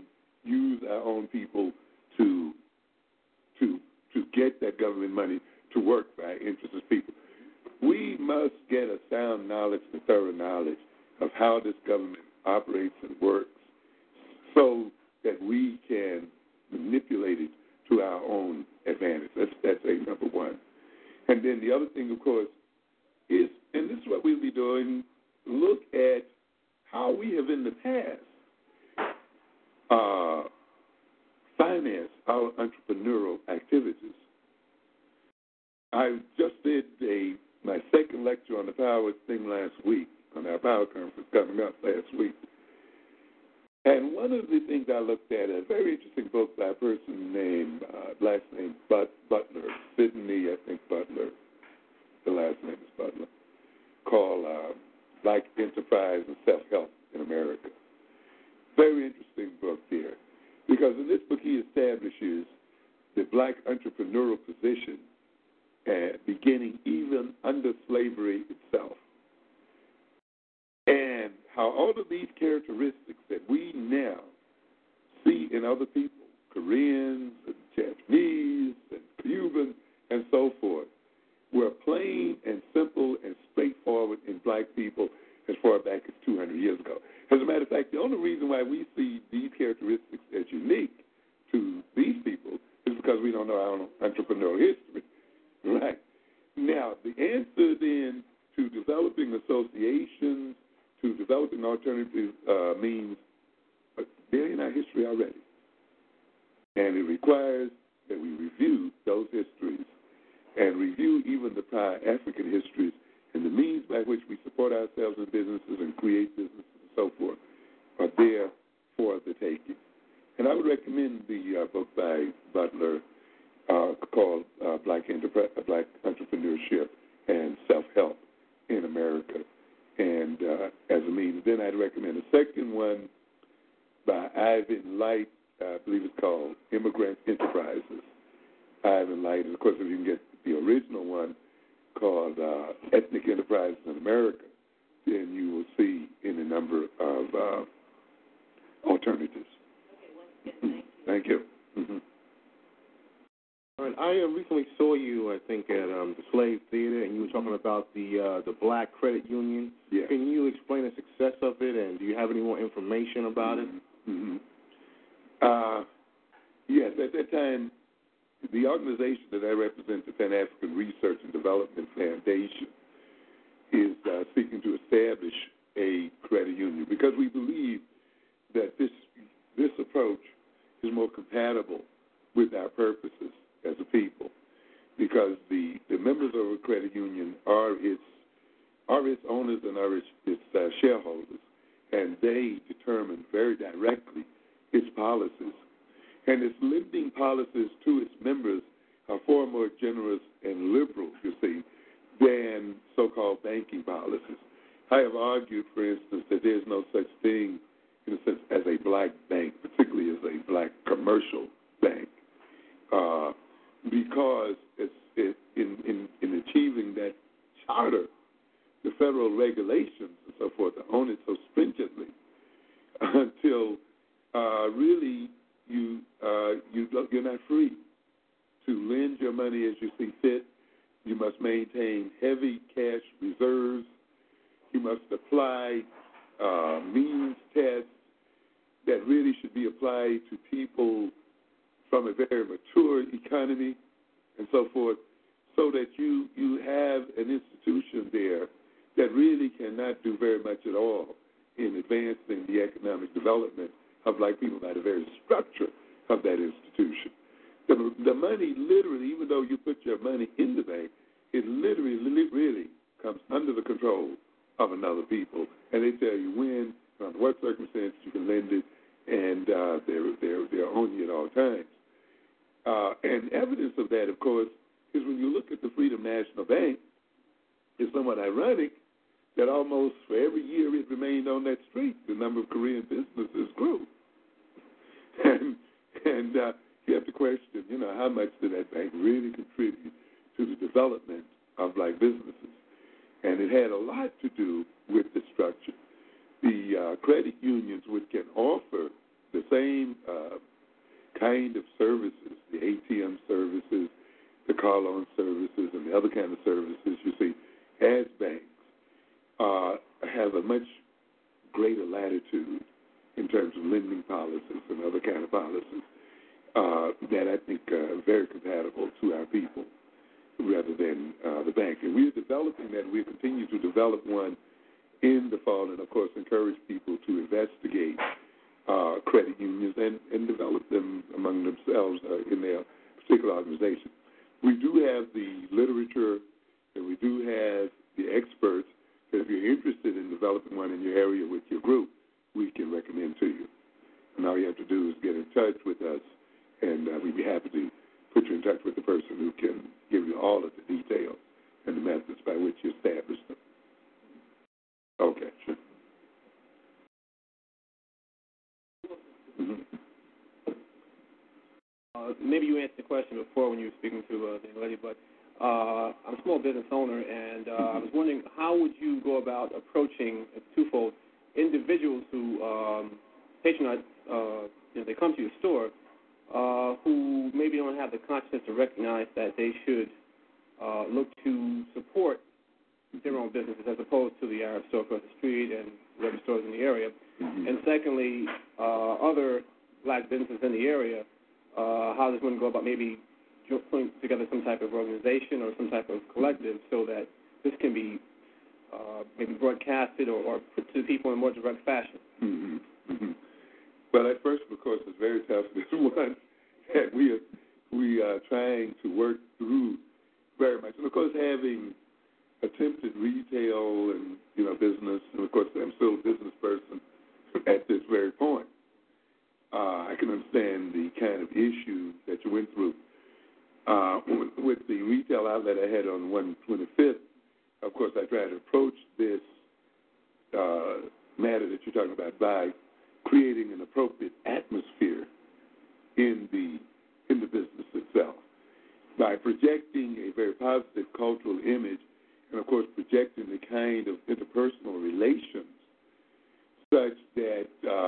use our own people to to to get that government money to work for our interests as people? We must get a sound knowledge and thorough knowledge of how this government operates and works, so that we can manipulate it to our own advantage. That's that's a number one. And then the other thing, of course, is and this is what we'll be doing. Look at how we have in the past uh, financed our entrepreneurial activities. I just did a my second lecture on the power thing last week on our power conference coming up last week. And one of the things I looked at, a very interesting book by a person named, uh, last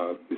uh, the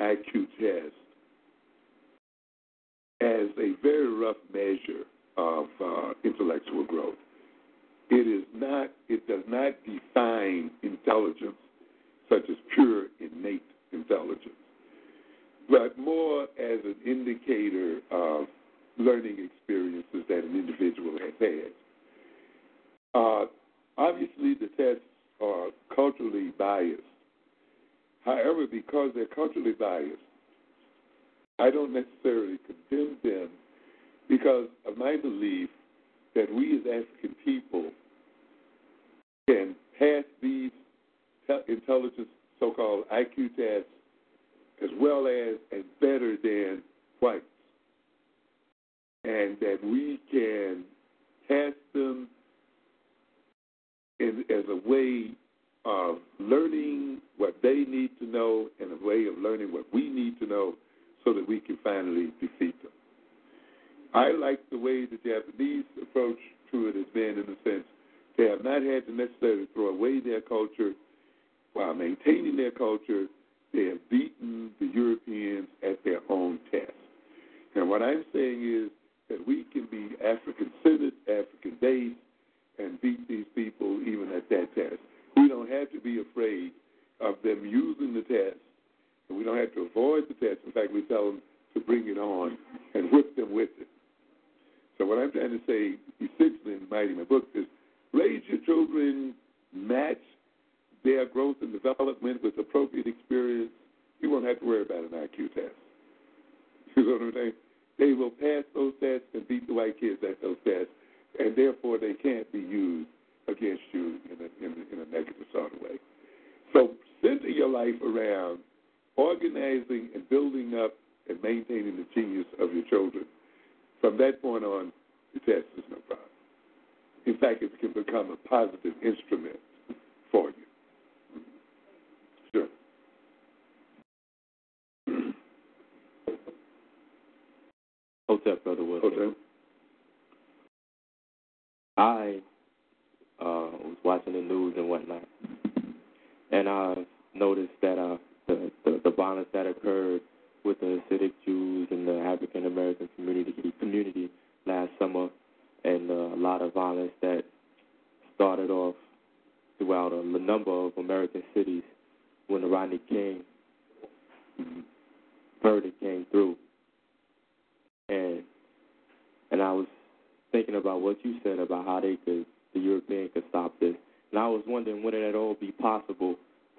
IQ test as a very rough measure of uh, intellectual growth. It is not. It does not define intelligence, such as pure innate intelligence, but more as an indicator of learning experiences that an individual has had. Uh, obviously, the tests are culturally biased. However, because they're culturally biased, I don't necessarily condemn them because of my belief that we as African people can pass these intelligence, so-called IQ tests, as well as and better than whites, and that we can pass them in, as a way of learning what they need to know and a way of learning what we need to know so that we can finally defeat them. I like the way the Japanese approach to it has been in the sense they have not had to necessarily throw away their culture while maintaining their culture. They have beaten the Europeans at their own test. And what I'm saying is that we can be African centered, African based, and beat these people even at that test. We don't have to be afraid of them using the test, and we don't have to avoid the test. In fact, we tell them to bring it on and whip them with it. So what I'm trying to say, essentially in writing my book, is raise your children, match their growth and development with appropriate experience. You won't have to worry about an IQ test. (laughs) You know what I'm saying? They will pass those tests and beat the white kids at those tests, and therefore they can't be used against you in a, in a, in a negative sort of way. So center your life around organizing and building up and maintaining the genius of your children. From that point on, the test is no problem. In fact, it can become a positive instrument for you. Sure. Hotep, Brother Wilson. Hotep. I watching the news and whatnot, and I noticed that uh, the, the the violence that occurred with the Hasidic Jews and the African American community community last summer, and uh, a lot of violence that started off throughout a number of American cities when the Rodney King verdict came through, and and I was thinking about what you said about how they could, the European could stop this. And I was wondering, would it at all be possible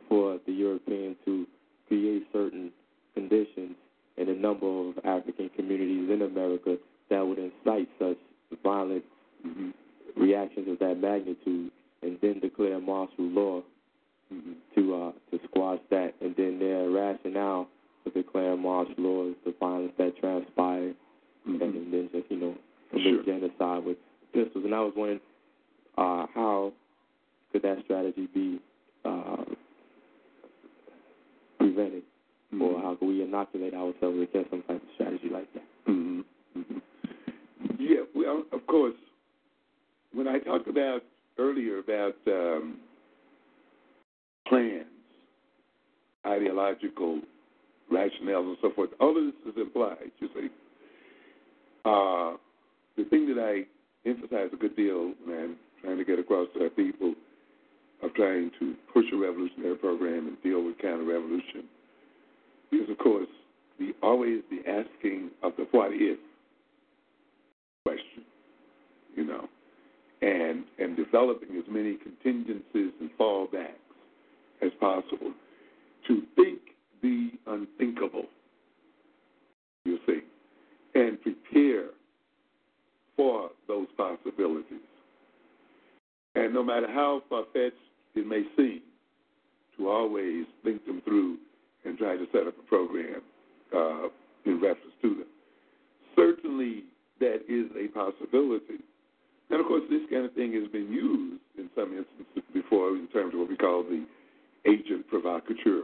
for the European to create certain conditions in a number of African communities in America that would incite such violent mm-hmm. reactions of that magnitude, and then declare martial law mm-hmm. to uh, to squash that, and then their rationale for declaring martial law is the violence that transpired, Mm-hmm. and then just you know commit sure. genocide with pistols. And I was wondering uh, how could that strategy be uh, prevented, Mm-hmm. or how can we inoculate ourselves against some type of strategy like that? hmm Yeah, well, of course, when I talked about earlier about um, plans, ideological rationales, and so forth, all of this is implied, you see. Uh, the thing that I emphasize a good deal I'm trying to get across to our people of trying to push a revolutionary program and deal with counter revolution is, of course, the always the asking of the what if question, you know, and and developing as many contingencies and fallbacks as possible to think the unthinkable. You see, and prepare for those possibilities. And no matter how far fetched it may seem, to always think them through and try to set up a program uh, in reference to them. Certainly, that is a possibility. And of course, this kind of thing has been used in some instances before in terms of what we call the agent provocateur,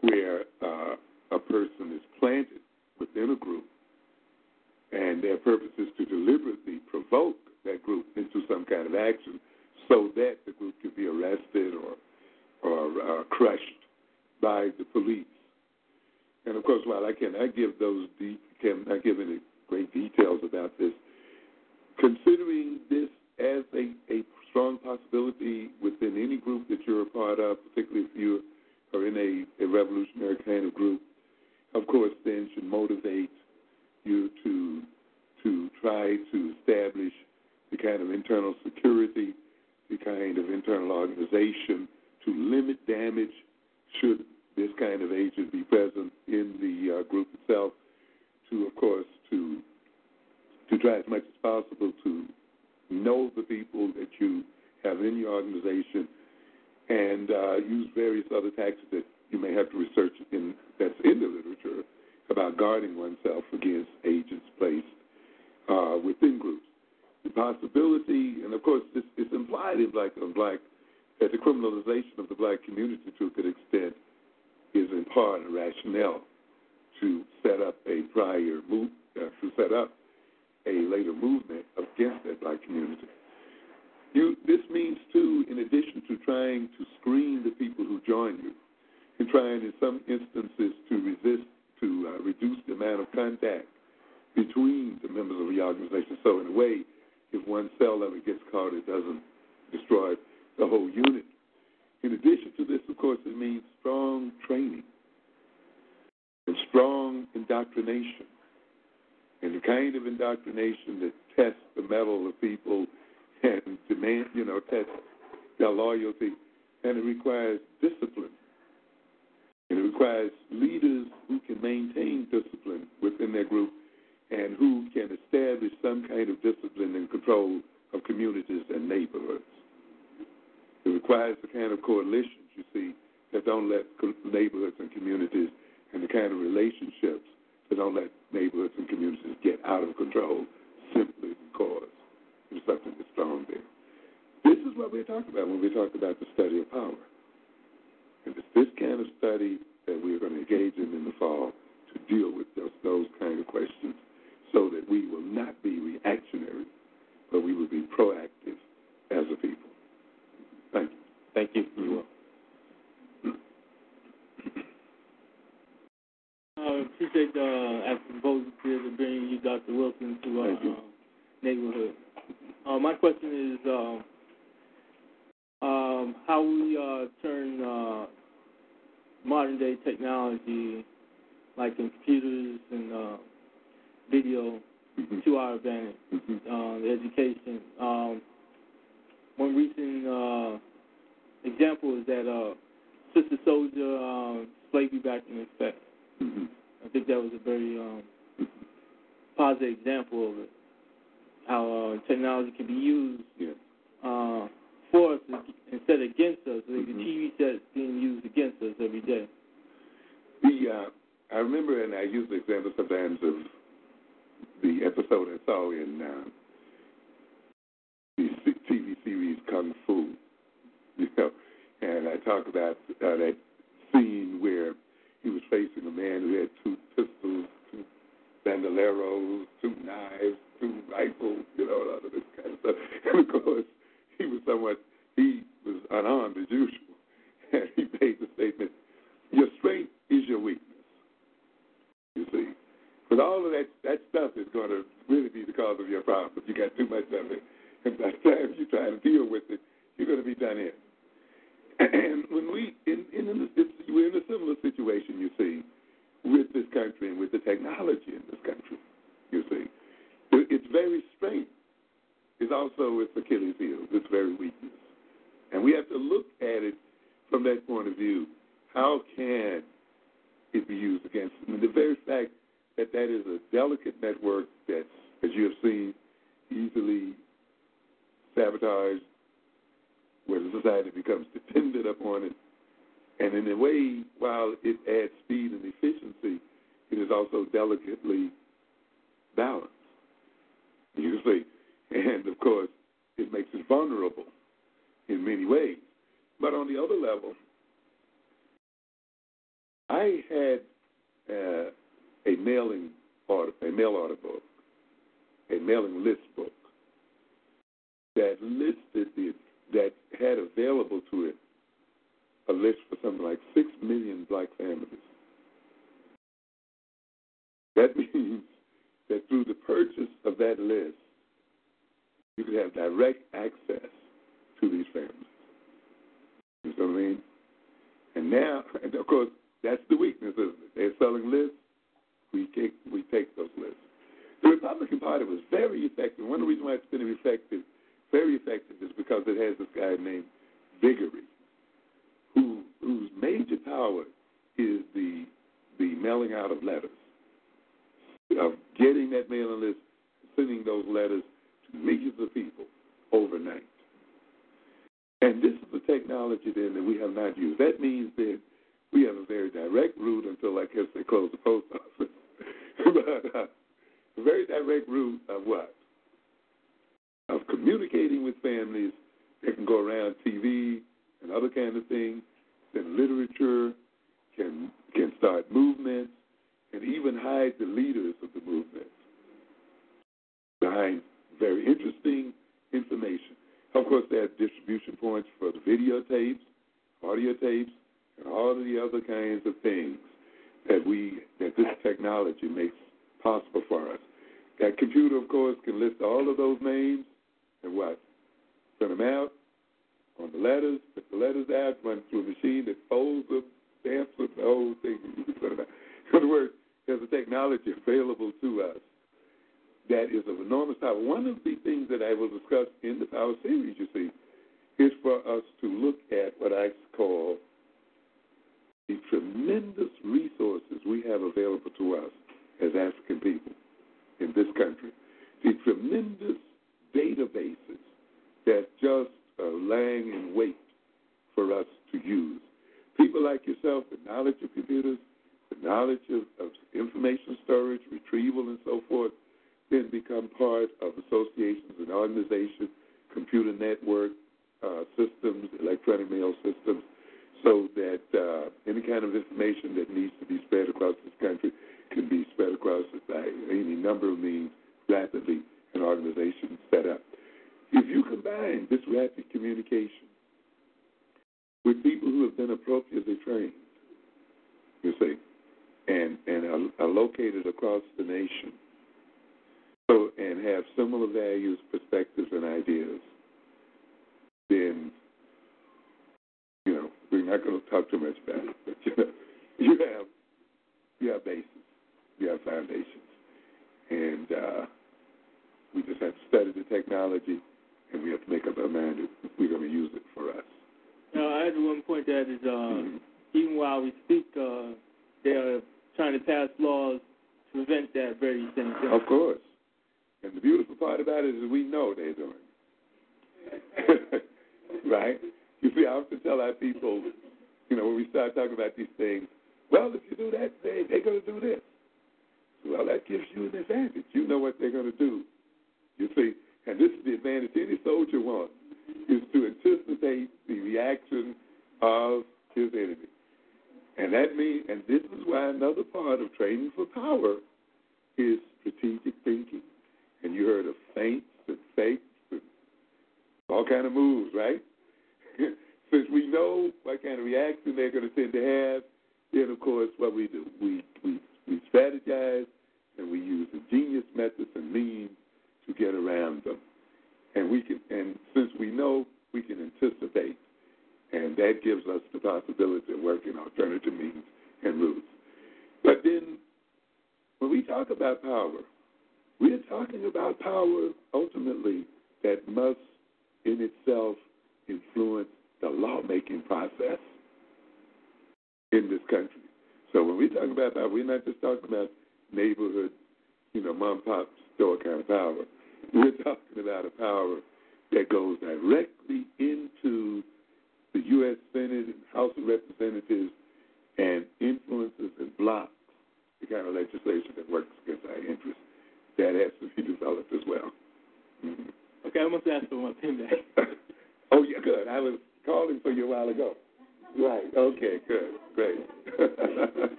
where uh, a person is planted within a group and their purpose is to deliberately provoke that group into some kind of action so that the group can be arrested or, or uh, crushed by the police. And of course, while I cannot give those deep, cannot give any great details about this, considering this as a, a strong possibility within any group that you're a part of, particularly if you are in a, a revolutionary kind of group, of course, then should motivate you to to try to establish the kind of internal security, the kind of internal organization to limit damage should this kind of agent be present in the uh, group itself. To, of course, to to try as much as possible to know the people that you have in your organization and uh, use various other tactics that you may have to research in that's in the literature about guarding oneself against agents placed uh, within groups. The possibility, and of course, this is implied in Black on Black, that the criminalization of the black community to a good extent is in part a rationale to set up a prior move, uh, to set up a later movement against that black community. You, this means, too, in addition to trying to screen the people who join you, and trying in some instances to resist, to uh, reduce the amount of contact between the members of the organization. So, in a way, if one cell it gets caught, it doesn't destroy the whole unit. In addition to this, of course, it means strong training and strong indoctrination. And the kind of indoctrination that tests the mettle of people (laughs) and demand, you know, tests their loyalty. And it requires discipline. And it requires leaders who can maintain discipline within their group and who can establish some kind of discipline and control of communities and neighborhoods. It requires the kind of coalitions, you see, that don't let neighborhoods and communities and the kind of relationships that don't let neighborhoods and communities get out of control simply because there's something that's strong there. This is what we're talking about when we talk about the study of power. And it's this kind of study that we're going to engage in in the fall to deal with those, those kind of questions so that we will not be reactionary, but we will be proactive as a people. Thank you. Thank you. You will. I appreciate uh, after both to bringing you, Dr. Wilson, to our uh, neighborhood. Uh, my question is uh, um, how we uh, turn uh, modern day technology, like in computers and video, to our advantage. Uh, the education. Um, one recent uh, example is that uh, Sister Souljah, uh, slavery back in effect. I think that was a very um, positive example of it. How uh, technology can be used uh, for us instead of against us. Like the TV sets being used against us every day. The uh, I remember, and I use the example sometimes of the episode I saw in uh, the TV series Kung Fu, (laughs) you know, and I talk about uh, that scene where he was facing a man who had two pistols, two bandoleros, two knives, two rifles, you know, all of this kind of stuff. (laughs) And of course, he was somewhat, he was unarmed as usual, (laughs) and he made the statement, your strength is your weakness, you see. But all of that, that stuff is going to really be the cause of your problem. You got too much of it. And by the time you try to deal with it, you're going to be done in. And when we, in, in, in this, we're in a similar situation, you see, with this country and with the technology in this country, you see. Its very strength is also its Achilles heel, its very weakness. And we have to look at it from that point of view. How can it be used against them? And the very fact that that is a delicate network that, as you have seen, easily sabotaged, where the society becomes (laughs) dependent upon it. And in a way, while it adds speed and efficiency, it is also delicately balanced. You see, and of course, it makes it vulnerable in many ways. But on the other level, I had uh, a mailing order, a mail order book, a mailing list book that listed the that had available to it a list for something like six million black families. That (laughs) means that through the purchase of that list, you could have direct access to these families. You know what I mean? And now, (laughs) and of course, that's the weakness, isn't it? They're selling lists. We take we take those lists. The Republican Party was very effective. One of the reasons why it's been effective, very effective, is because it has this guy named Viguerie, who whose major power is the the mailing out of letters, of getting that mailing list, sending those letters to millions of people overnight. And this is the technology then that we have not used. That means that we have a very direct route until like I guess they close the post office. But (laughs) uh, very direct route of what? Of communicating with families that can go around TV and other kind of things, then literature can can start movements and even hide the leaders of the movements behind very interesting information. Of course, there are distribution points for the videotapes, audio tapes, and all of the other kinds of things that we that this technology makes possible for us. That computer, of course, can list all of those names and what? Send them out on the letters, put the letters out, run through a machine that folds them, stamps them, the whole thing. (laughs) In other words, there's a technology available to us that is of enormous power. One of the things that I will discuss in the Power series, you see, is for us to look at what I call the tremendous resources we have available to us as African people in this country, the tremendous databases that just are laying in wait for us to use. People like yourself with knowledge of computers, with knowledge of, of information storage, retrieval, and so forth, then become part of associations and organizations, computer network uh, systems, electronic mail systems, so that uh, any kind of information that needs to be spread across this country can be spread across by any number of means rapidly and organizations set up. If you combine this rapid communication with people who have been appropriately trained, you see, and, and are, are located across the nation, so and have similar values, perspectives, and ideas, then not going to talk too much about it. But you know, (laughs) you have you have bases, you have foundations, and uh, we just have to study the technology, and we have to make up our mind if we're going to use it for us. Now, I had one point that is, uh, mm-hmm. even while we speak, uh, they are trying to pass laws to prevent that very thing. Of course. And the beautiful part about it is we know they're doing it. (laughs) right? You see, I often tell our people, you know, when we start talking about these things, well, if you do that, they, they're going to do this. Well, that gives you an advantage. You know what they're going to do. You see, and this is the advantage any soldier wants, is to anticipate the reaction of his enemy. And that means, and this is why another part of training for power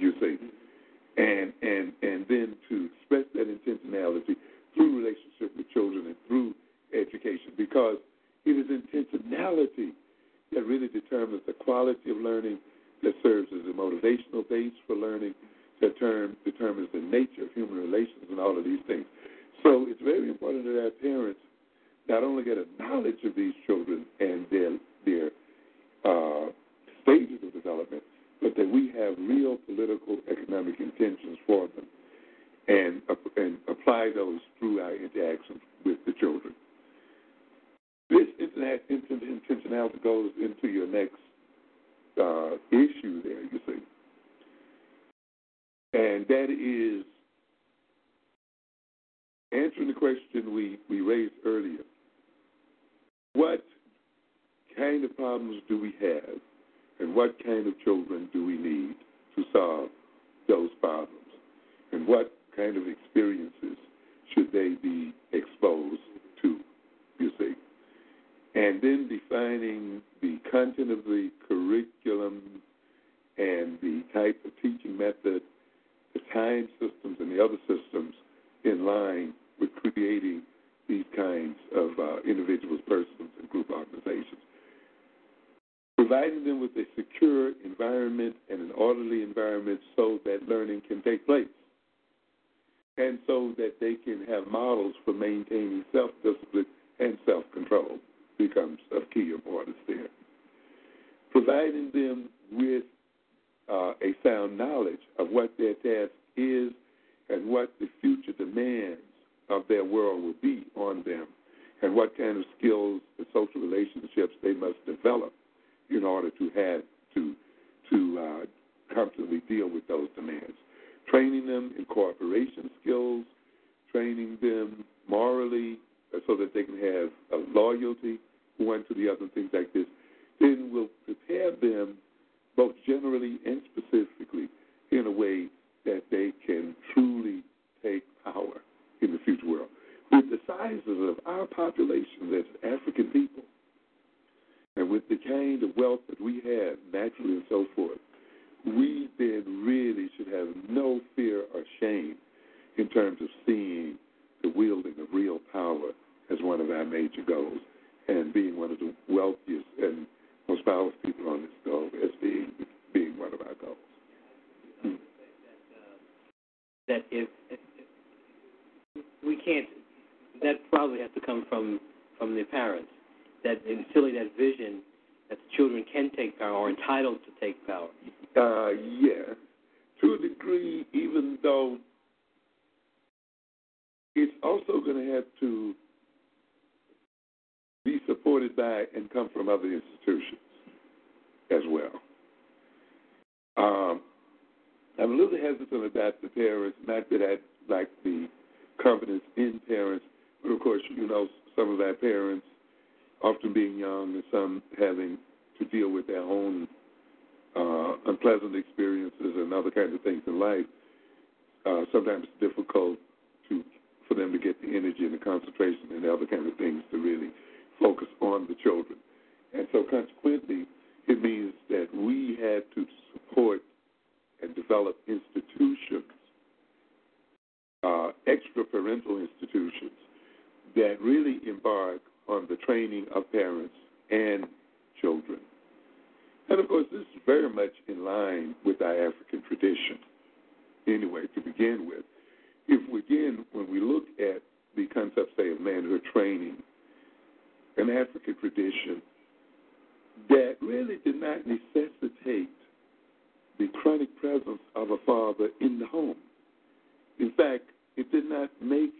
you see. And and and then to express that intentionality through relationship with children and through education because it is intentionality that really determines the quality of learning that serves as a motivational base for learning that term determines the nature of human relations and all of these things. So it's very important that our parents not only get a knowledge of these children and their their uh, stages of development but that we have real political, economic intentions for them and, and apply those through our interactions with the children. This intentionality goes into your next uh, issue there, you see. And that is answering the question we, we raised earlier. What kind of problems do we have and what kind of children do we need to solve those problems? And what kind of experiences should they be exposed to, you see? And then defining the content of the curriculum and the type of teaching method, the time systems, and the other systems in line with creating these kinds of uh, individuals, persons, and group organizations providing them with a secure environment and an orderly environment so that learning can take place, and so that they can have models for maintaining self discipline and self control becomes of key importance there. Providing them with uh, a sound knowledge of what their task is and what the future demands of their world will be on them, and what kind of skills and social relationships they must develop in order to have to to uh, comfortably deal with those demands. Training them in cooperation skills, training them morally uh, so that they can have a loyalty one to the other, and things like this. Then will prepare them both generally and specifically in a way that they can truly take power in the future world. With the sizes of our population as African people, and with the kind of wealth that we have naturally and so forth, we then really should have no fear or shame in terms of seeing the wielding of real power as one of our major goals and being one of the wealthiest and most powerful people on this globe as being being one of our goals. Hmm. That if, if we can't, that probably has to come from from the parents that instilling that vision that the children can take power or entitled to take power? Uh, yeah, to a degree, even though it's also going to have to be supported by and come from other institutions as well. Um, I'm a little hesitant about the parents, not that I like the confidence in parents But of course, you know, some of our parents, often being young and some having to deal with their own uh, unpleasant experiences and other kinds of things in life, uh, sometimes it's difficult to for them to get the energy and the concentration and the other kinds of things to really focus on the children. And so consequently, it means that we had to support and develop institutions, uh, extra parental institutions, that really embark on the training of parents and children. And of course, this is very much in line with our African tradition, anyway, to begin with. If we, again, when we look at the concept, say, of manhood training, an African tradition that really did not necessitate the chronic presence of a father in the home. In fact, it did not make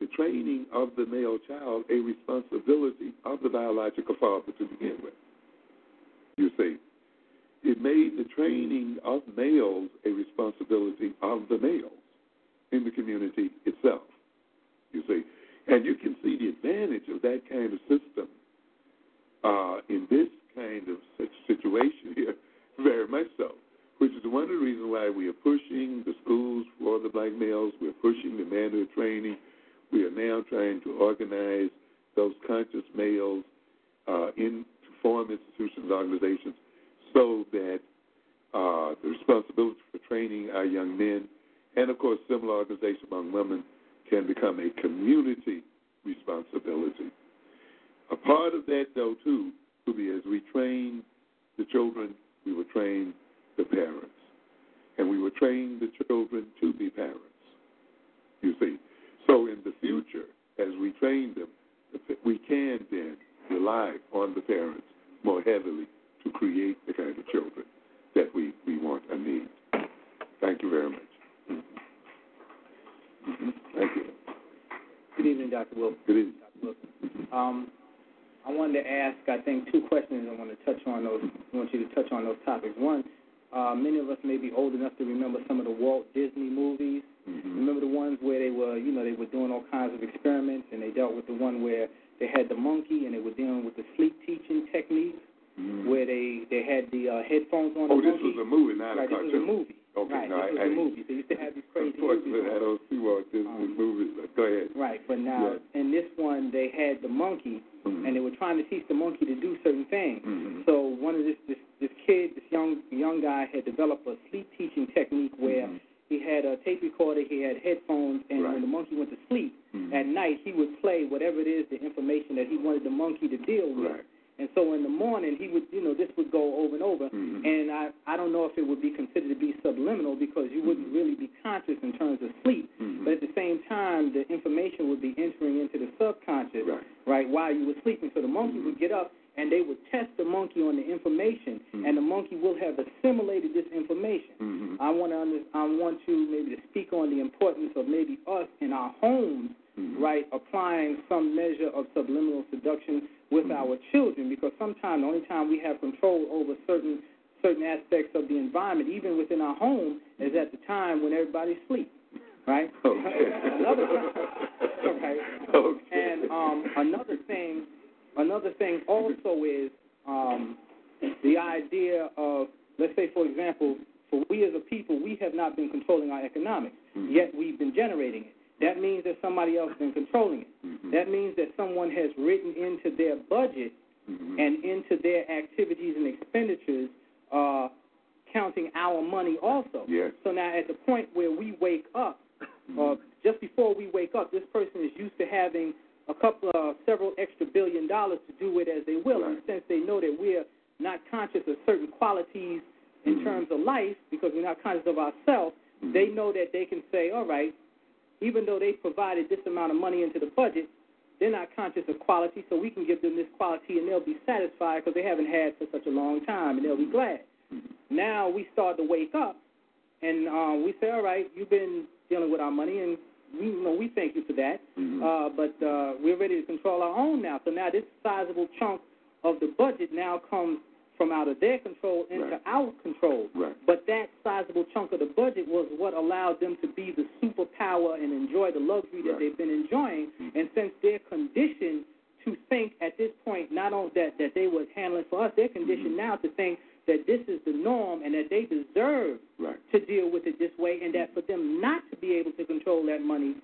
the training of the male child a responsibility of the biological father to begin with. You see, it made the training of males a responsibility of the males in the community itself. You see, and you can see the advantage of that kind of system uh, in this kind of situation here, (laughs) very much so. Which is one of the reasons why we are pushing the schools for the black males. We're pushing the manhood training. We are now trying to organize those conscious males uh, in to form institutions and organizations so that uh, the responsibility for training our young men and, of course, similar organization among women can become a community responsibility. A part of that, though, too, will be as we train the children, we will train the parents. And we will train the children to be parents. You see. So in the future, as we train them, we can then rely on the parents more heavily to create the kind of children that we, we want and need. Thank you very much. Mm-hmm. Thank you. Good evening, Dr. Wilson. Good evening. Dr. Wilson. Um, I wanted to ask, I think, two questions. I want to touch on those. I want you to touch on those topics. One, uh, many of us may be old enough to remember some of the Walt Disney movies. Mm-hmm. Remember the ones where they were, you know, they were doing all kinds of experiments, and they dealt with the one where they had the monkey, and they were dealing with the sleep teaching techniques, Mm-hmm. where they they had the uh, headphones on. Oh, the this monkey. was a movie, not right, a cartoon. This was a movie. Okay, right, no, this I, was I, a movie. They used to have these crazy Unfortunately, movies. I don't see Disney Um, go ahead. Right, but now in this one they had the monkey, Mhm. and they were trying to teach the monkey to do certain things. Mhm. So one of this this this kid, this young young guy, had developed a sleep teaching technique where Mhm. He had a tape recorder, he had headphones, and Right. when the monkey went to sleep Mhm. at night, he would play whatever it is, the information that he wanted the monkey to deal with. Right. And so in the morning, he would, you know, this would go over and over. Mhm. And I, I don't know if it would be considered to be subliminal because you wouldn't really be conscious in terms of sleep. Mhm. But at the same time, the information would be entering into the subconscious, Right. while you were sleeping. So the monkey would get up and they would test the monkey on the information, Mhm. and the monkey will have assimilated this information. Mhm. I want to under, I want you maybe to speak on the importance of maybe us in our homes, Mhm. right, applying some measure of subliminal seduction with Mhm. our children, because sometimes the only time we have control over certain certain aspects of the environment, even within our home, is at the time when everybody's asleep, right? Okay. (laughs) another okay. (laughs) Okay. And um, another thing, another thing also is um, the idea of, let's say, for example, for we as a people, we have not been controlling our economics, Mhm. yet we've been generating it. That means that somebody else has been controlling it. Mhm. That means that someone has written into their budget Mhm. and into their activities and expenditures, uh, counting our money also. Yes. So now, at the point where we wake up, uh, just before we wake up, this person is used to having a couple of several extra billion dollars to do with as they will. And since they know that we're not conscious of certain qualities in Mhm. terms of life because we're not conscious of ourselves, Mhm. they know that they can say, all right, even though they provided this amount of money into the budget, they're not conscious of quality, so we can give them this quality and they'll be satisfied because they haven't had for such a long time and they'll be glad. Now we start to wake up and uh, we say, all right, you've been dealing with our money and we you know we thank you for that, Mhm. uh, but uh, we're ready to control our own now. So now this sizable chunk of the budget now comes from out of their control into our control. Right. But that sizable chunk of the budget was what allowed them to be the superpower and enjoy the luxury that they've been enjoying. And since they're conditioned to think at this point, not only that, that they were handling for us, they're conditioned now to think that this is the norm and that they deserve to deal with it this way, and that for them not to be able to control that money,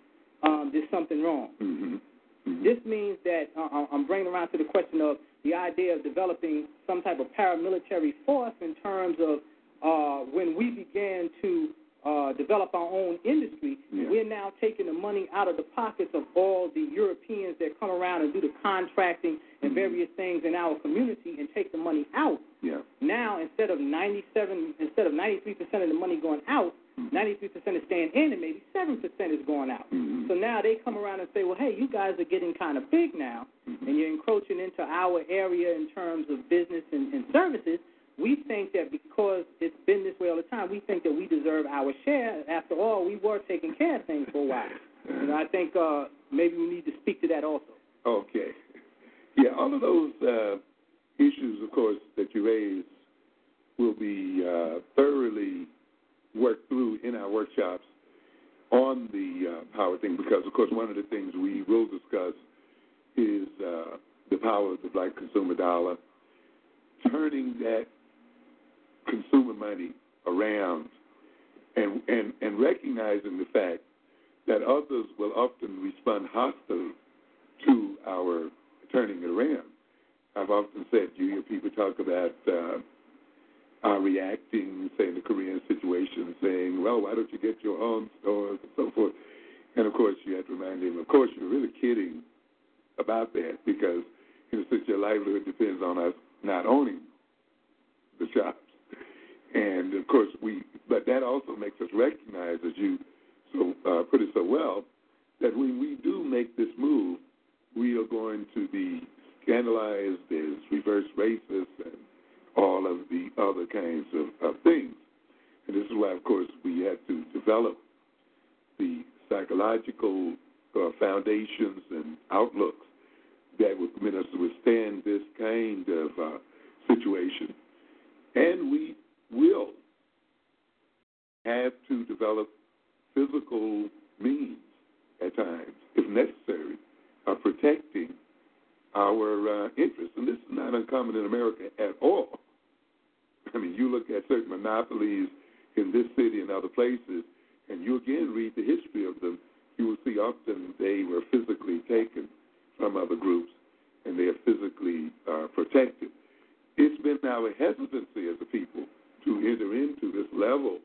um, there's something wrong. Mm-hmm. This means that uh, I'm bringing around to the question of the idea of developing some type of paramilitary force in terms of uh, when we began to uh, develop our own industry, we're now taking the money out of the pockets of all the Europeans that come around and do the contracting and various things in our community and take the money out. Yeah. Now, instead of 97, instead of 93% of the money going out, 93% is staying in, and maybe 7% is going out. So now they come around and say, well, hey, you guys are getting kind of big now, and you're encroaching into our area in terms of business and, and services. We think that because it's been this way all the time, we think that we deserve our share. After all, we were taking care of things for a while. (laughs) And I think uh, maybe we need to speak to that also. Okay. Yeah, all of those uh, issues, of course, that you raise will be uh, thoroughly worked through in our workshops on the uh, power thing because, of course, one of the things we will discuss is uh, the power of the black consumer dollar, turning that consumer money around and, and, and recognizing the fact that others will often respond hostily to our turning it around. I've often said, you hear people talk about uh, uh, reacting, say, in the Korean situation, saying, well, why don't you get your own stores and so forth. And, of course, you have to remind them, of course, you're really kidding about that because, you know, since your livelihood depends on us not owning the shops. And, of course, we, but that also makes us recognize, as you so uh, put it so well, that when we do make this move, we are going to be scandalized as reverse racist and all of the other kinds of, of things. And this is why, of course, we have to develop the psychological uh, foundations and outlooks that will permit us to withstand this kind of uh, situation. And we will have to develop physical means at times, if necessary, of protecting our uh, interests. And this is not uncommon in America at all. (laughs) I mean, you look at certain monopolies in this city and other places, and you again read the history of them, you will see often they were physically taken from other groups and they are physically uh, protected. It's been our hesitancy as a people to enter into this level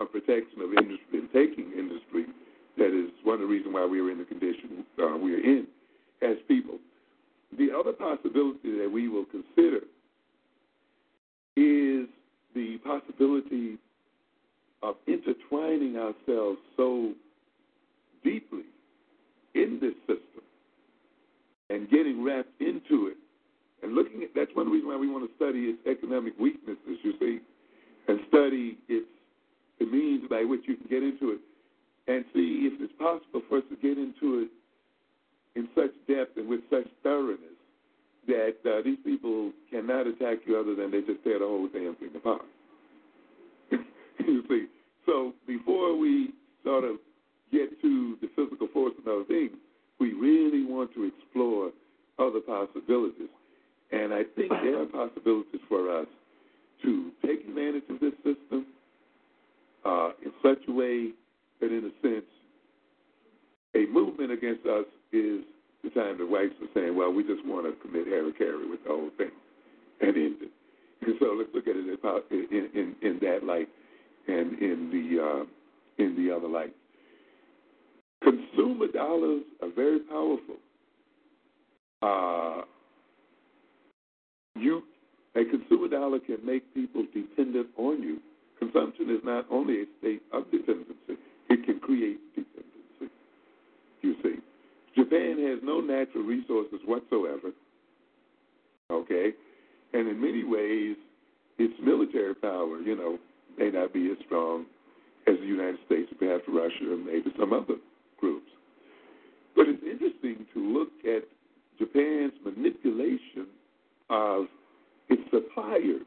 of protection of industry and taking industry that is one of the reasons why we are in the condition uh, we are in as people. The other possibility that we will consider is the possibility of intertwining ourselves so deeply in this system and getting wrapped into it. And looking at that's one reason why we want to study its economic weaknesses, you see, and study its the means by which you can get into it. And see if it's possible for us to get into it in such depth and with such thoroughness that uh, these people cannot attack you other than they just tear the whole damn thing apart. (laughs) you see, so before we sort of get to the physical force and other things, we really want to explore other possibilities. And I think (laughs) there are possibilities for us to take advantage of this system uh, in such a way that, in a sense, a movement against us is the time the whites are saying, well, we just want to commit hara-kiri with the whole thing and end it. And so let's look at it in, in, in that light and in the, uh, in the other light. Consumer dollars are very powerful. Uh, you, a consumer dollar can make people dependent on you. Consumption is not only a state of dependency, it can create dependency. You see, Japan has no natural resources whatsoever. Okay? And in many ways, its military power, you know, may not be as strong as the United States, perhaps Russia, or maybe some other groups. But it's interesting to look at Japan's manipulation of its suppliers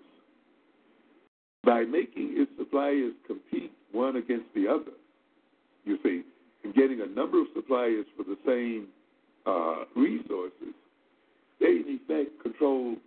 by making its suppliers compete one against the other. You see, and getting a number of suppliers for the same uh, resources, they in effect control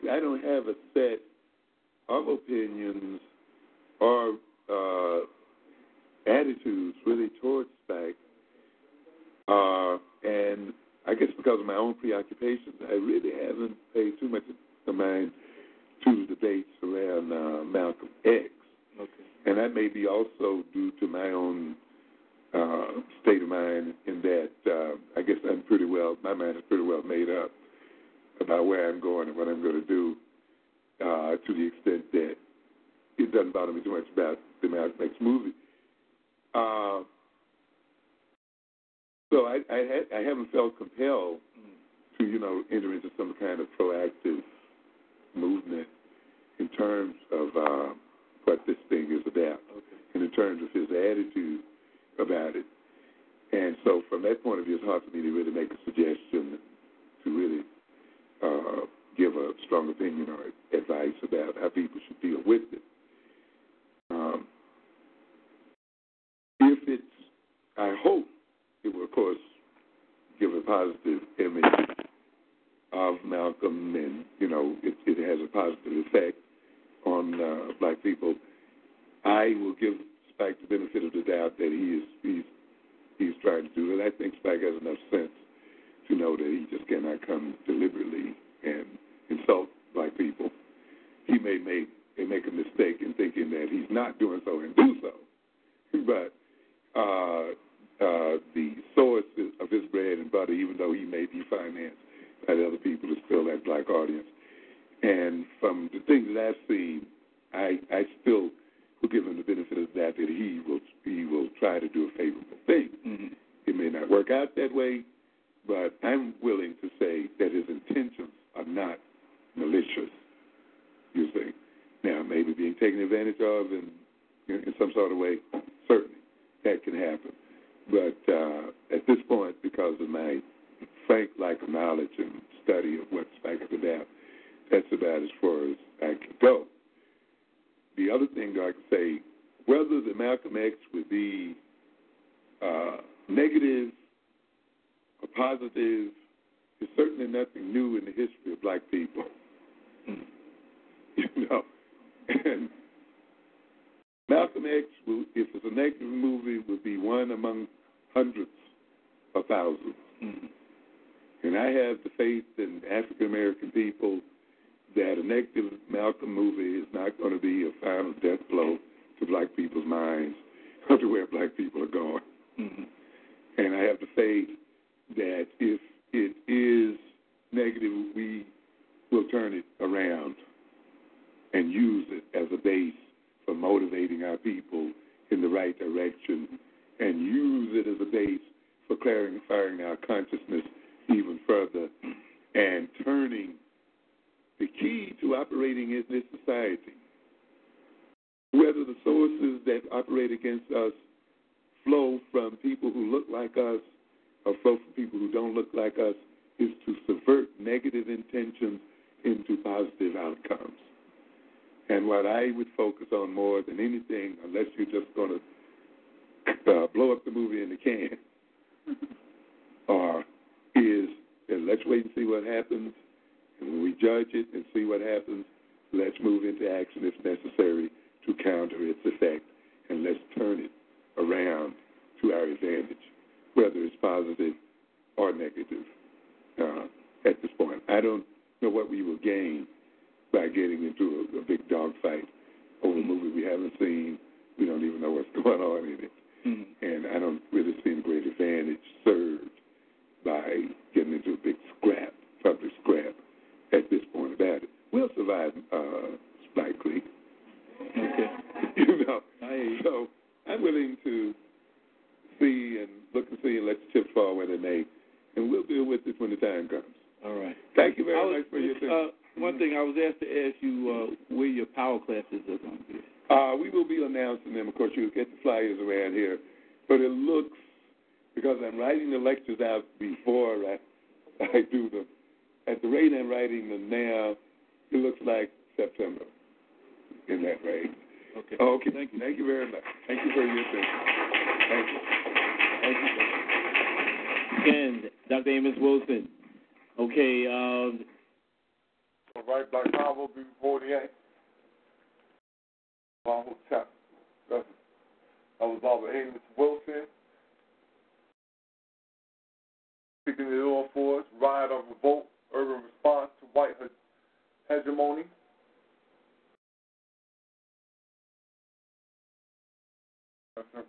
frankly, I don't have a set of opinions or uh, attitudes really towards Spike. Uh, and I guess because of my own preoccupations, I really haven't paid too much of mind to the debates around uh, Malcolm X. Okay. And that may be also due to my own uh, state of mind in that uh, I guess I'm pretty well, my mind is pretty well made up about where I'm going and what I'm going to do uh, to the extent that it doesn't bother me too much about the X movie. Uh, so I, I, ha- I haven't felt compelled to, you know, enter into some kind of proactive movement in terms of uh, what this thing is about, and in terms of his attitude about it. And so, from that point of view, it's hard for me to really make a suggestion to really uh, give a strong opinion or advice about how people should deal with it. Um, if it's, I hope it will, of course, give a positive image of Malcolm, and you know, it, it has a positive effect on uh, black people. I will give Spike the benefit of the doubt that he is he's he's trying to do it. I think Spike has enough sense to know that he just cannot come deliberately and insult black people. He may make may make a mistake in thinking that he's not doing so and do so, (laughs) but uh, uh, the source of his bread and butter, even though he may be financed by the other people, is still that black audience. And from the things that I've seen, I I still will give him the benefit of that that he will he will try to do a favorable thing. Mm-hmm. It may not work out that way, but I'm willing to say that his intentions are not malicious. You see, now maybe being taken advantage of in in some sort of way, certainly that can happen. But uh, at this point, because of my frank lack of knowledge and study of what Spike is about, that's about as far as I can go. The other thing I can say, whether the Malcolm X would be uh, negative or positive, is certainly nothing new in the history of black people. (laughs) you know, and Malcolm X, will, if it's a negative movie, would be one among hundreds of 1000s mm-hmm. And I have the faith in African American people that a negative Malcolm movie is not going to be a final death blow to black people's minds or (laughs) to where black people are going. Mm-hmm. And I have the faith that if it is negative, we will turn it around and use it as a base for motivating our people in the right direction and use it as a base for clarifying our consciousness even further and turning the key to operating in this society. Whether the sources that operate against us flow from people who look like us or flow from people who don't look like us is to subvert negative intentions into positive outcomes. And what I would focus on more than anything, unless you're just going to uh, blow up the movie in the can, (laughs) or is that let's wait and see what happens. And when we judge it and see what happens, let's move into action if necessary to counter its effect. And let's turn it around to our advantage, whether it's positive or negative uh, at this point. I don't know what we will gain by getting into a, a big dogfight over a movie we haven't seen. We don't even know what's (laughs) going on in it. Mm-hmm. And I don't really see a great advantage served by getting into a big scrap, public scrap, at this point about it. We'll survive uh, Spike Creek. Okay. (laughs) you know, so I'm willing to see and look and see and let the chips fall where they may, and we'll deal with it when the time comes. All right. Thank you very was, much for your uh, thing. One thing I was asked to ask you uh, where your power classes are going to be. Uh, we will be announcing them. Of course, you'll get the flyers around here. But it looks, because I'm writing the lectures out before I, (laughs) I do them, at the rate I'm writing them now, it looks like September in that range. Okay. Okay. Thank you. Thank you very much. Thank you for your attention. Thank you. Again, Dr. Amos Wilson. Okay, um, All right, Black Power, B48. Bible chapter. That was Barbara Amos Wilson. Picking it all for us. Riot or revolt, urban response to white he- hegemony.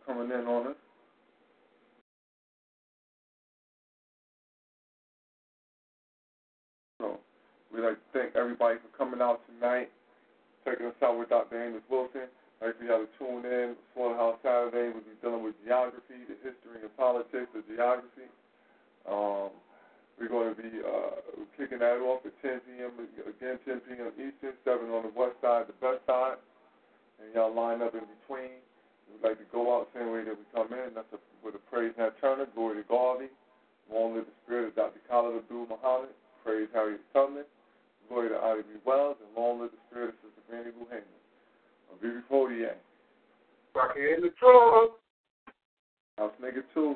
Coming in on us. We'd like to thank everybody for coming out tonight, taking us out with Dr. Amos Wilson. Like we have to tune in. Slaughterhouse Saturday, we'll be dealing with geography, the history and politics of geography. Um, we're going to be uh, kicking that off at 10 p.m. Again, 10 p.m. Eastern, 7 on the west side, the best side. And y'all line up in between. We'd like to go out the same way that we come in. That's a, with a praise Nat Turner, glory to Garvey. Long live the spirit of Dr. Khalid Abdul Muhammad. Praise Harriet Tubman. Glory to Ida B. Wells. And long live the spirit of Sister Granny Buchanan. On BB48. Back in the truck. House nigga 2.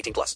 18 plus.